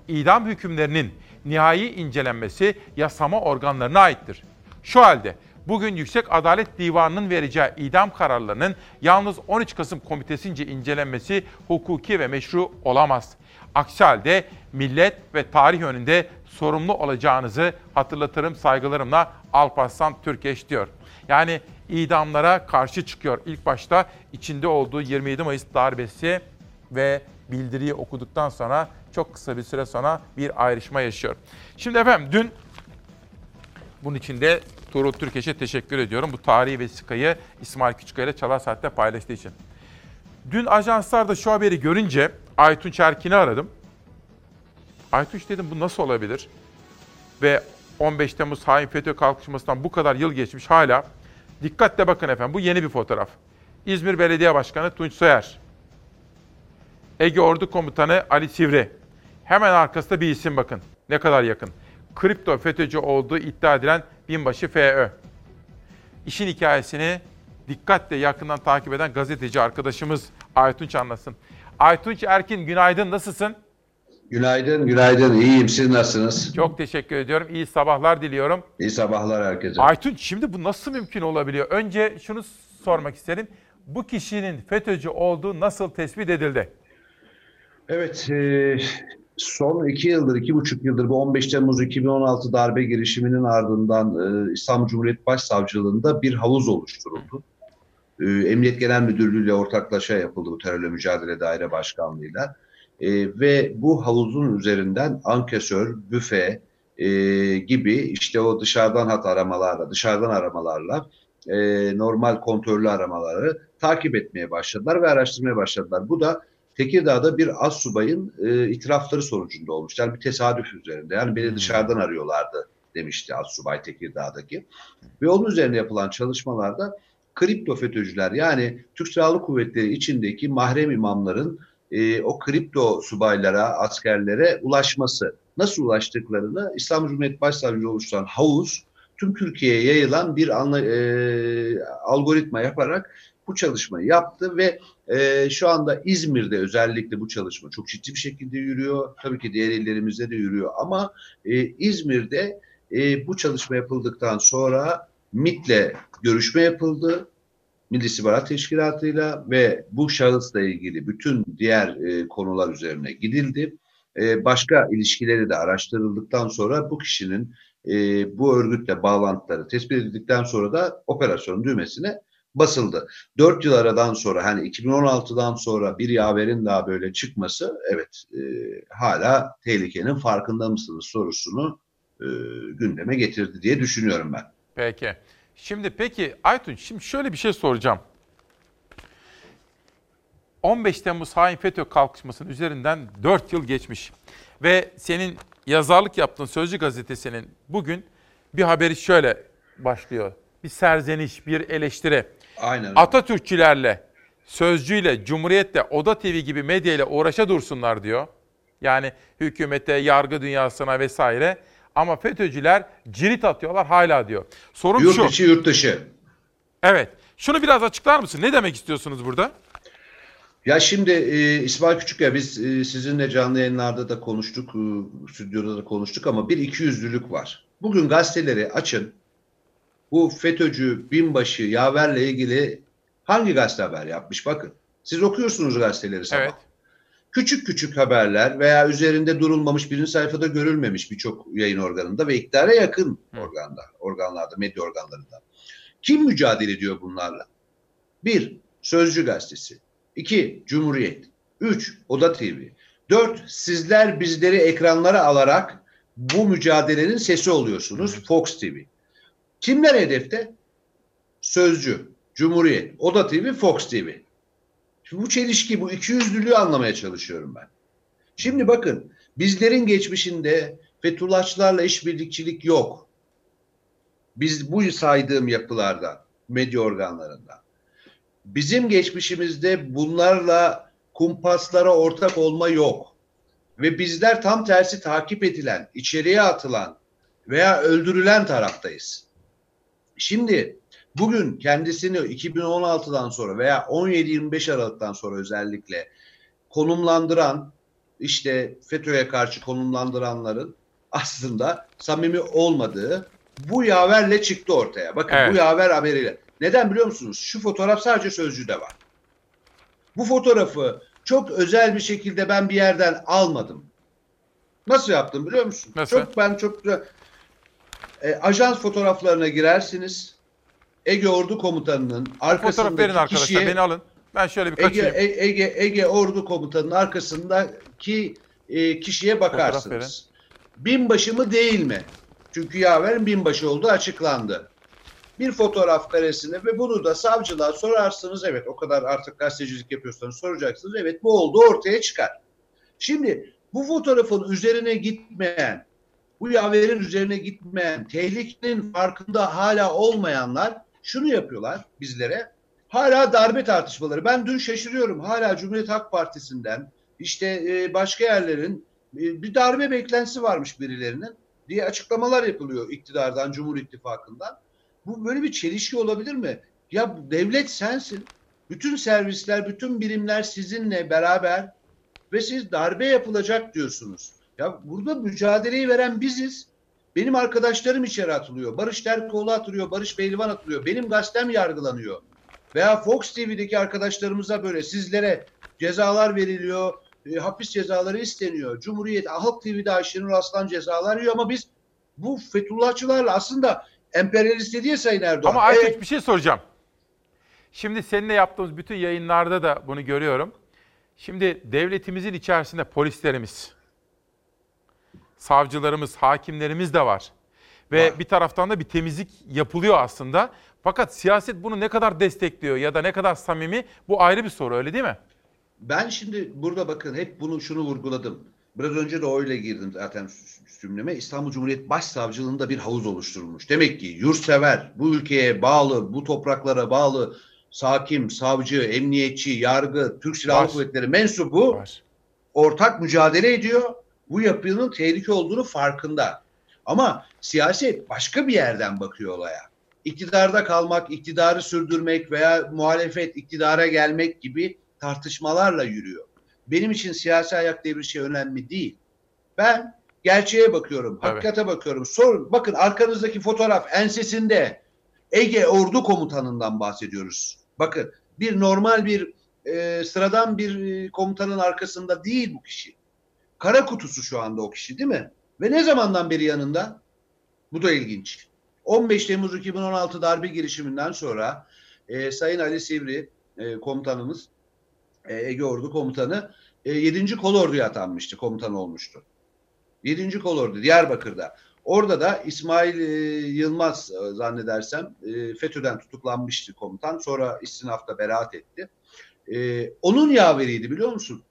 idam hükümlerinin nihai incelenmesi yasama organlarına aittir. Şu halde bugün Yüksek Adalet Divanı'nın vereceği idam kararlarının yalnız 13 Kasım Komitesince incelenmesi hukuki ve meşru olamaz. Aksi halde millet ve tarih önünde sorumlu olacağınızı hatırlatırım saygılarımla Alparslan Türkeş diyor. Yani idamlara karşı çıkıyor. İlk başta içinde olduğu 27 Mayıs darbesi ve bildiriyi okuduktan sonra çok kısa bir süre sonra bir ayrışma yaşıyor. Şimdi efendim dün bunun için de Tuğrul Türkeş'e teşekkür ediyorum. Bu tarihi vesikayı İsmail Küçükkaya ile Çalar Saat'te paylaştığı için. Dün ajanslarda şu haberi görünce Aytunç Erkin'i aradım. Aytunç dedim bu nasıl olabilir? Ve 15 Temmuz hain FETÖ kalkışmasından bu kadar yıl geçmiş hala. Dikkatle bakın efendim bu yeni bir fotoğraf. İzmir Belediye Başkanı Tunç Soyer. Ege Ordu Komutanı Ali Sivri. Hemen arkasında bir isim bakın. Ne kadar yakın. Kripto FETÖ'cü olduğu iddia edilen binbaşı FÖ. İşin hikayesini dikkatle yakından takip eden gazeteci arkadaşımız Aytunç anlasın. Aytunç Erkin günaydın nasılsın? Günaydın, günaydın. İyiyim. Siz nasılsınız? Çok teşekkür ediyorum. İyi sabahlar diliyorum. İyi sabahlar herkese. Aytun şimdi bu nasıl mümkün olabiliyor? Önce şunu sormak isterim. Bu kişinin FETÖ'cü olduğu nasıl tespit edildi? Evet, e, son iki yıldır, iki buçuk yıldır bu 15 Temmuz 2016 darbe girişiminin ardından e, İstanbul Cumhuriyet Başsavcılığında bir havuz oluşturuldu. E, Emniyet Genel Müdürlüğü ile ortaklaşa yapıldı bu terörle mücadele daire başkanlığıyla. E, ve bu havuzun üzerinden ankesör, büfe e, gibi işte o dışarıdan hat aramalarla, dışarıdan aramalarla e, normal kontrollü aramaları takip etmeye başladılar ve araştırmaya başladılar. Bu da Tekirdağ'da bir az subayın e, itirafları sonucunda olmuş. Yani bir tesadüf üzerinde. Yani beni dışarıdan arıyorlardı demişti az subay Tekirdağ'daki. Ve onun üzerine yapılan çalışmalarda kripto FETÖ'cüler yani Türk Silahlı Kuvvetleri içindeki mahrem imamların e, o kripto subaylara, askerlere ulaşması, nasıl ulaştıklarını İstanbul Cumhuriyet Başsavcılığı oluşturan havuz tüm Türkiye'ye yayılan bir anla, e, algoritma yaparak bu çalışmayı yaptı ve e, şu anda İzmir'de özellikle bu çalışma çok ciddi bir şekilde yürüyor. Tabii ki diğer illerimizde de yürüyor ama e, İzmir'de e, bu çalışma yapıldıktan sonra MIT'le görüşme yapıldı. Milli İstihbarat Teşkilatı'yla ve bu şahısla ilgili bütün diğer e, konular üzerine gidildi. E, başka ilişkileri de araştırıldıktan sonra bu kişinin e, bu örgütle bağlantıları tespit edildikten sonra da operasyonun düğmesine basıldı. Dört yıl aradan sonra hani 2016'dan sonra bir yaverin daha böyle çıkması evet e, hala tehlikenin farkında mısınız sorusunu e, gündeme getirdi diye düşünüyorum ben. Peki. Şimdi peki Aytun şimdi şöyle bir şey soracağım. 15 Temmuz hain FETÖ kalkışmasının üzerinden 4 yıl geçmiş. Ve senin yazarlık yaptığın Sözcü gazetesinin bugün bir haberi şöyle başlıyor. Bir serzeniş, bir eleştiri. Aynen. Atatürkçülerle, Sözcüyle, Cumhuriyet'le, Oda TV gibi medyayla uğraşa dursunlar diyor. Yani hükümete, yargı dünyasına vesaire. Ama FETÖ'cüler cirit atıyorlar hala diyor. Sorum yurt şu. içi yurt dışı. Evet. Şunu biraz açıklar mısın? Ne demek istiyorsunuz burada? Ya şimdi e, İsmail Küçük'ya biz e, sizinle canlı yayınlarda da konuştuk, e, stüdyoda da konuştuk ama bir ikiyüzlülük var. Bugün gazeteleri açın. Bu FETÖ'cü binbaşı Yaver'le ilgili hangi gazete haber yapmış? Bakın. Siz okuyorsunuz gazeteleri sabah. Evet. Küçük küçük haberler veya üzerinde durulmamış, birinci sayfada görülmemiş birçok yayın organında ve iktidara yakın organda, organlarda, medya organlarında. Kim mücadele ediyor bunlarla? Bir, Sözcü Gazetesi. İki, Cumhuriyet. Üç, Oda TV. Dört, sizler bizleri ekranlara alarak bu mücadelenin sesi oluyorsunuz. Fox TV. Kimler hedefte? Sözcü, Cumhuriyet, Oda TV, Fox TV. Şimdi bu çelişki, bu ikiyüzlülüğü anlamaya çalışıyorum ben. Şimdi bakın, bizlerin geçmişinde Fethullahçılarla işbirlikçilik yok. Biz bu saydığım yapılarda, medya organlarında. Bizim geçmişimizde bunlarla kumpaslara ortak olma yok. Ve bizler tam tersi takip edilen, içeriye atılan veya öldürülen taraftayız. Şimdi bugün kendisini 2016'dan sonra veya 17-25 Aralık'tan sonra özellikle konumlandıran işte FETÖ'ye karşı konumlandıranların aslında samimi olmadığı bu yaverle çıktı ortaya. Bakın Evet. bu yaver haberiyle. Neden biliyor musunuz? Şu fotoğraf sadece sözcüde var. Bu fotoğrafı çok özel bir şekilde ben bir yerden almadım. Nasıl yaptım biliyor musun? Nasıl? Çok ben çok. E, ajans fotoğraflarına girersiniz. Ege Ordu Komutanı'nın Fotoğraf verin arkasındaki arkadaşlar. kişiye Beni alın. Ben şöyle bir Ege, kaçayım. E- Ege, Ege Ordu Komutanı'nın arkasındaki e, kişiye bakarsınız. Binbaşı mı değil mi? Çünkü yaverin binbaşı olduğu açıklandı. Bir fotoğraf karesini ve bunu da savcılığa sorarsınız. Evet o kadar artık gazetecilik yapıyorsanız soracaksınız. Evet bu oldu ortaya çıkar. Şimdi bu fotoğrafın üzerine gitmeyen, bu yaverin üzerine gitmeyen, tehlikenin farkında hala olmayanlar şunu yapıyorlar bizlere. Hala darbe tartışmaları. Ben dün şaşırıyorum. Hala Cumhuriyet Halk Partisi'nden işte e, başka yerlerin e, bir darbe beklentisi varmış birilerinin diye açıklamalar yapılıyor iktidardan, Cumhur İttifakı'ndan. Bu böyle bir çelişki olabilir mi? Ya devlet sensin. Bütün servisler, bütün birimler sizinle beraber ve siz darbe yapılacak diyorsunuz. Ya burada mücadeleyi veren biziz. Benim arkadaşlarım içeri atılıyor. Barış Terkoğlu atılıyor, Barış Pehlivan atılıyor. Benim gazetem yargılanıyor. Veya Fox TV'deki arkadaşlarımıza böyle sizlere cezalar veriliyor, e, hapis cezaları isteniyor. Cumhuriyet, Halk TV'de Ayşenur Aslan cezalar yiyor ama biz bu Fethullahçılarla aslında emperyalist dedi ya Sayın Erdoğan. Ama Aytunç Evet, bir şey soracağım. Şimdi seninle yaptığımız bütün yayınlarda da bunu görüyorum. Şimdi devletimizin içerisinde polislerimiz, savcılarımız, hakimlerimiz de var. Ve bir taraftan da bir temizlik yapılıyor aslında. Fakat siyaset bunu ne kadar destekliyor ya da ne kadar samimi bu ayrı bir soru öyle değil mi? Ben şimdi burada bakın hep bunu şunu vurguladım. Biraz önce de öyle girdim zaten cümleme. İstanbul Cumhuriyet Başsavcılığında bir havuz oluşturulmuş. Demek ki yurtsever, bu ülkeye bağlı, bu topraklara bağlı sakim, savcı, emniyetçi, yargı, Türk Silahlı Var. Kuvvetleri mensubu ortak mücadele ediyor. Bu yapının tehlike olduğunu farkında. Ama siyaset başka bir yerden bakıyor olaya. İktidarda kalmak, iktidarı sürdürmek veya muhalefet iktidara gelmek gibi tartışmalarla yürüyor. Benim için siyasi ayak diye bir şey önemli değil. Ben gerçeğe bakıyorum, Evet. hakikate bakıyorum. Sorun, bakın arkanızdaki fotoğraf ensesinde Ege Ordu Komutanı'ndan bahsediyoruz. Bakın bir normal bir e, sıradan bir e, komutanın arkasında değil bu kişi. Kara kutusu şu anda o kişi değil mi? Ve ne zamandan beri yanında? Bu da ilginç. 15 Temmuz 2016 darbe girişiminden sonra e, Sayın Ali Sivri e, komutanımız e, Ege Ordu komutanı e, 7. Kolordu'ya atanmıştı, komutan olmuştu. 7. Kolordu Diyarbakır'da. Orada da İsmail e, Yılmaz e, zannedersem e, FETÖ'den tutuklanmıştı komutan. Sonra istinafta beraat etti. E, onun yaveriydi biliyor musun?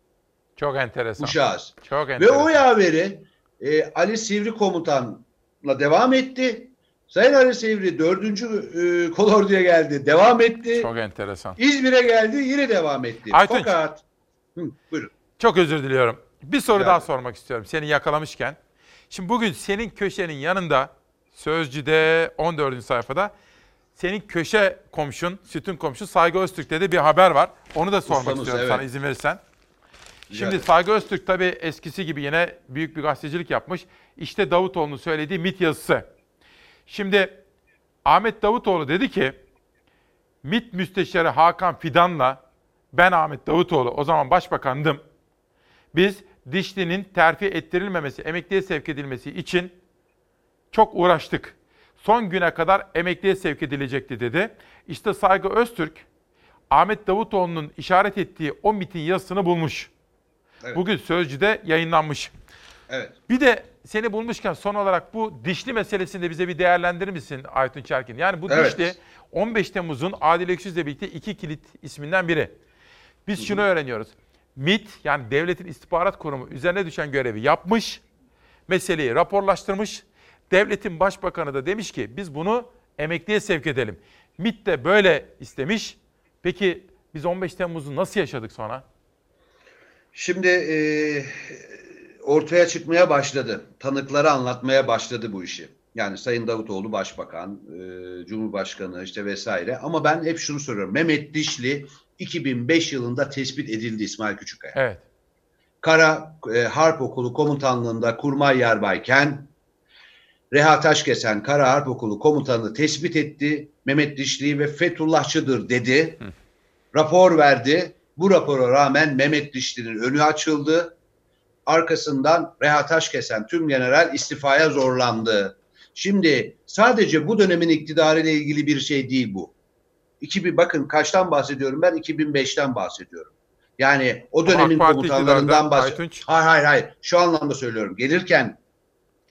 Çok enteresan. Bu şahıs. Çok Ve enteresan. o yaveri e, Ali Sivri komutanla devam etti. Sayın Ali Sivri 4. E, kolorduya geldi. Devam etti. Çok enteresan. İzmir'e geldi yine devam etti. Aytunç. Fakat Hı, buyurun. Çok özür diliyorum. Bir soru Rica daha ederim. sormak istiyorum seni yakalamışken. Şimdi bugün senin köşenin yanında Sözcü'de 14. sayfada senin köşe komşun, sütün komşun Saygı Öztürk'te de bir haber var. Onu da sormak Ustamız, istiyorum evet. sana izin verirsen. Şimdi ederim. Saygı Öztürk tabii eskisi gibi yine büyük bir gazetecilik yapmış. İşte Davutoğlu'nun söylediği MIT yazısı. Şimdi Ahmet Davutoğlu dedi ki MİT Müsteşarı Hakan Fidan'la ben Ahmet Davutoğlu o zaman başbakandım. Biz Dişli'nin terfi ettirilmemesi, emekliye sevk edilmesi için çok uğraştık. Son güne kadar emekliye sevk edilecekti dedi. İşte Saygı Öztürk, Ahmet Davutoğlu'nun işaret ettiği o MİT'in yazısını bulmuş. Evet. Bugün Sözcü'de yayınlanmış. Evet. Bir de seni bulmuşken son olarak bu dişli meselesini de bize bir değerlendirir misin Aytun Çerkin? Yani bu Evet. dişli 15 Temmuz'un Adil Öksüz'le birlikte iki kilit isminden biri. Biz şunu öğreniyoruz. MİT yani Devletin İstihbarat Kurumu üzerine düşen görevi yapmış, meseleyi raporlaştırmış. Devletin Başbakanı da demiş ki biz bunu emekliye sevk edelim. MİT de böyle istemiş. Peki biz 15 Temmuz'u nasıl yaşadık sonra? Şimdi e, ortaya çıkmaya başladı. Tanıkları anlatmaya başladı bu işi. Yani Sayın Davutoğlu Başbakan, e, Cumhurbaşkanı işte vesaire. Ama ben hep şunu soruyorum. Mehmet Dişli 2005 yılında tespit edildi İsmail Küçükkaya. Evet. Kara e, Harp Okulu komutanlığında kurmay yarbayken Reha Taşkesen Kara Harp Okulu komutanı tespit etti. Mehmet Dişli ve Fethullahçıdır dedi. Rapor verdi. Bu rapora rağmen Mehmet Dişli'nin önü açıldı. Arkasından Reha Taşkesen tüm general istifaya zorlandı. Şimdi sadece bu dönemin iktidarı ile ilgili bir şey değil bu. 2000 bakın kaçtan bahsediyorum ben 2005'ten bahsediyorum. Yani o dönemin komutanlarından bahsediyorum. Hayır hayır hayır. Şu anlamda söylüyorum. Gelirken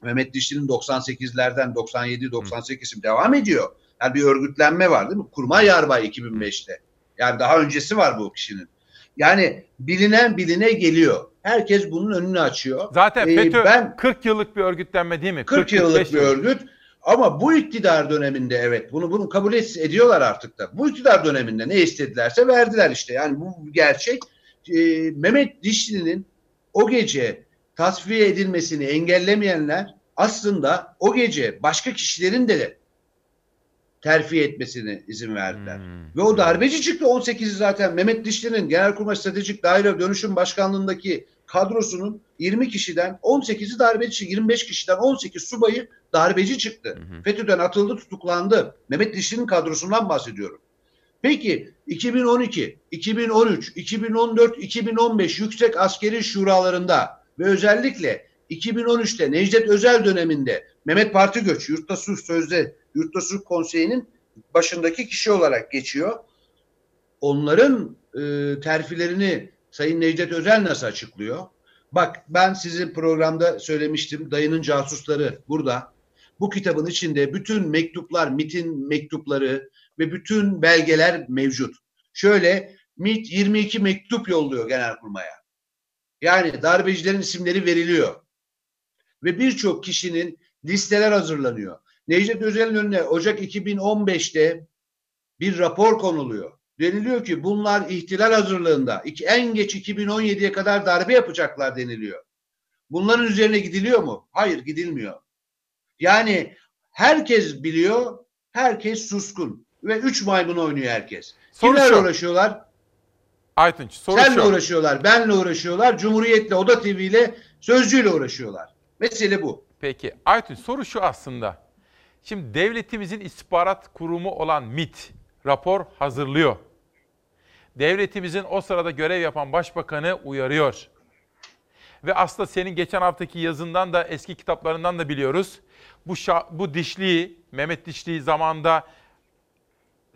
Mehmet Dişli'nin 98'lerden 97 98 devam ediyor. Yani bir örgütlenme var değil mi? Kurmay Yarbay 2005'te. Yani daha öncesi var bu kişinin. Yani bilinen biline geliyor. Herkes bunun önünü açıyor. Zaten Ee, FETÖ ben 40 yıllık bir örgütlenme değil mi? 40 yıllık bir örgüt. Ama bu iktidar döneminde evet bunu bunu kabul ediyorlar artık da. Bu iktidar döneminde ne istedilerse verdiler işte. Yani bu gerçek. Ee, Mehmet Dişli'nin o gece tasfiye edilmesini engellemeyenler aslında o gece başka kişilerin de terfi etmesine izin verdiler. Ve o darbeci çıktı 18'i zaten Mehmet Dişli'nin Genelkurmay Stratejik Daire Dönüşüm Başkanlığındaki kadrosunun 20 kişiden 18'i darbeci, 25 kişiden 18 subayı darbeci çıktı. FETÖ'den atıldı, tutuklandı. Mehmet Dişli'nin kadrosundan bahsediyorum. Peki 2012, 2013, 2014, 2015 yüksek askeri şuralarında ve özellikle 2013'te Necdet Özel döneminde Mehmet Parti Göç Yurtta Sulh Sözde Yurtta Sulh Konseyi'nin başındaki kişi olarak geçiyor. Onların e, terfilerini Sayın Necdet Özel nasıl açıklıyor? Bak ben sizin programda söylemiştim. Dayının casusları burada. Bu kitabın içinde bütün mektuplar, MIT'in mektupları ve bütün belgeler mevcut. Şöyle MIT 22 mektup yolluyor Genelkurmay'a. Yani darbecilerin isimleri veriliyor. Ve birçok kişinin listeler hazırlanıyor. Necdet Özel'in önüne Ocak 2015'te bir rapor konuluyor. Deniliyor ki bunlar ihtilal hazırlığında iki, en geç 2017'ye kadar darbe yapacaklar deniliyor. Bunların üzerine gidiliyor mu? Hayır gidilmiyor. Yani herkes biliyor, herkes suskun ve üç maymun oynuyor herkes. Soru Kimlerle şu. uğraşıyorlar? Aytunç soru Senle şu. uğraşıyorlar, benle uğraşıyorlar, Cumhuriyet'le, Oda TV ile, Sözcü'yle uğraşıyorlar. Mesele bu. Peki Aytunç soru şu aslında. Şimdi devletimizin istihbarat kurumu olan MIT rapor hazırlıyor. Devletimizin o sırada görev yapan başbakanı uyarıyor. Ve aslında senin geçen haftaki yazından da eski kitaplarından da biliyoruz. Bu şa- bu dişliği, Mehmet Dişliği zamanında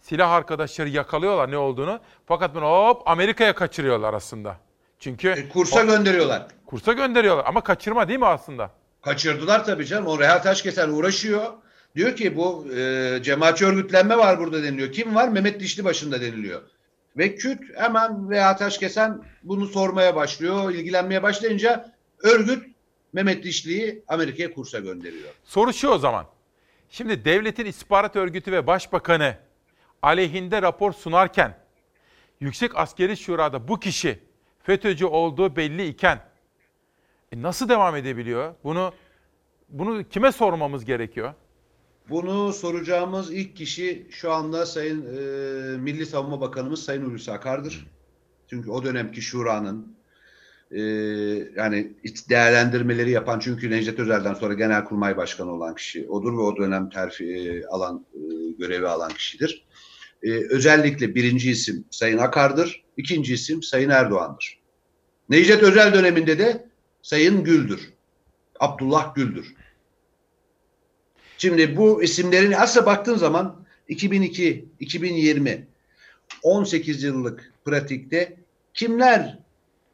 silah arkadaşları yakalıyorlar ne olduğunu. Fakat bunu hop Amerika'ya kaçırıyorlar aslında. Çünkü kursa gönderiyorlar. Kursa gönderiyorlar ama kaçırma değil mi aslında? Kaçırdılar tabii canım. O Reha Taşkesen uğraşıyor. Diyor ki bu e, cemaatçi örgütlenme var burada deniliyor. Kim var? Mehmet Dişli başında deniliyor. Ve Küt hemen Reha Taşkesen bunu sormaya başlıyor. ilgilenmeye başlayınca örgüt Mehmet Dişli'yi Amerika'ya kursa gönderiyor. Soru şu o zaman. Şimdi devletin istihbarat örgütü ve başbakanı aleyhinde rapor sunarken Yüksek Askeri Şura'da bu kişi FETÖ'cü olduğu belli iken e nasıl devam edebiliyor? Bunu bunu kime sormamız gerekiyor? Bunu soracağımız ilk kişi şu anda Sayın e, Milli Savunma Bakanımız Sayın Hulusi Akar'dır. Çünkü o dönemki şuranın e, yani değerlendirmeleri yapan çünkü Necdet Özel'den sonra Genelkurmay Başkanı olan kişi odur ve o dönem terfi e, alan e, görevi alan kişidir. E, özellikle birinci isim Sayın Akar'dır, ikinci isim Sayın Erdoğan'dır. Necdet Özel döneminde de Sayın Gül'dür. Abdullah Gül'dür. Şimdi bu isimlerin aslında baktığın zaman 2002, 2020, 18 yıllık pratikte kimler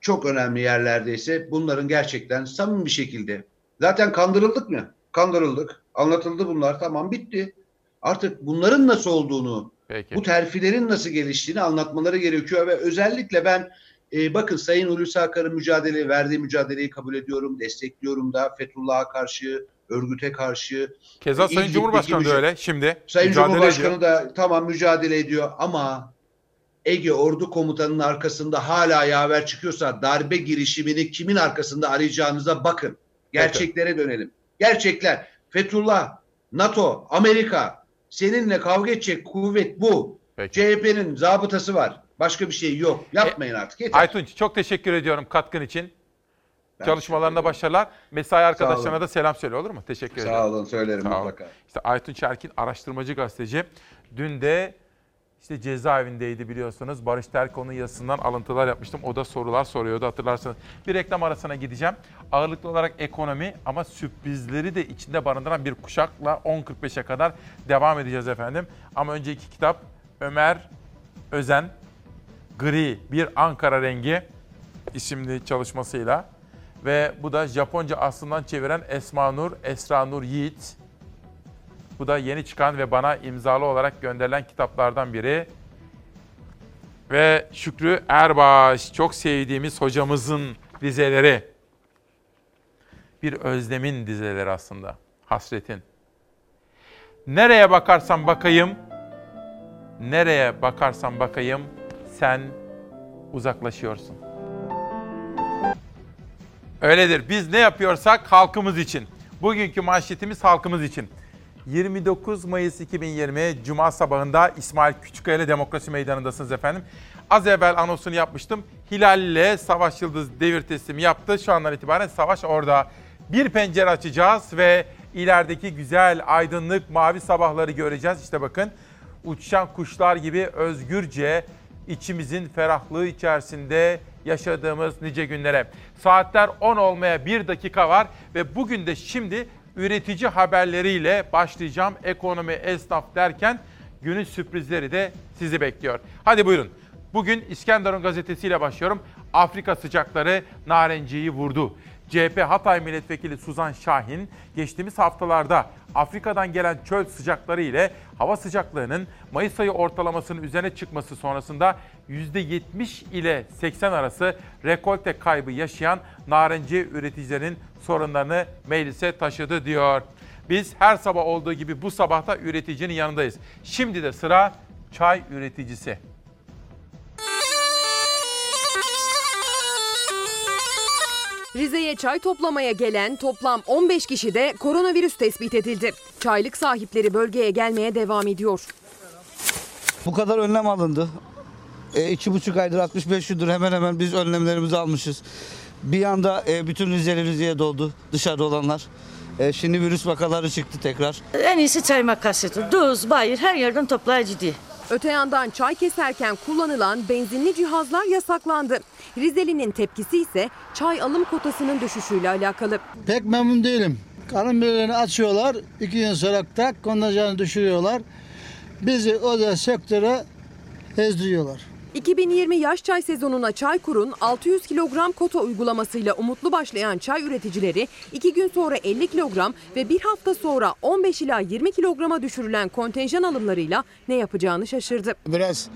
çok önemli yerlerdeyse bunların gerçekten samimi bir şekilde zaten kandırıldık mı? Kandırıldık. Anlatıldı bunlar. Tamam bitti. Artık bunların nasıl olduğunu, Peki. bu terfilerin nasıl geliştiğini anlatmaları gerekiyor ve özellikle ben e, bakın Sayın Hulusi Akar'ın mücadele verdiği mücadeleyi kabul ediyorum, destekliyorum da Fethullah'a karşı, örgüte karşı. Keza Sayın İdlib'deki Cumhurbaşkanı da müca- öyle şimdi. Sayın mücadele Cumhurbaşkanı ediyor. da tamam mücadele ediyor ama Ege Ordu Komutanı'nın arkasında hala yaver çıkıyorsa darbe girişimini kimin arkasında arayacağınıza bakın. Gerçeklere dönelim. Gerçekler. Fethullah, NATO, Amerika seninle kavga edecek kuvvet bu. CHP'nin zabıtası var. Başka bir şey yok. Yapmayın artık. Yeter. Aytunç çok teşekkür ediyorum katkın için. Çalışmalarında başarılar. Mesai arkadaşlarına da selam söyle olur mu? Teşekkür Sağ ederim. olun, söylerim Sağ olun. mutlaka. İşte Aytunç Erkin araştırmacı gazeteci. Dün de işte cezaevindeydi biliyorsunuz. Barış Terkoğlu'nun yazısından alıntılar yapmıştım. O da sorular soruyordu hatırlarsanız. Bir reklam arasına gideceğim. Ağırlıklı olarak ekonomi ama sürprizleri de içinde barındıran bir kuşakla 10.45'e kadar devam edeceğiz efendim. Ama önce iki kitap Ömer Özen Gri Bir Ankara Rengi isimli çalışmasıyla ve bu da Japonca aslından çeviren Esma Nur, Esra Nur Yiğit. Bu da yeni çıkan ve bana imzalı olarak gönderilen kitaplardan biri. Ve Şükrü Erbaş, çok sevdiğimiz hocamızın dizeleri. Bir özlemin dizeleri aslında, hasretin. Nereye bakarsam bakayım, nereye bakarsam bakayım sen uzaklaşıyorsun. Öyledir. Biz ne yapıyorsak halkımız için. Bugünkü manşetimiz halkımız için. 29 Mayıs 2020 Cuma sabahında İsmail Küçükkaya ile Demokrasi Meydanı'ndasınız efendim. Az evvel anonsunu yapmıştım. Hilal ile Savaş Yıldız devir teslimi yaptı. Şu andan itibaren Savaş orada. Bir pencere açacağız ve ilerideki güzel aydınlık mavi sabahları göreceğiz. İşte bakın uçan kuşlar gibi özgürce içimizin ferahlığı içerisinde yaşadığımız nice günlere. Saatler 10 olmaya bir dakika var ve bugün de şimdi üretici haberleriyle başlayacağım. Ekonomi, esnaf derken günün sürprizleri de sizi bekliyor. Hadi buyurun. Bugün İskenderun gazetesiyle başlıyorum. Afrika sıcakları narenciyi vurdu. CHP Hatay Milletvekili Suzan Şahin geçtiğimiz haftalarda Afrika'dan gelen çöl sıcakları ile hava sıcaklığının Mayıs ayı ortalamasının üzerine çıkması sonrasında %70 ile 80 arası rekolte kaybı yaşayan narenci üreticilerin sorunlarını meclise taşıdı diyor. Biz her sabah olduğu gibi bu sabahta üreticinin yanındayız. Şimdi de sıra çay üreticisi. Rize'ye çay toplamaya gelen toplam 15 kişi de koronavirüs tespit edildi. Çaylık sahipleri bölgeye gelmeye devam ediyor. Bu kadar önlem alındı. E, iki buçuk aydır 65 gündür hemen hemen biz önlemlerimizi almışız. Bir anda e, bütün Rizeli Rize'ye doldu dışarıda olanlar. E, şimdi virüs vakaları çıktı tekrar. En iyisi çay makasıdır. Düz, bayır her yerden toplayıcı değil. Öte yandan çay keserken kullanılan benzinli cihazlar yasaklandı. Rizeli'nin tepkisi ise çay alım kotasının düşüşüyle alakalı. Pek memnun değilim. Karın birlerini açıyorlar. iki gün sonra tak kontenjanı düşürüyorlar. Bizi o da sektöre ezdiriyorlar. 2020 yaş çay sezonuna Çaykur'un 600 kilogram kota uygulamasıyla umutlu başlayan çay üreticileri 2 gün sonra 50 kilogram ve bir hafta sonra 15 ila 20 kilograma düşürülen kontenjan alımlarıyla ne yapacağını şaşırdı. Biraz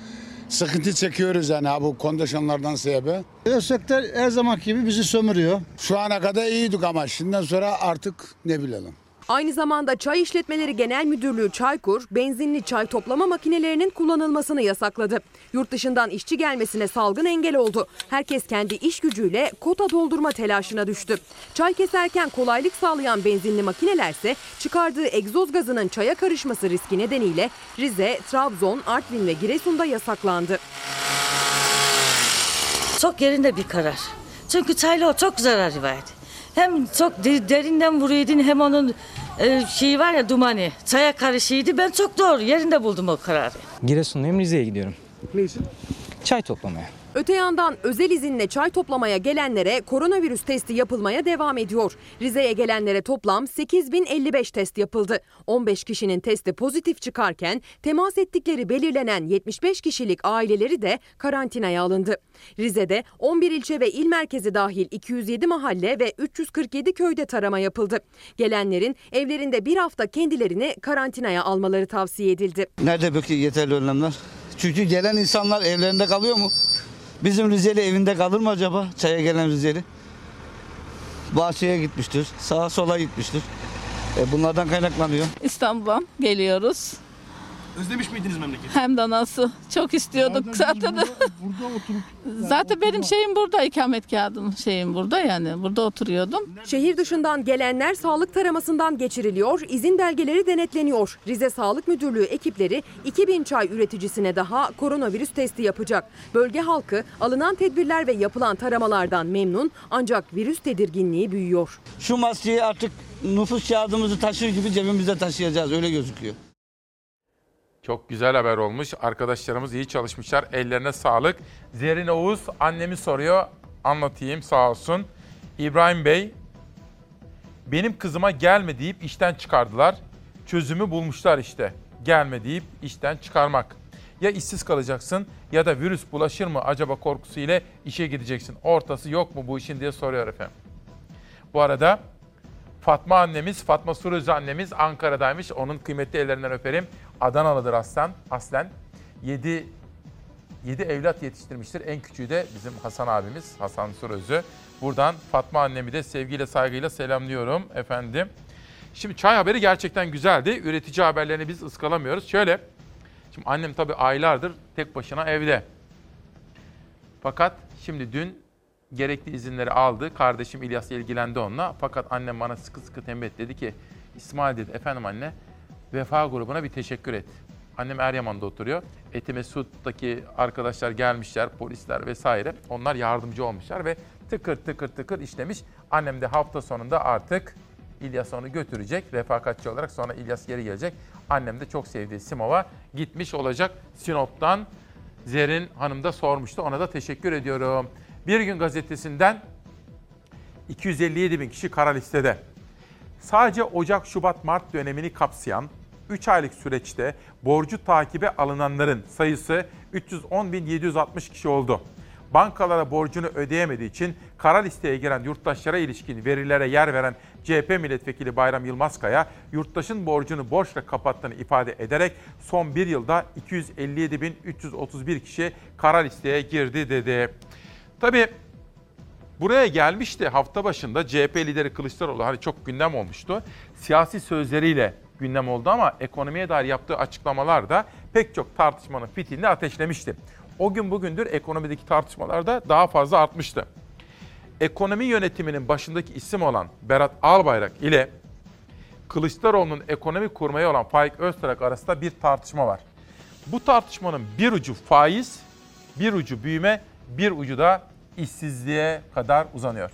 sıkıntı çekiyoruz yani bu kondisyonlardan sebebi. O sektör her zaman gibi bizi sömürüyor. Şu ana kadar iyiydik ama şimdiden sonra artık ne bilelim. Aynı zamanda Çay İşletmeleri Genel Müdürlüğü Çaykur, benzinli çay toplama makinelerinin kullanılmasını yasakladı. Yurt dışından işçi gelmesine salgın engel oldu. Herkes kendi iş gücüyle kota doldurma telaşına düştü. Çay keserken kolaylık sağlayan benzinli makinelerse çıkardığı egzoz gazının çaya karışması riski nedeniyle Rize, Trabzon, Artvin ve Giresun'da yasaklandı. Çok yerinde bir karar. Çünkü çayla çok zararı vardı. Hem çok de- derinden vuruyordu hem onun e, şeyi var ya dumanı. Çaya karışıydı. Ben çok doğru yerinde buldum o kararı. Giresun'dayım Rize'ye gidiyorum. Ne için? Çay toplamaya. Öte yandan özel izinle çay toplamaya gelenlere koronavirüs testi yapılmaya devam ediyor. Rize'ye gelenlere toplam 8055 test yapıldı. 15 kişinin testi pozitif çıkarken temas ettikleri belirlenen 75 kişilik aileleri de karantinaya alındı. Rize'de 11 ilçe ve il merkezi dahil 207 mahalle ve 347 köyde tarama yapıldı. Gelenlerin evlerinde bir hafta kendilerini karantinaya almaları tavsiye edildi. Nerede peki yeterli önlemler? Çünkü gelen insanlar evlerinde kalıyor mu? Bizim Rizeli evinde kalır mı acaba? Çaya gelen Rizeli. Bahçeye gitmiştir, sağa sola gitmiştir. E bunlardan kaynaklanıyor. İstanbul'a geliyoruz. Özlemiş miydiniz memleketi? Hem de nasıl. Çok istiyorduk zaten. zaten benim şeyim burada, ikamet kağıdım şeyim burada yani. Burada oturuyordum. Şehir dışından gelenler sağlık taramasından geçiriliyor, izin belgeleri denetleniyor. Rize Sağlık Müdürlüğü ekipleri 2000 çay üreticisine daha koronavirüs testi yapacak. Bölge halkı alınan tedbirler ve yapılan taramalardan memnun ancak virüs tedirginliği büyüyor. Şu maskeyi artık nüfus kağıdımızı taşır gibi cebimizde taşıyacağız öyle gözüküyor. Çok güzel haber olmuş. Arkadaşlarımız iyi çalışmışlar. Ellerine sağlık. Zerrin Oğuz annemi soruyor. Anlatayım sağ olsun. İbrahim Bey, benim kızıma gelme deyip işten çıkardılar. Çözümü bulmuşlar işte. Gelme deyip işten çıkarmak. Ya işsiz kalacaksın ya da virüs bulaşır mı acaba korkusu ile işe gideceksin. Ortası yok mu bu işin diye soruyor efendim. Bu arada Fatma annemiz, Fatma Suröz annemiz Ankara'daymış. Onun kıymetli ellerinden öperim. Adanalıdır aslen. Aslen 7 7 evlat yetiştirmiştir. En küçüğü de bizim Hasan abimiz, Hasan Surözü. Buradan Fatma annemi de sevgiyle, saygıyla selamlıyorum efendim. Şimdi çay haberi gerçekten güzeldi. Üretici haberlerini biz ıskalamıyoruz. Şöyle, şimdi annem tabii aylardır tek başına evde. Fakat şimdi dün gerekli izinleri aldı. Kardeşim İlyas ilgilendi onunla. Fakat annem bana sıkı sıkı tembih. Dedi ki İsmail dedi efendim anne Vefa grubuna bir teşekkür et. Annem Eryaman'da oturuyor. Eti Mesut'taki arkadaşlar gelmişler, polisler vesaire. Onlar yardımcı olmuşlar ve tıkır tıkır tıkır işlemiş. Annem de hafta sonunda artık İlyas onu götürecek refakatçi olarak. Sonra İlyas geri gelecek. Annem de çok sevdiği Simav'a gitmiş olacak. Sinop'tan Zerrin Hanım da sormuştu. Ona da teşekkür ediyorum. Bir gün gazetesinden 257 bin kişi kara listede. Sadece Ocak, Şubat, Mart dönemini kapsayan 3 aylık süreçte borcu takibe alınanların sayısı 310.760 kişi oldu. Bankalara borcunu ödeyemediği için kara listeye giren yurttaşlara ilişkin verilere yer veren CHP milletvekili Bayram Yılmazkaya, yurttaşın borcunu borçla kapattığını ifade ederek son bir yılda 257.331 kişi kara listeye girdi dedi. Tabii Buraya gelmişti hafta başında CHP lideri Kılıçdaroğlu hani çok gündem olmuştu. Siyasi sözleriyle gündem oldu ama ekonomiye dair yaptığı açıklamalar da pek çok tartışmanın fitilini ateşlemişti. O gün bugündür ekonomideki tartışmalar da daha fazla artmıştı. Ekonomi yönetiminin başındaki isim olan Berat Albayrak ile Kılıçdaroğlu'nun ekonomi kurmaya olan Faik Öztürk arasında bir tartışma var. Bu tartışmanın bir ucu faiz, bir ucu büyüme, bir ucu da işsizliğe kadar uzanıyor.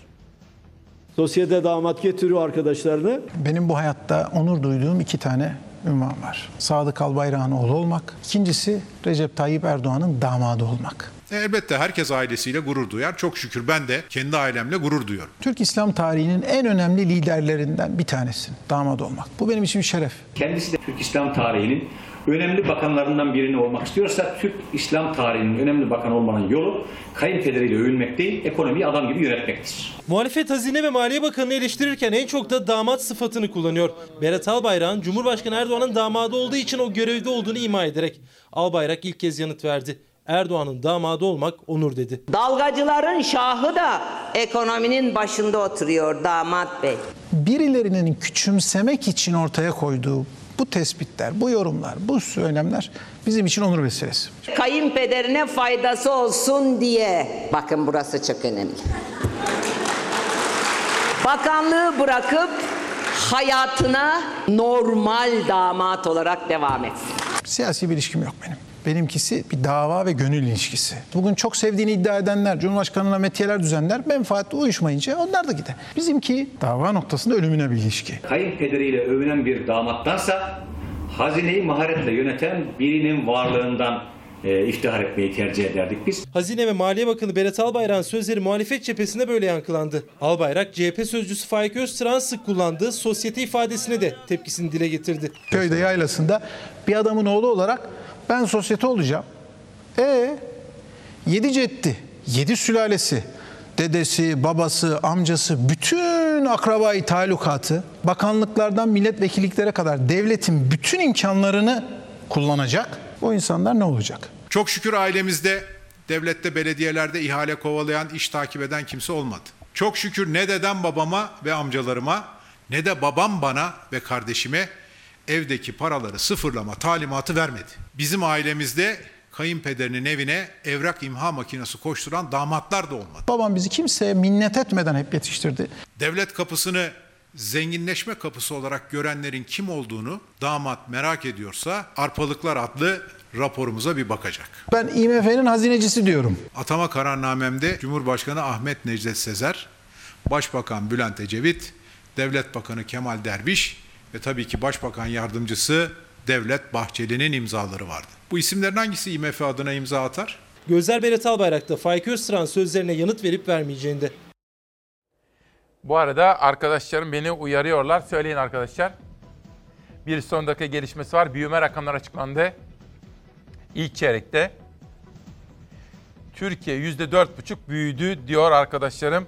Sosyete damat getiriyor arkadaşlarını. Benim bu hayatta onur duyduğum iki tane ünvan var. Sadık Albayrak'ın oğlu olmak. İkincisi Recep Tayyip Erdoğan'ın damadı olmak. E, elbette herkes ailesiyle gurur duyar. Çok şükür ben de kendi ailemle gurur duyuyorum. Türk İslam tarihinin en önemli liderlerinden bir tanesin. Damat olmak. Bu benim için bir şeref. Kendisi de Türk İslam tarihinin önemli bakanlarından birini olmak istiyorsa Türk İslam tarihinin önemli bakan olmanın yolu kayınpederiyle övünmek değil, ekonomiyi adam gibi yönetmektir. Muhalefet Hazine ve Maliye Bakanı'nı eleştirirken en çok da damat sıfatını kullanıyor. Berat Albayrak'ın Cumhurbaşkanı Erdoğan'ın damadı olduğu için o görevde olduğunu ima ederek. Albayrak ilk kez yanıt verdi. Erdoğan'ın damadı olmak onur dedi. Dalgacıların şahı da ekonominin başında oturuyor damat bey. Birilerinin küçümsemek için ortaya koyduğu bu tespitler, bu yorumlar, bu söylemler bizim için onur meselesi. Kayınpederine faydası olsun diye. Bakın burası çok önemli. Bakanlığı bırakıp hayatına normal damat olarak devam etsin. Siyasi bir ilişkim yok benim. Benimkisi bir dava ve gönül ilişkisi. Bugün çok sevdiğini iddia edenler, Cumhurbaşkanı'na metiyeler düzenler, menfaat uyuşmayınca onlar da gider. Bizimki dava noktasında ölümüne bir ilişki. Kayınpederiyle övünen bir damattansa hazineyi maharetle yöneten birinin varlığından e, iftihar etmeyi tercih ederdik biz. Hazine ve Maliye Bakanı Berat Albayrak'ın sözleri muhalefet cephesinde böyle yankılandı. Albayrak CHP sözcüsü Faik Öztürk'ün sık kullandığı sosyete ifadesine de tepkisini dile getirdi. Köyde yaylasında bir adamın oğlu olarak ben sosyete olacağım. E yedi ceddi, yedi sülalesi, dedesi, babası, amcası, bütün akrabayı talukatı, bakanlıklardan milletvekilliklere kadar devletin bütün imkanlarını kullanacak. O insanlar ne olacak? Çok şükür ailemizde, devlette, belediyelerde ihale kovalayan, iş takip eden kimse olmadı. Çok şükür ne dedem babama ve amcalarıma ne de babam bana ve kardeşime evdeki paraları sıfırlama talimatı vermedi. Bizim ailemizde kayınpederinin evine evrak imha makinesi koşturan damatlar da olmadı. Babam bizi kimseye minnet etmeden hep yetiştirdi. Devlet kapısını zenginleşme kapısı olarak görenlerin kim olduğunu damat merak ediyorsa Arpalıklar adlı raporumuza bir bakacak. Ben IMF'nin hazinecisi diyorum. Atama kararnamemde Cumhurbaşkanı Ahmet Necdet Sezer, Başbakan Bülent Ecevit, Devlet Bakanı Kemal Derviş ve tabii ki Başbakan Yardımcısı Devlet Bahçeli'nin imzaları vardı. Bu isimlerin hangisi IMF adına imza atar? Gözler Berat Albayrak'ta Faik Öztürk'ün sözlerine yanıt verip vermeyeceğinde. Bu arada arkadaşlarım beni uyarıyorlar. Söyleyin arkadaşlar. Bir son dakika gelişmesi var. Büyüme rakamları açıklandı. İlk çeyrekte. Türkiye %4,5 büyüdü diyor arkadaşlarım.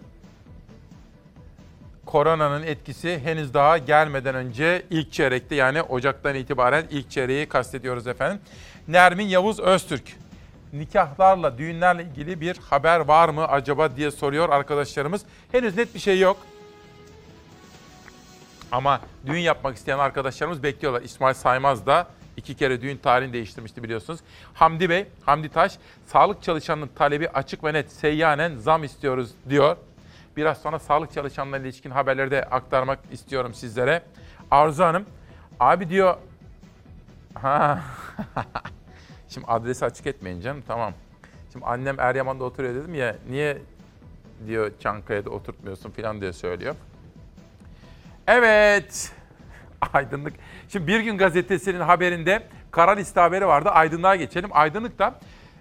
Koronanın etkisi henüz daha gelmeden önce ilk çeyrekte yani Ocak'tan itibaren ilk çeyreği kastediyoruz efendim. Nermin Yavuz Öztürk. Nikahlarla, düğünlerle ilgili bir haber var mı acaba diye soruyor arkadaşlarımız. Henüz net bir şey yok. Ama düğün yapmak isteyen arkadaşlarımız bekliyorlar. İsmail Saymaz da iki kere düğün tarihini değiştirmişti biliyorsunuz. Hamdi Bey, Hamdi Taş, sağlık çalışanının talebi açık ve net seyyanen zam istiyoruz diyor. Biraz sonra sağlık çalışanlarına ilişkin haberleri de aktarmak istiyorum sizlere. Arzu Hanım, abi diyor Ha. Şimdi adresi açık etmeyin canım tamam. Şimdi annem Eryaman'da oturuyor dedim ya niye diyor Çankaya'da oturtmuyorsun falan diye söylüyor. Evet. Aydınlık. Şimdi Bir Gün Gazetesi'nin haberinde kara liste haberi vardı. Aydınlığa geçelim. Aydınlık da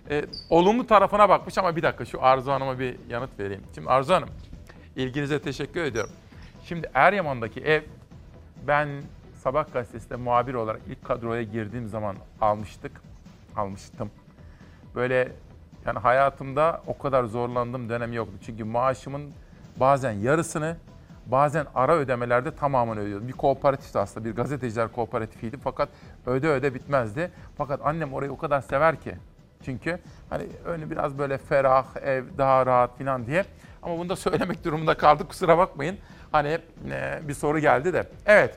e, olumlu tarafına bakmış ama bir dakika şu Arzu Hanım'a bir yanıt vereyim. Şimdi Arzu Hanım ilginize teşekkür ediyorum. Şimdi Eryaman'daki ev ben Sabah gazetesinde muhabir olarak ilk kadroya girdiğim zaman almıştık. Almıştım. Böyle yani hayatımda o kadar zorlandığım dönem yoktu. Çünkü maaşımın bazen yarısını bazen ara ödemelerde tamamını ödüyordum. Bir kooperatifti aslında bir gazeteciler kooperatifiydi fakat öde öde bitmezdi. Fakat annem orayı o kadar sever ki. Çünkü hani önü biraz böyle ferah, ev daha rahat falan diye. Ama bunu da söylemek durumunda kaldık kusura bakmayın. Hani e, bir soru geldi de. Evet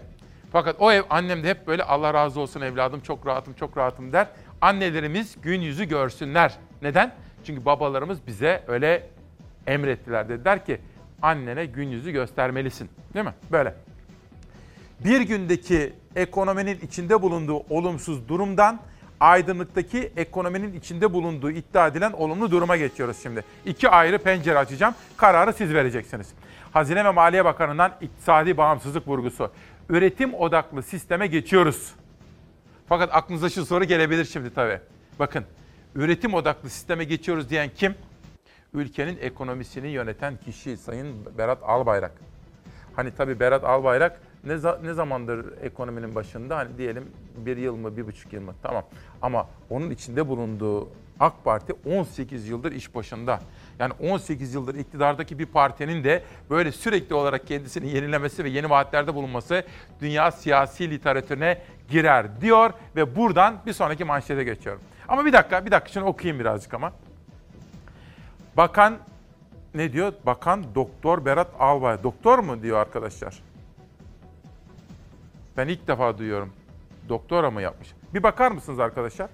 fakat o ev annem de hep böyle Allah razı olsun evladım çok rahatım çok rahatım der. Annelerimiz gün yüzü görsünler. Neden? Çünkü babalarımız bize öyle emrettiler. Dediler ki annene gün yüzü göstermelisin. Değil mi? Böyle. Bir gündeki ekonominin içinde bulunduğu olumsuz durumdan aydınlıktaki ekonominin içinde bulunduğu iddia edilen olumlu duruma geçiyoruz şimdi. İki ayrı pencere açacağım. Kararı siz vereceksiniz. Hazine ve Maliye Bakanı'ndan iktisadi bağımsızlık vurgusu. Üretim odaklı sisteme geçiyoruz. Fakat aklınıza şu soru gelebilir şimdi tabii. Bakın, üretim odaklı sisteme geçiyoruz diyen kim? Ülkenin ekonomisini yöneten kişi Sayın Berat Albayrak. Hani tabii Berat Albayrak ne, za- ne zamandır ekonominin başında? Hani diyelim bir yıl mı, bir buçuk yıl mı? Tamam. Ama onun içinde bulunduğu AK Parti 18 yıldır iş başında. Yani 18 yıldır iktidardaki bir partinin de böyle sürekli olarak kendisini yenilemesi ve yeni vaatlerde bulunması dünya siyasi literatürüne girer diyor ve buradan bir sonraki manşete geçiyorum. Ama bir dakika, bir dakika şunu okuyayım birazcık ama. Bakan ne diyor? Bakan Doktor Berat Albay. Doktor mu diyor arkadaşlar? Ben ilk defa duyuyorum. Doktora mı yapmış? Bir bakar mısınız arkadaşlar?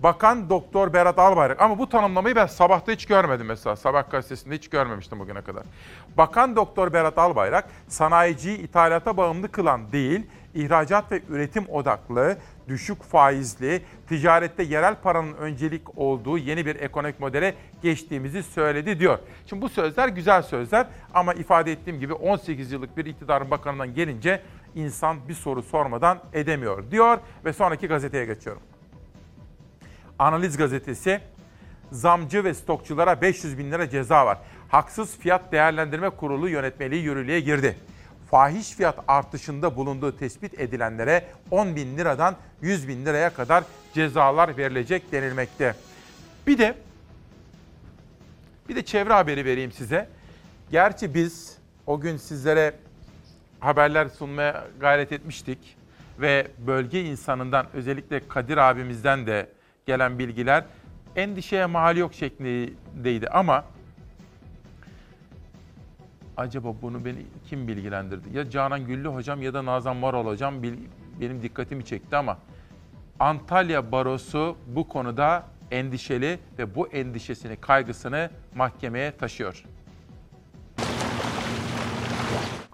Bakan Doktor Berat Albayrak. Ama bu tanımlamayı ben sabahta hiç görmedim mesela. Sabah gazetesinde hiç görmemiştim bugüne kadar. Bakan Doktor Berat Albayrak sanayiciyi ithalata bağımlı kılan değil, ihracat ve üretim odaklı, düşük faizli, ticarette yerel paranın öncelik olduğu yeni bir ekonomik modele geçtiğimizi söyledi diyor. Şimdi bu sözler güzel sözler ama ifade ettiğim gibi 18 yıllık bir iktidarın bakanından gelince insan bir soru sormadan edemiyor diyor ve sonraki gazeteye geçiyorum. Analiz gazetesi zamcı ve stokçulara 500 bin lira ceza var. Haksız fiyat değerlendirme kurulu yönetmeliği yürürlüğe girdi. Fahiş fiyat artışında bulunduğu tespit edilenlere 10 bin liradan 100 bin liraya kadar cezalar verilecek denilmekte. Bir de bir de çevre haberi vereyim size. Gerçi biz o gün sizlere haberler sunmaya gayret etmiştik ve bölge insanından özellikle Kadir abimizden de gelen bilgiler endişeye mal yok şeklindeydi ama acaba bunu beni kim bilgilendirdi? Ya Canan Güllü hocam ya da Nazan Varol hocam benim dikkatimi çekti ama Antalya Barosu bu konuda endişeli ve bu endişesini, kaygısını mahkemeye taşıyor.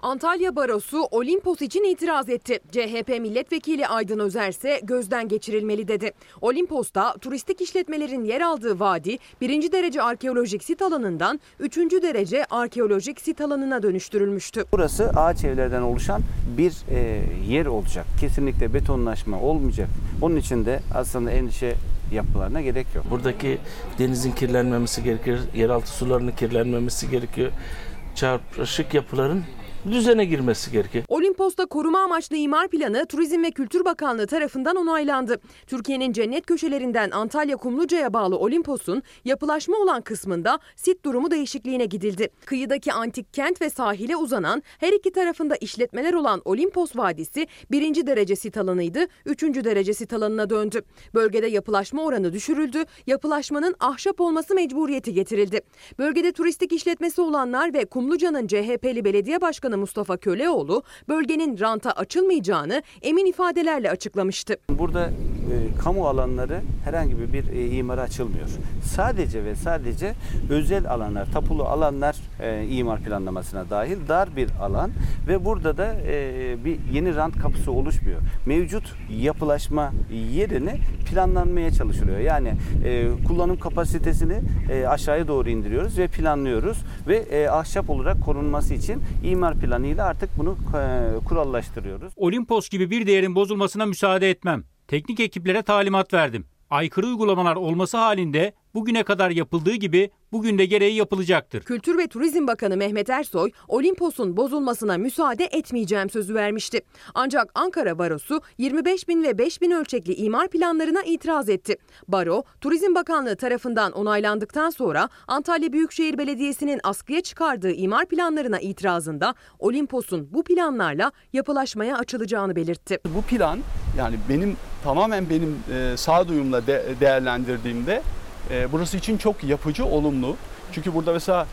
Antalya Barosu Olimpos için itiraz etti. CHP milletvekili Aydın Özer ise gözden geçirilmeli dedi. Olimpos'ta turistik işletmelerin yer aldığı vadi birinci derece arkeolojik sit alanından üçüncü derece arkeolojik sit alanına dönüştürülmüştü. Burası ağaç evlerden oluşan bir e, yer olacak. Kesinlikle betonlaşma olmayacak. Onun için de aslında endişe yapılarına gerek yok. Buradaki denizin kirlenmemesi gerekir, yeraltı sularının kirlenmemesi gerekiyor. Çarpışık yapıların düzene girmesi gerekiyor. Olimpos'ta koruma amaçlı imar planı Turizm ve Kültür Bakanlığı tarafından onaylandı. Türkiye'nin cennet köşelerinden Antalya Kumluca'ya bağlı Olimpos'un yapılaşma olan kısmında sit durumu değişikliğine gidildi. Kıyıdaki antik kent ve sahile uzanan her iki tarafında işletmeler olan Olimpos Vadisi birinci derece sit alanıydı, üçüncü derece sit alanına döndü. Bölgede yapılaşma oranı düşürüldü, yapılaşmanın ahşap olması mecburiyeti getirildi. Bölgede turistik işletmesi olanlar ve Kumluca'nın CHP'li belediye başkanı Mustafa Köleoğlu bölgenin ranta açılmayacağını emin ifadelerle açıklamıştı. Burada e, kamu alanları herhangi bir e, imara açılmıyor. Sadece ve sadece özel alanlar, tapulu alanlar e, imar planlamasına dahil dar bir alan ve burada da e, bir yeni rant kapısı oluşmuyor. Mevcut yapılaşma yerini planlanmaya çalışılıyor. Yani e, kullanım kapasitesini e, aşağıya doğru indiriyoruz ve planlıyoruz ve e, ahşap olarak korunması için imar planıyla artık bunu e, kurallaştırıyoruz. Olimpos gibi bir değerin bozulmasına müsaade etmem. Teknik ekiplere talimat verdim. Aykırı uygulamalar olması halinde bugüne kadar yapıldığı gibi bugün de gereği yapılacaktır. Kültür ve Turizm Bakanı Mehmet Ersoy, Olimpos'un bozulmasına müsaade etmeyeceğim sözü vermişti. Ancak Ankara Barosu 25 bin ve 5 bin ölçekli imar planlarına itiraz etti. Baro, Turizm Bakanlığı tarafından onaylandıktan sonra Antalya Büyükşehir Belediyesi'nin askıya çıkardığı imar planlarına itirazında Olimpos'un bu planlarla yapılaşmaya açılacağını belirtti. Bu plan yani benim tamamen benim e, sağduyumla de, değerlendirdiğimde e, burası için çok yapıcı, olumlu. Çünkü burada mesela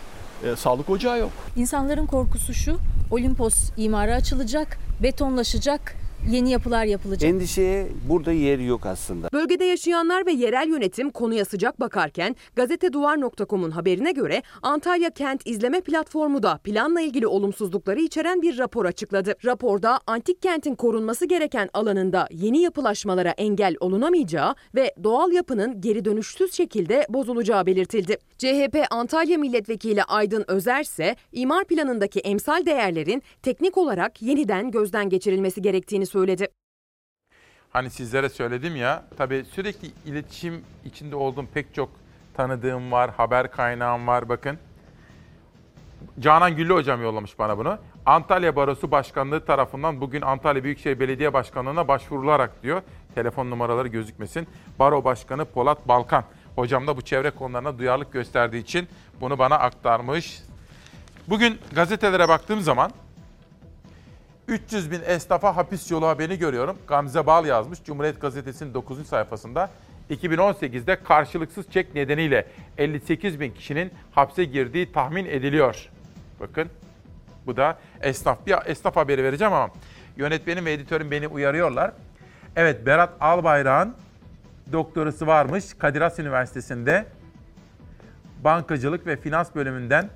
e, sağlık ocağı yok. İnsanların korkusu şu, Olimpos imara açılacak, betonlaşacak, yeni yapılar yapılacak. Endişeye burada yer yok aslında. Bölgede yaşayanlar ve yerel yönetim konuya sıcak bakarken gazeteduvar.com'un haberine göre Antalya Kent İzleme Platformu da planla ilgili olumsuzlukları içeren bir rapor açıkladı. Raporda antik kentin korunması gereken alanında yeni yapılaşmalara engel olunamayacağı ve doğal yapının geri dönüşsüz şekilde bozulacağı belirtildi. CHP Antalya Milletvekili Aydın Özer ise imar planındaki emsal değerlerin teknik olarak yeniden gözden geçirilmesi gerektiğini söyledi. Hani sizlere söyledim ya, tabii sürekli iletişim içinde olduğum pek çok tanıdığım var, haber kaynağım var bakın. Canan Güllü hocam yollamış bana bunu. Antalya Barosu Başkanlığı tarafından bugün Antalya Büyükşehir Belediye Başkanlığı'na başvurularak diyor. Telefon numaraları gözükmesin. Baro Başkanı Polat Balkan. Hocam da bu çevre konularına duyarlılık gösterdiği için bunu bana aktarmış. Bugün gazetelere baktığım zaman 300 bin esnafa hapis yolu haberini görüyorum. Gamze Bal yazmış Cumhuriyet Gazetesi'nin 9. sayfasında. 2018'de karşılıksız çek nedeniyle 58 bin kişinin hapse girdiği tahmin ediliyor. Bakın bu da esnaf. Bir esnaf haberi vereceğim ama yönetmenim ve editörüm beni uyarıyorlar. Evet Berat Albayrak'ın doktorası varmış Kadir Has Üniversitesi'nde bankacılık ve finans bölümünden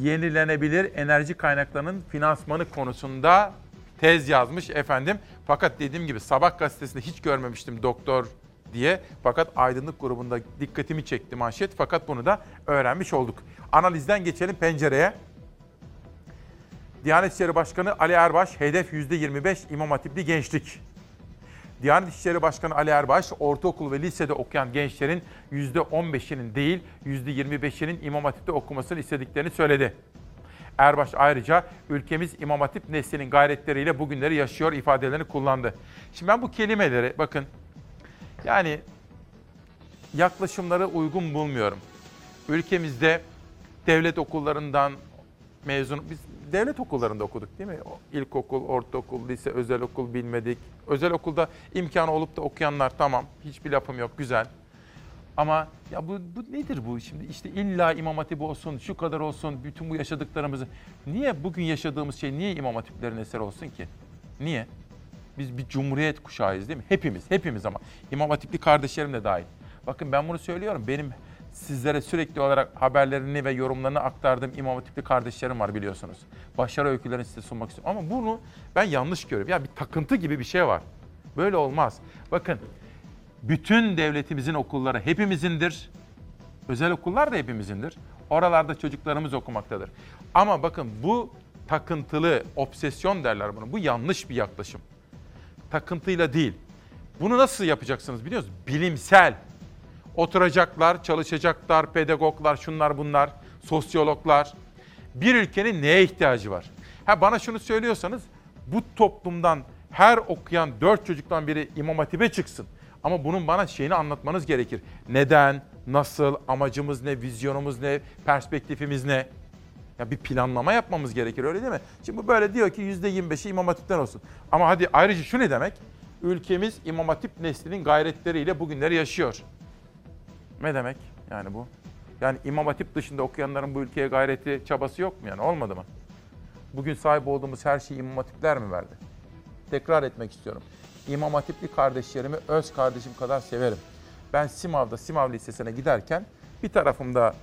yenilenebilir enerji kaynaklarının finansmanı konusunda tez yazmış efendim. Fakat dediğim gibi Sabah gazetesinde hiç görmemiştim doktor diye. Fakat aydınlık grubunda dikkatimi çekti manşet. Fakat bunu da öğrenmiş olduk. Analizden geçelim pencereye. Diyanet İşleri Başkanı Ali Erbaş, hedef %25 İmam Hatipli gençlik. Diyanet İşleri Başkanı Ali Erbaş, ortaokul ve lisede okuyan gençlerin %15'inin değil %25'inin İmam Hatip'te okumasını istediklerini söyledi. Erbaş ayrıca ülkemiz İmam Hatip neslinin gayretleriyle bugünleri yaşıyor ifadelerini kullandı. Şimdi ben bu kelimeleri bakın yani yaklaşımları uygun bulmuyorum. Ülkemizde devlet okullarından mezun biz devlet okullarında okuduk değil mi? İlkokul, ortaokul, lise, özel okul bilmedik. Özel okulda imkanı olup da okuyanlar tamam. Hiçbir lafım yok. Güzel. Ama ya bu, bu nedir bu? Şimdi işte illa İmam Hatip olsun, şu kadar olsun, bütün bu yaşadıklarımızı. Niye bugün yaşadığımız şey niye İmam Hatiplerin eseri olsun ki? Niye? Biz bir cumhuriyet kuşağıyız değil mi? Hepimiz, hepimiz ama. İmam Hatipli kardeşlerim de dahil. Bakın ben bunu söylüyorum. Benim sizlere sürekli olarak haberlerini ve yorumlarını aktardığım İmam Hatipli kardeşlerim var biliyorsunuz. Başarı öykülerini size sunmak istiyorum. Ama bunu ben yanlış görüyorum. Ya bir takıntı gibi bir şey var. Böyle olmaz. Bakın bütün devletimizin okulları hepimizindir. Özel okullar da hepimizindir. Oralarda çocuklarımız okumaktadır. Ama bakın bu takıntılı, obsesyon derler bunu. Bu yanlış bir yaklaşım. Takıntıyla değil. Bunu nasıl yapacaksınız biliyor musunuz? Bilimsel. Oturacaklar, çalışacaklar, pedagoglar, şunlar bunlar, sosyologlar. Bir ülkenin neye ihtiyacı var? Ha bana şunu söylüyorsanız bu toplumdan her okuyan dört çocuktan biri İmam Hatip'e çıksın. Ama bunun bana şeyini anlatmanız gerekir. Neden, nasıl, amacımız ne, vizyonumuz ne, perspektifimiz ne? Ya bir planlama yapmamız gerekir öyle değil mi? Şimdi bu böyle diyor ki %25'i İmam Hatip'ten olsun. Ama hadi ayrıca şu ne demek? Ülkemiz İmam Hatip neslinin gayretleriyle bugünleri yaşıyor. Ne demek yani bu? Yani İmam Hatip dışında okuyanların bu ülkeye gayreti, çabası yok mu yani? Olmadı mı? Bugün sahip olduğumuz her şeyi İmam Hatipler mi verdi? Tekrar etmek istiyorum. İmam Hatipli kardeşlerimi öz kardeşim kadar severim. Ben Simav'da, Simav Lisesi'ne giderken bir tarafımda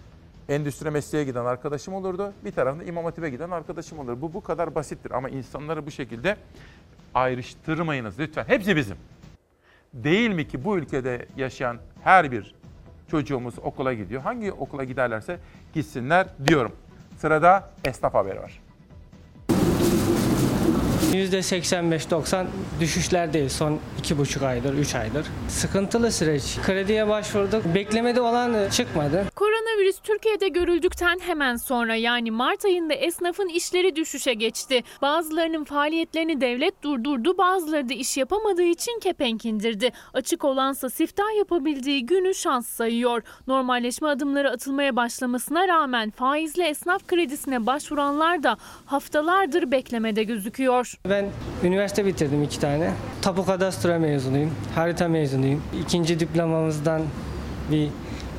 endüstri mesleğe giden arkadaşım olurdu. Bir tarafında İmam Hatip'e giden arkadaşım olur. Bu bu kadar basittir ama insanları bu şekilde ayrıştırmayınız lütfen. Hepsi bizim. Değil mi ki bu ülkede yaşayan her bir çocuğumuz okula gidiyor. Hangi okula giderlerse gitsinler diyorum. Sırada esnaf haberi var. %85-90 düşüşlerdeyiz son 2,5 aydır, 3 aydır. Sıkıntılı süreç. Krediye başvurduk. Beklemede olan çıkmadı. Koronavirüs Türkiye'de görüldükten hemen sonra yani Mart ayında esnafın işleri düşüşe geçti. Bazılarının faaliyetlerini devlet durdurdu, bazıları da iş yapamadığı için kepenk indirdi. Açık olansa siftah yapabildiği günü şans sayıyor. Normalleşme adımları atılmaya başlamasına rağmen faizli esnaf kredisine başvuranlar da haftalardır beklemede gözüküyor. Ben üniversite bitirdim iki tane. Tapu kadastro mezunuyum. Harita mezunuyum. İkinci diplomamızdan bir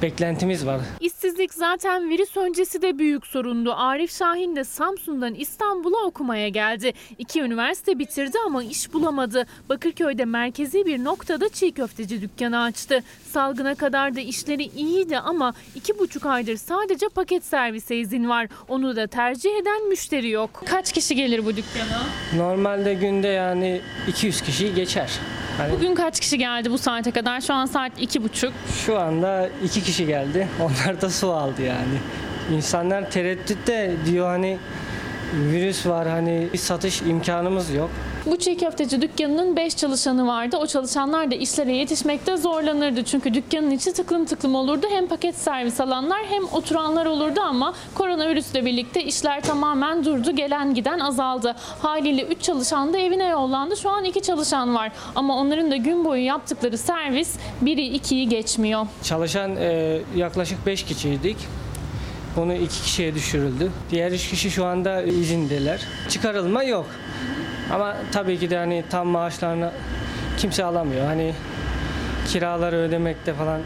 beklentimiz var. İşsizlik zaten virüs öncesi de büyük sorundu. Arif Şahin de Samsun'dan İstanbul'a okumaya geldi. İki üniversite bitirdi ama iş bulamadı. Bakırköy'de merkezi bir noktada çiğ köfteci dükkanı açtı. Salgına kadar da işleri iyiydi ama iki buçuk aydır sadece paket servise izin var. Onu da tercih eden müşteri yok. Kaç kişi gelir bu dükkana? Normalde günde yani 200 kişi geçer. Hani Bugün kaç kişi geldi bu saate kadar? Şu an saat iki buçuk. şu anda iki kişi geldi. Onlar da su aldı yani. İnsanlar tereddütte diyor hani virüs var hani bir satış imkanımız yok. Bu çiğ köfteci dükkanının 5 çalışanı vardı. O çalışanlar da işlere yetişmekte zorlanırdı. Çünkü dükkanın içi tıklım tıklım olurdu. Hem paket servis alanlar hem oturanlar olurdu ama koronavirüsle birlikte işler tamamen durdu. Gelen giden azaldı. Haliyle 3 çalışan da evine yollandı. Şu an 2 çalışan var. Ama onların da gün boyu yaptıkları servis 1'i 2'yi geçmiyor. Çalışan e, yaklaşık 5 kişiydik. Bunu iki kişiye düşürüldü. Diğer üç kişi şu anda izindeler. Çıkarılma yok. Ama tabii ki de hani tam maaşlarını kimse alamıyor. Hani kiraları ödemekte falan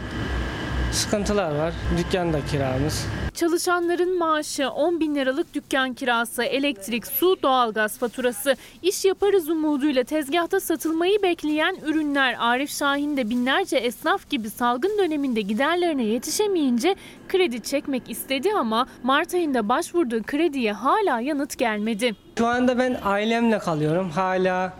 sıkıntılar var. Dükkan da kiramız. Çalışanların maaşı 10 bin liralık dükkan kirası, elektrik, su, doğalgaz faturası. İş yaparız umuduyla tezgahta satılmayı bekleyen ürünler. Arif Şahin de binlerce esnaf gibi salgın döneminde giderlerine yetişemeyince kredi çekmek istedi ama Mart ayında başvurduğu krediye hala yanıt gelmedi. Şu anda ben ailemle kalıyorum. Hala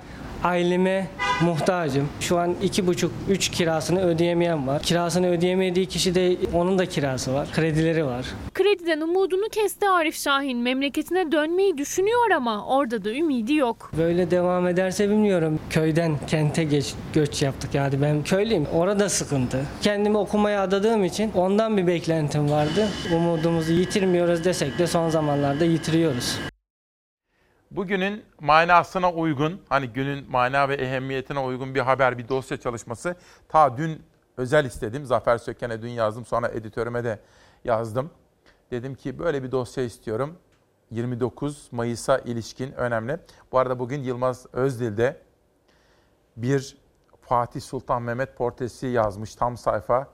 aileme muhtacım. Şu an iki buçuk, üç kirasını ödeyemeyen var. Kirasını ödeyemediği kişi de onun da kirası var. Kredileri var. Krediden umudunu kesti Arif Şahin. Memleketine dönmeyi düşünüyor ama orada da ümidi yok. Böyle devam ederse bilmiyorum. Köyden kente geç, göç yaptık yani ben köylüyüm. Orada sıkıntı. Kendimi okumaya adadığım için ondan bir beklentim vardı. Umudumuzu yitirmiyoruz desek de son zamanlarda yitiriyoruz. Bugünün manasına uygun, hani günün mana ve ehemmiyetine uygun bir haber, bir dosya çalışması. Ta dün özel istedim. Zafer Söken'e dün yazdım, sonra editörüme de yazdım. Dedim ki böyle bir dosya istiyorum. 29 Mayıs'a ilişkin önemli. Bu arada bugün Yılmaz Özdil'de bir Fatih Sultan Mehmet portresi yazmış tam sayfa.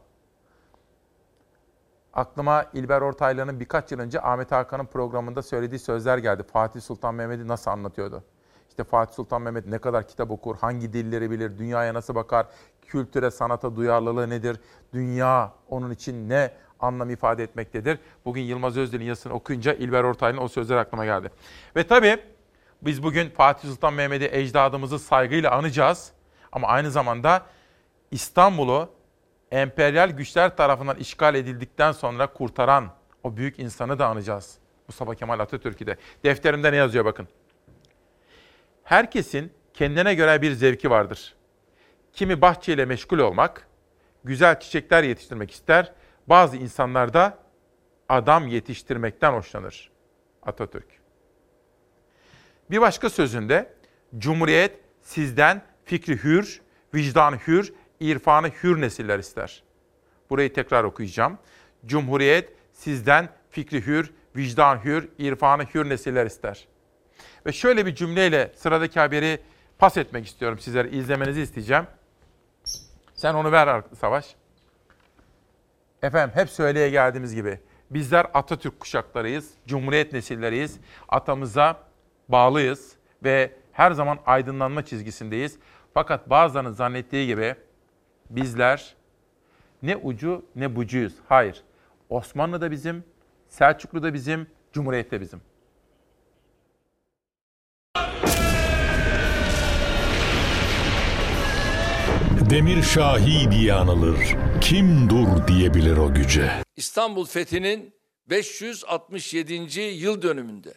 Aklıma İlber Ortaylı'nın birkaç yıl önce Ahmet Hakan'ın programında söylediği sözler geldi. Fatih Sultan Mehmet'i nasıl anlatıyordu? İşte Fatih Sultan Mehmet ne kadar kitap okur, hangi dilleri bilir, dünyaya nasıl bakar, kültüre, sanata duyarlılığı nedir, dünya onun için ne anlam ifade etmektedir. Bugün Yılmaz Özdil'in yazısını okuyunca İlber Ortaylı'nın o sözler aklıma geldi. Ve tabii biz bugün Fatih Sultan Mehmet'i ecdadımızı saygıyla anacağız. Ama aynı zamanda İstanbul'u emperyal güçler tarafından işgal edildikten sonra kurtaran o büyük insanı da anacağız. Mustafa Kemal Atatürk'ü de. Defterimde ne yazıyor bakın. Herkesin kendine göre bir zevki vardır. Kimi bahçeyle meşgul olmak, güzel çiçekler yetiştirmek ister. Bazı insanlar da adam yetiştirmekten hoşlanır. Atatürk. Bir başka sözünde Cumhuriyet sizden fikri hür, vicdanı hür, irfanı hür nesiller ister. Burayı tekrar okuyacağım. Cumhuriyet sizden fikri hür, vicdan hür, irfanı hür nesiller ister. Ve şöyle bir cümleyle sıradaki haberi pas etmek istiyorum sizlere. izlemenizi isteyeceğim. Sen onu ver Savaş. Efendim hep söyleye geldiğimiz gibi bizler Atatürk kuşaklarıyız, Cumhuriyet nesilleriyiz. Atamıza bağlıyız ve her zaman aydınlanma çizgisindeyiz. Fakat bazılarının zannettiği gibi bizler ne ucu ne bucuyuz. Hayır. Osmanlı da bizim, Selçuklu da bizim, Cumhuriyet de bizim. Demir Şahi diye anılır. Kim dur diyebilir o güce. İstanbul fethinin 567. yıl dönümünde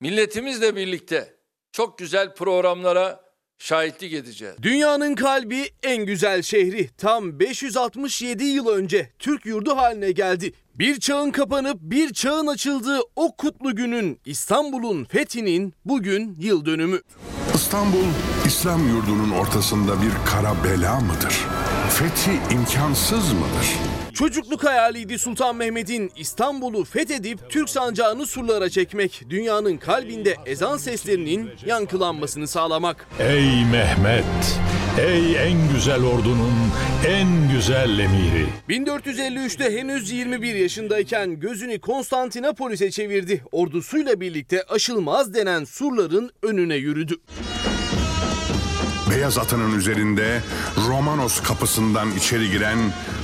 milletimizle birlikte çok güzel programlara şahitlik edeceğiz. Dünyanın kalbi en güzel şehri tam 567 yıl önce Türk yurdu haline geldi. Bir çağın kapanıp bir çağın açıldığı o kutlu günün İstanbul'un fethinin bugün yıl dönümü. İstanbul, İslam yurdunun ortasında bir kara bela mıdır? Fethi imkansız mıdır? Çocukluk hayaliydi Sultan Mehmet'in İstanbul'u fethedip Türk sancağını surlara çekmek, dünyanın kalbinde ezan seslerinin yankılanmasını sağlamak. Ey Mehmet, ey en güzel ordunun en güzel emiri. 1453'te henüz 21 yaşındayken gözünü Konstantinopolis'e çevirdi. Ordusuyla birlikte aşılmaz denen surların önüne yürüdü. Beyaz atının üzerinde Romanos kapısından içeri giren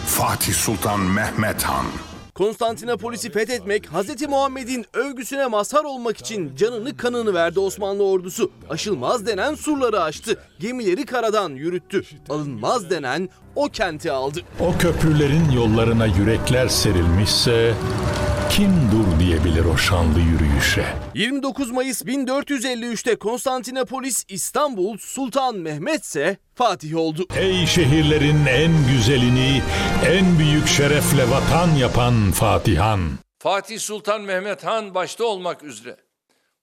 Fatih Sultan Mehmet Han. Konstantinopolis'i fethetmek, Hz. Muhammed'in övgüsüne mazhar olmak için canını kanını verdi Osmanlı ordusu. Aşılmaz denen surları aştı, gemileri karadan yürüttü. Alınmaz denen o kenti aldı. O köprülerin yollarına yürekler serilmişse kim dur diyebilir o şanlı yürüyüşe? 29 Mayıs 1453'te Konstantinopolis İstanbul Sultan Mehmet ise Fatih oldu. Ey şehirlerin en güzelini en büyük şerefle vatan yapan Fatihan. Fatih Sultan Mehmet Han başta olmak üzere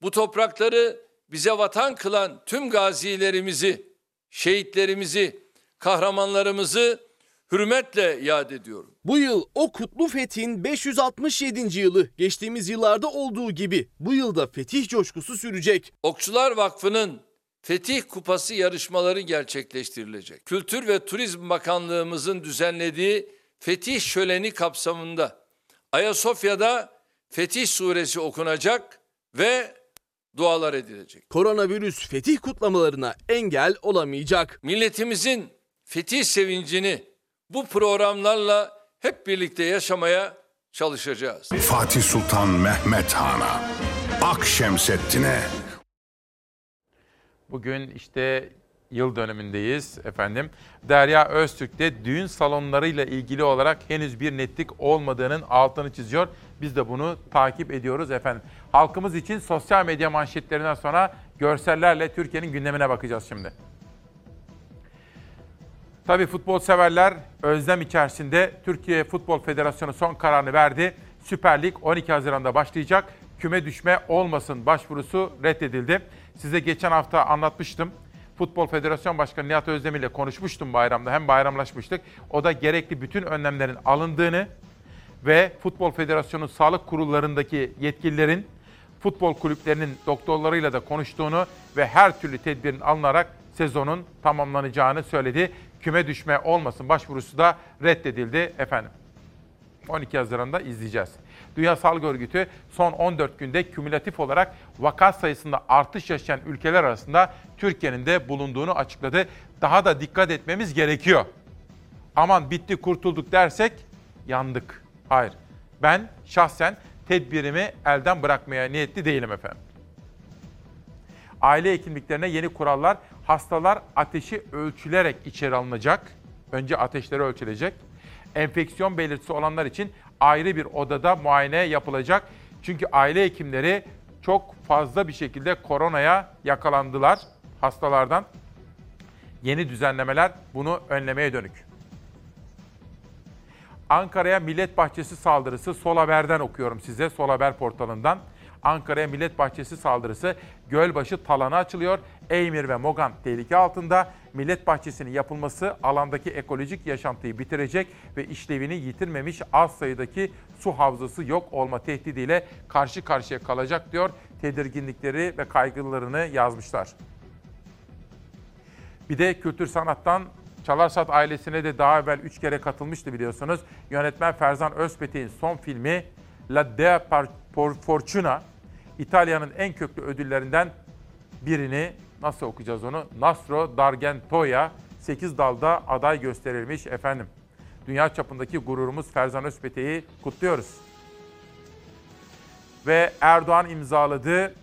bu toprakları bize vatan kılan tüm gazilerimizi, şehitlerimizi, kahramanlarımızı hürmetle yad ediyorum. Bu yıl o kutlu fethin 567. yılı geçtiğimiz yıllarda olduğu gibi bu yılda fetih coşkusu sürecek. Okçular Vakfı'nın Fetih Kupası yarışmaları gerçekleştirilecek. Kültür ve Turizm Bakanlığımızın düzenlediği Fetih Şöleni kapsamında Ayasofya'da Fetih Suresi okunacak ve dualar edilecek. Koronavirüs fetih kutlamalarına engel olamayacak. Milletimizin fetih sevincini bu programlarla hep birlikte yaşamaya çalışacağız. Fatih Sultan Mehmet Han'a, Akşemseddin'e, Bugün işte yıl dönümündeyiz efendim. Derya Öztürk de düğün salonlarıyla ilgili olarak henüz bir netlik olmadığının altını çiziyor. Biz de bunu takip ediyoruz efendim. Halkımız için sosyal medya manşetlerinden sonra görsellerle Türkiye'nin gündemine bakacağız şimdi. Tabii futbol severler özlem içerisinde Türkiye Futbol Federasyonu son kararını verdi. Süper Lig 12 Haziran'da başlayacak. Küme düşme olmasın başvurusu reddedildi. Size geçen hafta anlatmıştım. Futbol Federasyon Başkanı Nihat Özdemir ile konuşmuştum bayramda. Hem bayramlaşmıştık. O da gerekli bütün önlemlerin alındığını ve Futbol Federasyonu sağlık kurullarındaki yetkililerin futbol kulüplerinin doktorlarıyla da konuştuğunu ve her türlü tedbirin alınarak sezonun tamamlanacağını söyledi. Küme düşme olmasın başvurusu da reddedildi efendim. 12 Haziran'da izleyeceğiz. Dünya Sağlık Örgütü son 14 günde kümülatif olarak vaka sayısında artış yaşayan ülkeler arasında Türkiye'nin de bulunduğunu açıkladı. Daha da dikkat etmemiz gerekiyor. Aman bitti kurtulduk dersek yandık. Hayır. Ben şahsen tedbirimi elden bırakmaya niyetli değilim efendim. Aile hekimliklerine yeni kurallar. Hastalar ateşi ölçülerek içeri alınacak. Önce ateşleri ölçülecek. Enfeksiyon belirtisi olanlar için ayrı bir odada muayene yapılacak. Çünkü aile hekimleri çok fazla bir şekilde koronaya yakalandılar hastalardan. Yeni düzenlemeler bunu önlemeye dönük. Ankara'ya Millet Bahçesi saldırısı Sol Haber'den okuyorum size. Sol Haber portalından. Ankara'ya Millet Bahçesi saldırısı Gölbaşı talanı açılıyor. Eymir ve Mogan tehlike altında. Millet Bahçesi'nin yapılması alandaki ekolojik yaşantıyı bitirecek ve işlevini yitirmemiş az sayıdaki su havzası yok olma tehdidiyle karşı karşıya kalacak diyor. Tedirginlikleri ve kaygılarını yazmışlar. Bir de kültür sanattan Çalarsat ailesine de daha evvel 3 kere katılmıştı biliyorsunuz. Yönetmen Ferzan Özpetek'in son filmi La Dea Fortuna İtalya'nın en köklü ödüllerinden birini Nasıl okuyacağız onu? Nasro Dargentoya 8 dalda aday gösterilmiş efendim. Dünya çapındaki gururumuz Ferzan Özpetek'i kutluyoruz. Ve Erdoğan imzaladı.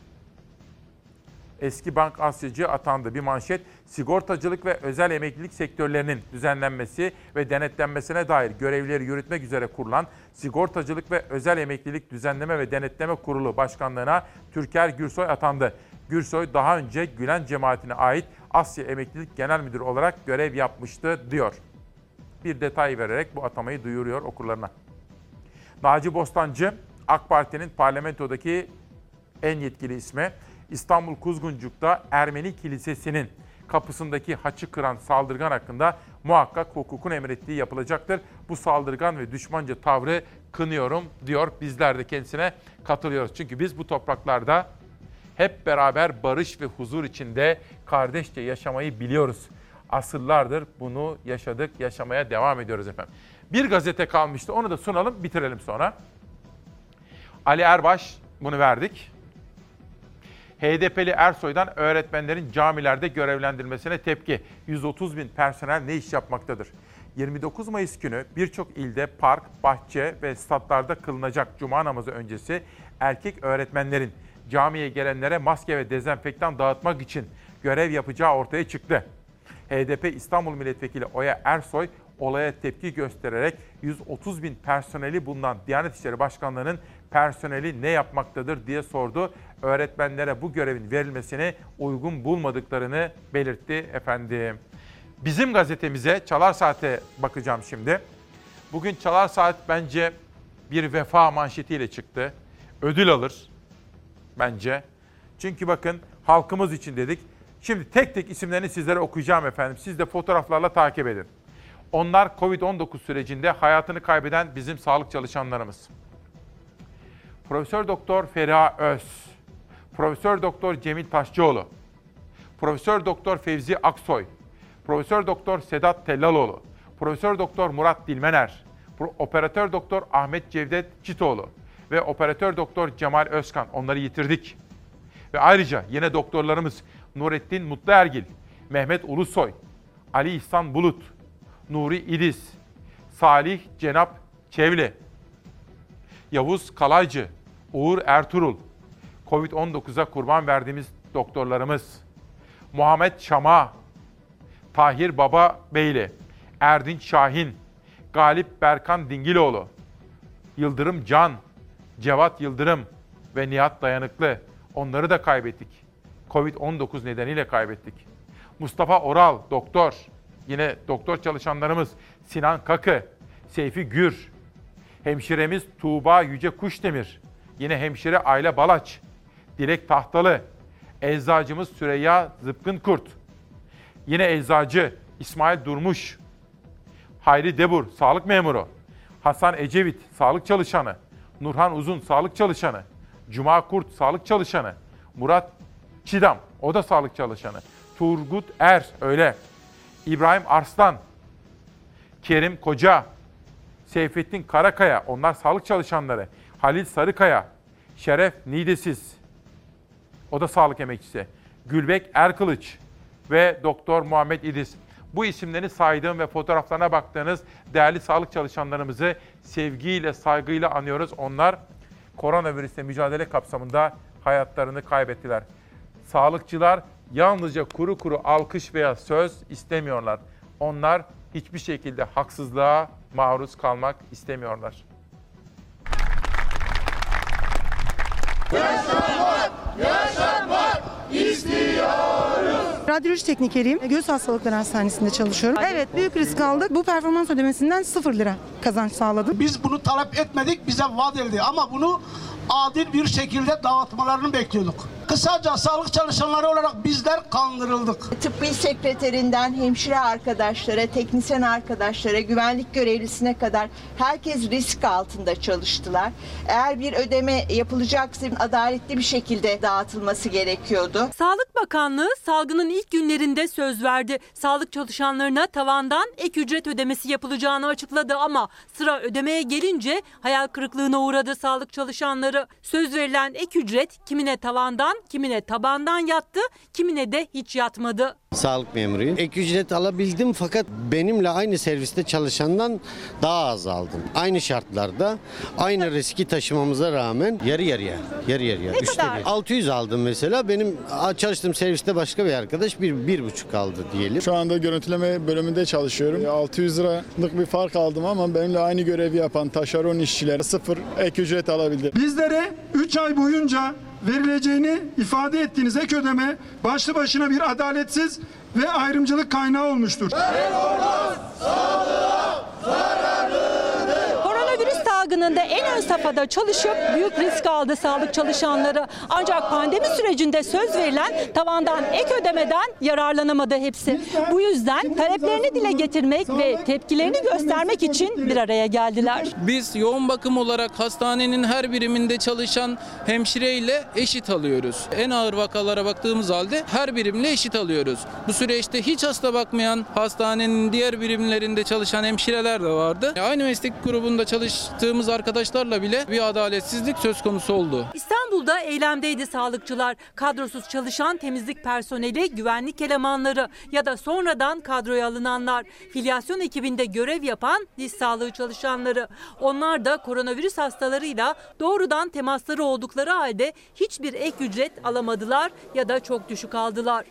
Eski bank asyacı atandı. Bir manşet sigortacılık ve özel emeklilik sektörlerinin düzenlenmesi ve denetlenmesine dair görevleri yürütmek üzere kurulan Sigortacılık ve Özel Emeklilik Düzenleme ve Denetleme Kurulu Başkanlığına Türker Gürsoy atandı. Gürsoy daha önce Gülen cemaatine ait Asya Emeklilik Genel Müdürü olarak görev yapmıştı diyor. Bir detay vererek bu atamayı duyuruyor okurlarına. Naci Bostancı AK Parti'nin parlamentodaki en yetkili ismi. İstanbul Kuzguncuk'ta Ermeni Kilisesi'nin kapısındaki haçı kıran saldırgan hakkında muhakkak hukukun emrettiği yapılacaktır. Bu saldırgan ve düşmanca tavrı kınıyorum diyor. Bizler de kendisine katılıyoruz. Çünkü biz bu topraklarda hep beraber barış ve huzur içinde kardeşçe yaşamayı biliyoruz. Asırlardır bunu yaşadık, yaşamaya devam ediyoruz efendim. Bir gazete kalmıştı, onu da sunalım, bitirelim sonra. Ali Erbaş, bunu verdik. HDP'li Ersoy'dan öğretmenlerin camilerde görevlendirilmesine tepki. 130 bin personel ne iş yapmaktadır? 29 Mayıs günü birçok ilde park, bahçe ve statlarda kılınacak cuma namazı öncesi erkek öğretmenlerin camiye gelenlere maske ve dezenfektan dağıtmak için görev yapacağı ortaya çıktı. HDP İstanbul Milletvekili Oya Ersoy olaya tepki göstererek 130 bin personeli bulunan Diyanet İşleri Başkanlığı'nın personeli ne yapmaktadır diye sordu. Öğretmenlere bu görevin verilmesini uygun bulmadıklarını belirtti efendim. Bizim gazetemize Çalar Saat'e bakacağım şimdi. Bugün Çalar Saat bence bir vefa manşetiyle çıktı. Ödül alır bence. Çünkü bakın halkımız için dedik. Şimdi tek tek isimlerini sizlere okuyacağım efendim. Siz de fotoğraflarla takip edin. Onlar Covid-19 sürecinde hayatını kaybeden bizim sağlık çalışanlarımız. Profesör Doktor Feriha Öz, Profesör Doktor Cemil Taşçıoğlu, Profesör Doktor Fevzi Aksoy, Profesör Doktor Sedat Tellaloğlu, Profesör Doktor Murat Dilmener, Operatör Doktor Ahmet Cevdet Çitoğlu ve Operatör Doktor Cemal Özkan onları yitirdik. Ve ayrıca yine doktorlarımız Nurettin Mutluergil, Mehmet Ulusoy, Ali İhsan Bulut, Nuri İdiz, Salih Cenap Çevli, Yavuz Kalaycı, Uğur Ertuğrul, Covid-19'a kurban verdiğimiz doktorlarımız, Muhammed Şama, Tahir Baba Beyli, Erdinç Şahin, Galip Berkan Dingiloğlu, Yıldırım Can, Cevat Yıldırım ve Nihat Dayanıklı. Onları da kaybettik. Covid-19 nedeniyle kaybettik. Mustafa Oral, doktor. Yine doktor çalışanlarımız Sinan Kakı, Seyfi Gür, hemşiremiz Tuğba Yüce Kuşdemir, yine hemşire Ayla Balaç, Dilek Tahtalı, eczacımız Süreyya Zıpkın Kurt, yine eczacı İsmail Durmuş, Hayri Debur, sağlık memuru, Hasan Ecevit, sağlık çalışanı, Nurhan Uzun, sağlık çalışanı, Cuma Kurt, sağlık çalışanı, Murat Çidam, o da sağlık çalışanı, Turgut Er, öyle, İbrahim Arslan, Kerim Koca, Seyfettin Karakaya, onlar sağlık çalışanları. Halil Sarıkaya, Şeref Nidesiz, o da sağlık emekçisi. Gülbek Erkılıç ve Doktor Muhammed İdiz. Bu isimleri saydığım ve fotoğraflarına baktığınız değerli sağlık çalışanlarımızı sevgiyle, saygıyla anıyoruz. Onlar koronavirüsle mücadele kapsamında hayatlarını kaybettiler. Sağlıkçılar yalnızca kuru kuru alkış veya söz istemiyorlar. Onlar hiçbir şekilde haksızlığa maruz kalmak istemiyorlar. Yaşamak, yaşamak istiyoruz. Radyoloji teknikeriyim. Göğüs Hastalıkları Hastanesi'nde çalışıyorum. Evet büyük risk aldık. Bu performans ödemesinden 0 lira kazanç sağladı. Biz bunu talep etmedik, bize vaat edildi ama bunu adil bir şekilde dağıtmalarını bekliyorduk. Kısaca sağlık çalışanları olarak bizler kandırıldık. Tıbbi sekreterinden hemşire arkadaşlara, teknisyen arkadaşlara, güvenlik görevlisine kadar herkes risk altında çalıştılar. Eğer bir ödeme yapılacaksa adaletli bir şekilde dağıtılması gerekiyordu. Sağlık Bakanlığı salgının ilk günlerinde söz verdi. Sağlık çalışanlarına tavandan ek ücret ödemesi yapılacağını açıkladı ama sıra ödemeye gelince hayal kırıklığına uğradı sağlık çalışanları. çalışanları. Söz verilen ek ücret kimine tavandan, kimine tabandan yattı, kimine de hiç yatmadı. Sağlık memuruyum. Ek ücret alabildim fakat benimle aynı serviste çalışandan daha az aldım. Aynı şartlarda aynı riski taşımamıza rağmen yarı yarıya. Yarı yarıya. Ne Üçte kadar? bir. 600 aldım mesela. Benim çalıştığım serviste başka bir arkadaş bir, bir buçuk aldı diyelim. Şu anda görüntüleme bölümünde çalışıyorum. 600 liralık bir fark aldım ama benimle aynı görevi yapan taşeron işçiler sıfır ek ücret alabildi. Bizlere 3 ay boyunca verileceğini ifade ettiğiniz ek ödeme başlı başına bir adaletsiz ve ayrımcılık kaynağı olmuştur. Koronavirüs salgınında en ön safhada çalışıp büyük risk aldı sağlık çalışanları. Ancak pandemi sürecinde söz verilen tavandan ek ödemeden yararlanamadı hepsi. Bu yüzden taleplerini dile getirmek ve tepkilerini göstermek için bir araya geldiler. Biz yoğun bakım olarak hastanenin her biriminde çalışan hemşireyle eşit alıyoruz. En ağır vakalara baktığımız halde her birimle eşit alıyoruz. Bu süreçte hiç hasta bakmayan hastanenin diğer birimlerinde çalışan hemşireler de vardı. Aynı meslek grubunda çalıştığımız arkadaşlarla bile bir adaletsizlik söz konusu oldu. İstanbul'da eylemdeydi sağlıkçılar. Kadrosuz çalışan temizlik personeli, güvenlik elemanları ya da sonradan kadroya alınanlar. Filyasyon ekibinde görev yapan diş sağlığı çalışanları. Onlar da koronavirüs hastalarıyla doğrudan temasları oldukları halde hiçbir ek ücret alamadılar ya da çok düşük aldılar.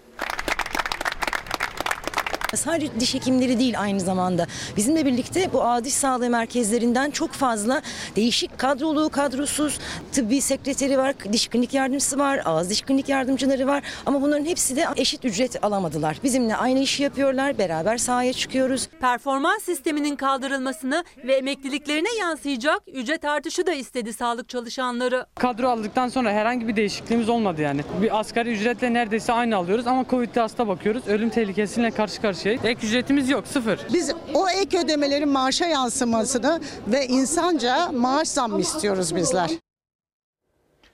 Sadece diş hekimleri değil aynı zamanda. Bizimle birlikte bu ağ diş sağlığı merkezlerinden çok fazla değişik kadrolu, kadrosuz tıbbi sekreteri var, diş klinik yardımcısı var, ağız diş klinik yardımcıları var. Ama bunların hepsi de eşit ücret alamadılar. Bizimle aynı işi yapıyorlar, beraber sahaya çıkıyoruz. Performans sisteminin kaldırılmasını ve emekliliklerine yansıyacak ücret artışı da istedi sağlık çalışanları. Kadro aldıktan sonra herhangi bir değişikliğimiz olmadı yani. Bir asgari ücretle neredeyse aynı alıyoruz ama Covid'de hasta bakıyoruz. Ölüm tehlikesiyle karşı karşıyayız. Ek ücretimiz yok, sıfır. Biz o ek ödemelerin maaşa yansımasını ve insanca maaş zammı istiyoruz bizler.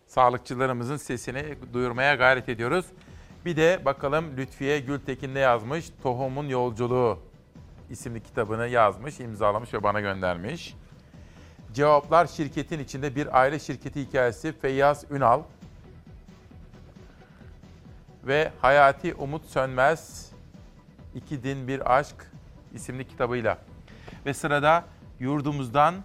Sağlıkçılarımızın sesini duyurmaya gayret ediyoruz. Bir de bakalım Lütfiye Gültekin ne yazmış? Tohumun Yolculuğu isimli kitabını yazmış, imzalamış ve bana göndermiş. Cevaplar şirketin içinde bir aile şirketi hikayesi Feyyaz Ünal ve Hayati Umut Sönmez İki Din Bir Aşk isimli kitabıyla. Ve sırada yurdumuzdan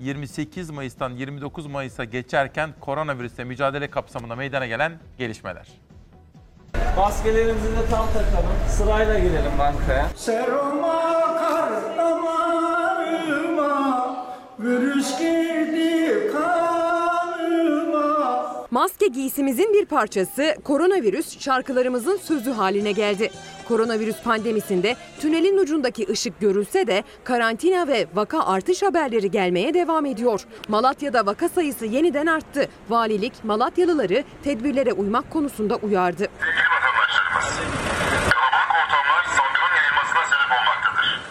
28 Mayıs'tan 29 Mayıs'a geçerken koronavirüsle mücadele kapsamında meydana gelen gelişmeler. Maskelerimizi de tam takalım. Sırayla girelim bankaya. Seroma kar damarıma, virüs girdi. Maske giysimizin bir parçası koronavirüs şarkılarımızın sözü haline geldi. Koronavirüs pandemisinde tünelin ucundaki ışık görülse de karantina ve vaka artış haberleri gelmeye devam ediyor. Malatya'da vaka sayısı yeniden arttı. Valilik Malatyalıları tedbirlere uymak konusunda uyardı.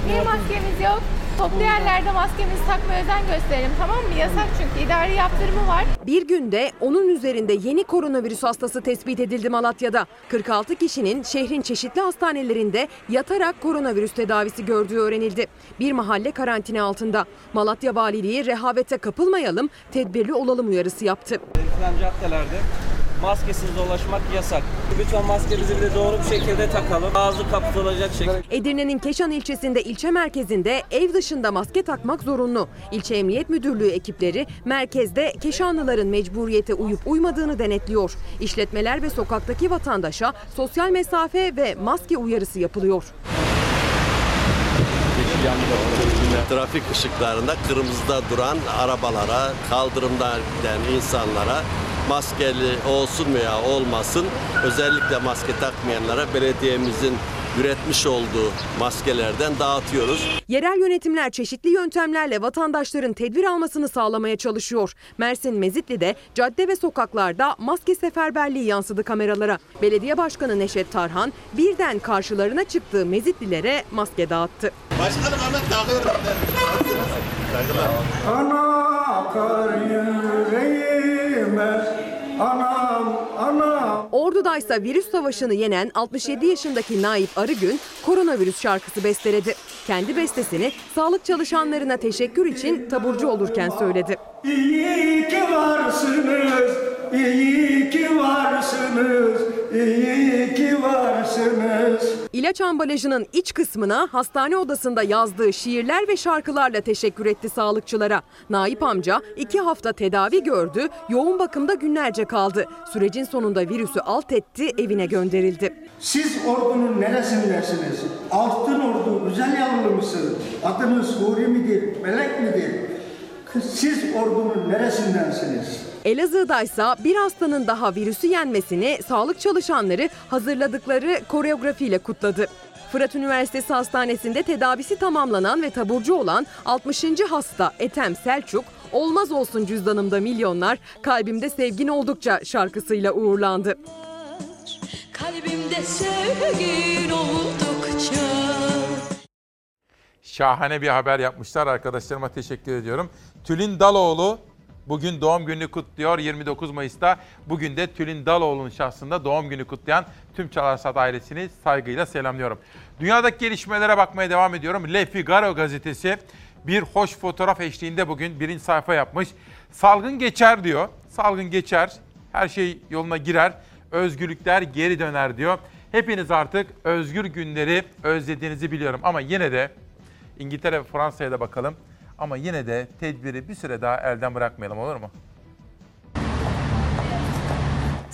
Niye maskemiz yok? Toplu yerlerde maskemizi takmaya özen gösterelim tamam mı? Yasak çünkü idari yaptırımı var. Bir günde onun üzerinde yeni koronavirüs hastası tespit edildi Malatya'da. 46 kişinin şehrin çeşitli hastanelerinde yatarak koronavirüs tedavisi gördüğü öğrenildi. Bir mahalle karantina altında. Malatya Valiliği rehavete kapılmayalım, tedbirli olalım uyarısı yaptı. Belirtilen caddelerde maskesiz dolaşmak yasak. Lütfen maskemizi bir de doğru bir şekilde takalım. Ağzı kapatılacak şekilde. Edirne'nin Keşan ilçesinde ilçe merkezinde ev dışında maske takmak zorunlu. İlçe Emniyet Müdürlüğü ekipleri merkezde Keşanlıların mecburiyete uyup uymadığını denetliyor. İşletmeler ve sokaktaki vatandaşa sosyal mesafe ve maske uyarısı yapılıyor. Trafik ışıklarında kırmızıda duran arabalara, kaldırımda giden insanlara maskeli olsun veya olmasın özellikle maske takmayanlara belediyemizin üretmiş olduğu maskelerden dağıtıyoruz. Yerel yönetimler çeşitli yöntemlerle vatandaşların tedbir almasını sağlamaya çalışıyor. Mersin Mezitli'de cadde ve sokaklarda maske seferberliği yansıdı kameralara. Belediye Başkanı Neşet Tarhan birden karşılarına çıktığı Mezitlilere maske dağıttı. Başkanım hemen takıyorum. Ana akar Man. Anam, anam. Ordu'daysa virüs savaşını yenen 67 yaşındaki Naip Arıgün koronavirüs şarkısı besteledi. Kendi bestesini sağlık çalışanlarına teşekkür için taburcu olurken söyledi. İyi ki varsınız, iyi ki varsınız, iyi ki varsınız. İlaç ambalajının iç kısmına hastane odasında yazdığı şiirler ve şarkılarla teşekkür etti sağlıkçılara. Naip amca iki hafta tedavi gördü, yoğun bakımda günlerce kaldı. Sürecin sonunda virüsü alt etti, evine gönderildi. Siz ordunun neresindesiniz? Altın ordu, güzel yavru mısın? Adınız Huri midir, melek midir? Siz ordunun neresindensiniz? Elazığ'daysa bir hastanın daha virüsü yenmesini sağlık çalışanları hazırladıkları koreografiyle kutladı. Fırat Üniversitesi Hastanesi'nde tedavisi tamamlanan ve taburcu olan 60. hasta Ethem Selçuk, Olmaz olsun cüzdanımda milyonlar, kalbimde sevgin oldukça şarkısıyla uğurlandı. Kalbimde sevgin oldukça Şahane bir haber yapmışlar. Arkadaşlarıma teşekkür ediyorum. Tülin Daloğlu bugün doğum günü kutluyor 29 Mayıs'ta. Bugün de Tülin Daloğlu'nun şahsında doğum günü kutlayan tüm Çalarsat ailesini saygıyla selamlıyorum. Dünyadaki gelişmelere bakmaya devam ediyorum. Le Figaro gazetesi bir hoş fotoğraf eşliğinde bugün birinci sayfa yapmış. Salgın geçer diyor. Salgın geçer. Her şey yoluna girer. Özgürlükler geri döner diyor. Hepiniz artık özgür günleri özlediğinizi biliyorum ama yine de İngiltere ve Fransa'ya da bakalım. Ama yine de tedbiri bir süre daha elden bırakmayalım olur mu?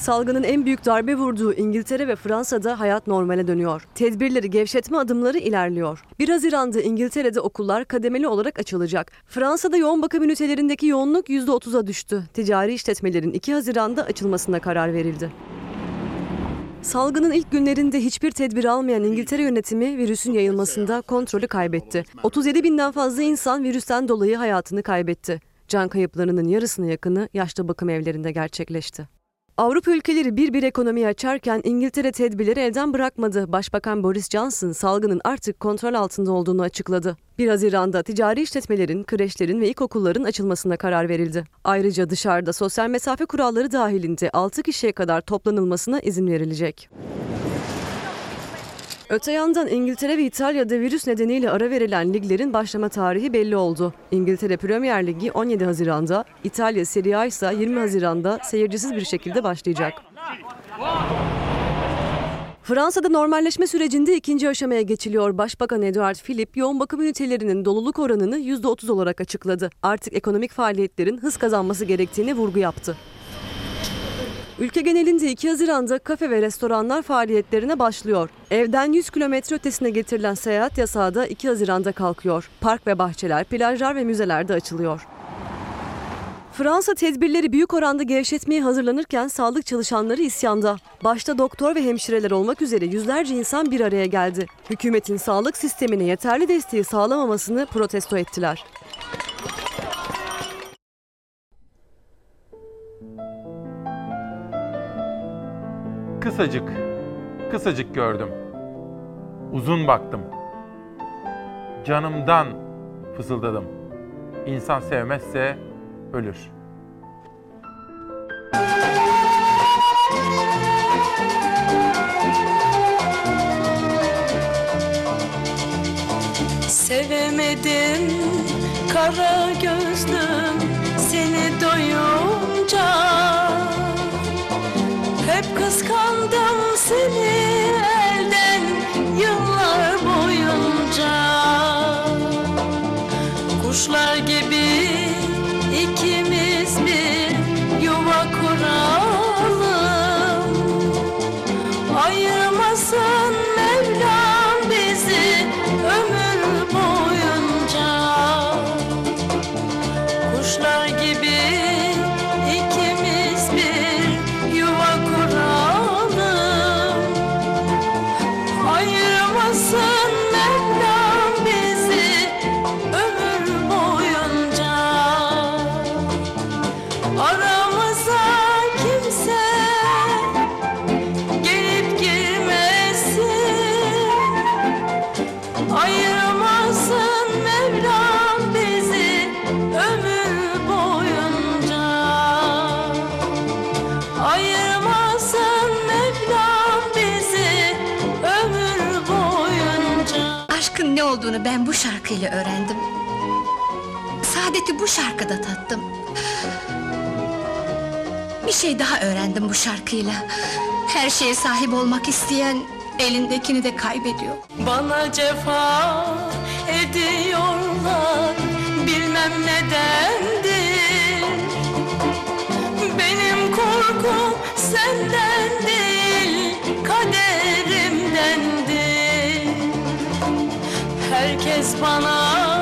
Salgının en büyük darbe vurduğu İngiltere ve Fransa'da hayat normale dönüyor. Tedbirleri gevşetme adımları ilerliyor. 1 Haziran'da İngiltere'de okullar kademeli olarak açılacak. Fransa'da yoğun bakım ünitelerindeki yoğunluk %30'a düştü. Ticari işletmelerin 2 Haziran'da açılmasına karar verildi. Salgının ilk günlerinde hiçbir tedbir almayan İngiltere yönetimi virüsün yayılmasında kontrolü kaybetti. 37 binden fazla insan virüsten dolayı hayatını kaybetti. Can kayıplarının yarısına yakını yaşlı bakım evlerinde gerçekleşti. Avrupa ülkeleri bir bir ekonomiyi açarken İngiltere tedbirleri elden bırakmadı. Başbakan Boris Johnson salgının artık kontrol altında olduğunu açıkladı. 1 Haziran'da ticari işletmelerin, kreşlerin ve ilkokulların açılmasına karar verildi. Ayrıca dışarıda sosyal mesafe kuralları dahilinde 6 kişiye kadar toplanılmasına izin verilecek. Öte yandan İngiltere ve İtalya'da virüs nedeniyle ara verilen liglerin başlama tarihi belli oldu. İngiltere Premier Ligi 17 Haziran'da, İtalya Serie A ise 20 Haziran'da seyircisiz bir şekilde başlayacak. Fransa'da normalleşme sürecinde ikinci aşamaya geçiliyor. Başbakan Edouard Philippe yoğun bakım ünitelerinin doluluk oranını %30 olarak açıkladı. Artık ekonomik faaliyetlerin hız kazanması gerektiğini vurgu yaptı. Ülke genelinde 2 Haziran'da kafe ve restoranlar faaliyetlerine başlıyor. Evden 100 kilometre ötesine getirilen seyahat yasağı da 2 Haziran'da kalkıyor. Park ve bahçeler, plajlar ve müzeler de açılıyor. Fransa tedbirleri büyük oranda gevşetmeye hazırlanırken sağlık çalışanları isyanda. Başta doktor ve hemşireler olmak üzere yüzlerce insan bir araya geldi. Hükümetin sağlık sistemine yeterli desteği sağlamamasını protesto ettiler. Kısacık, kısacık gördüm. Uzun baktım. Canımdan fısıldadım. İnsan sevmezse ölür. Sevemedim kara gözlüm seni doyunca Hep kıskandım seni elden yıllar boyunca. Kuşlar gibi şarkıyla öğrendim. Saadeti bu şarkıda tattım. Bir şey daha öğrendim bu şarkıyla. Her şeye sahip olmak isteyen elindekini de kaybediyor. Bana cefa ediyorlar bilmem nedendir Benim korkum senden Herkes bana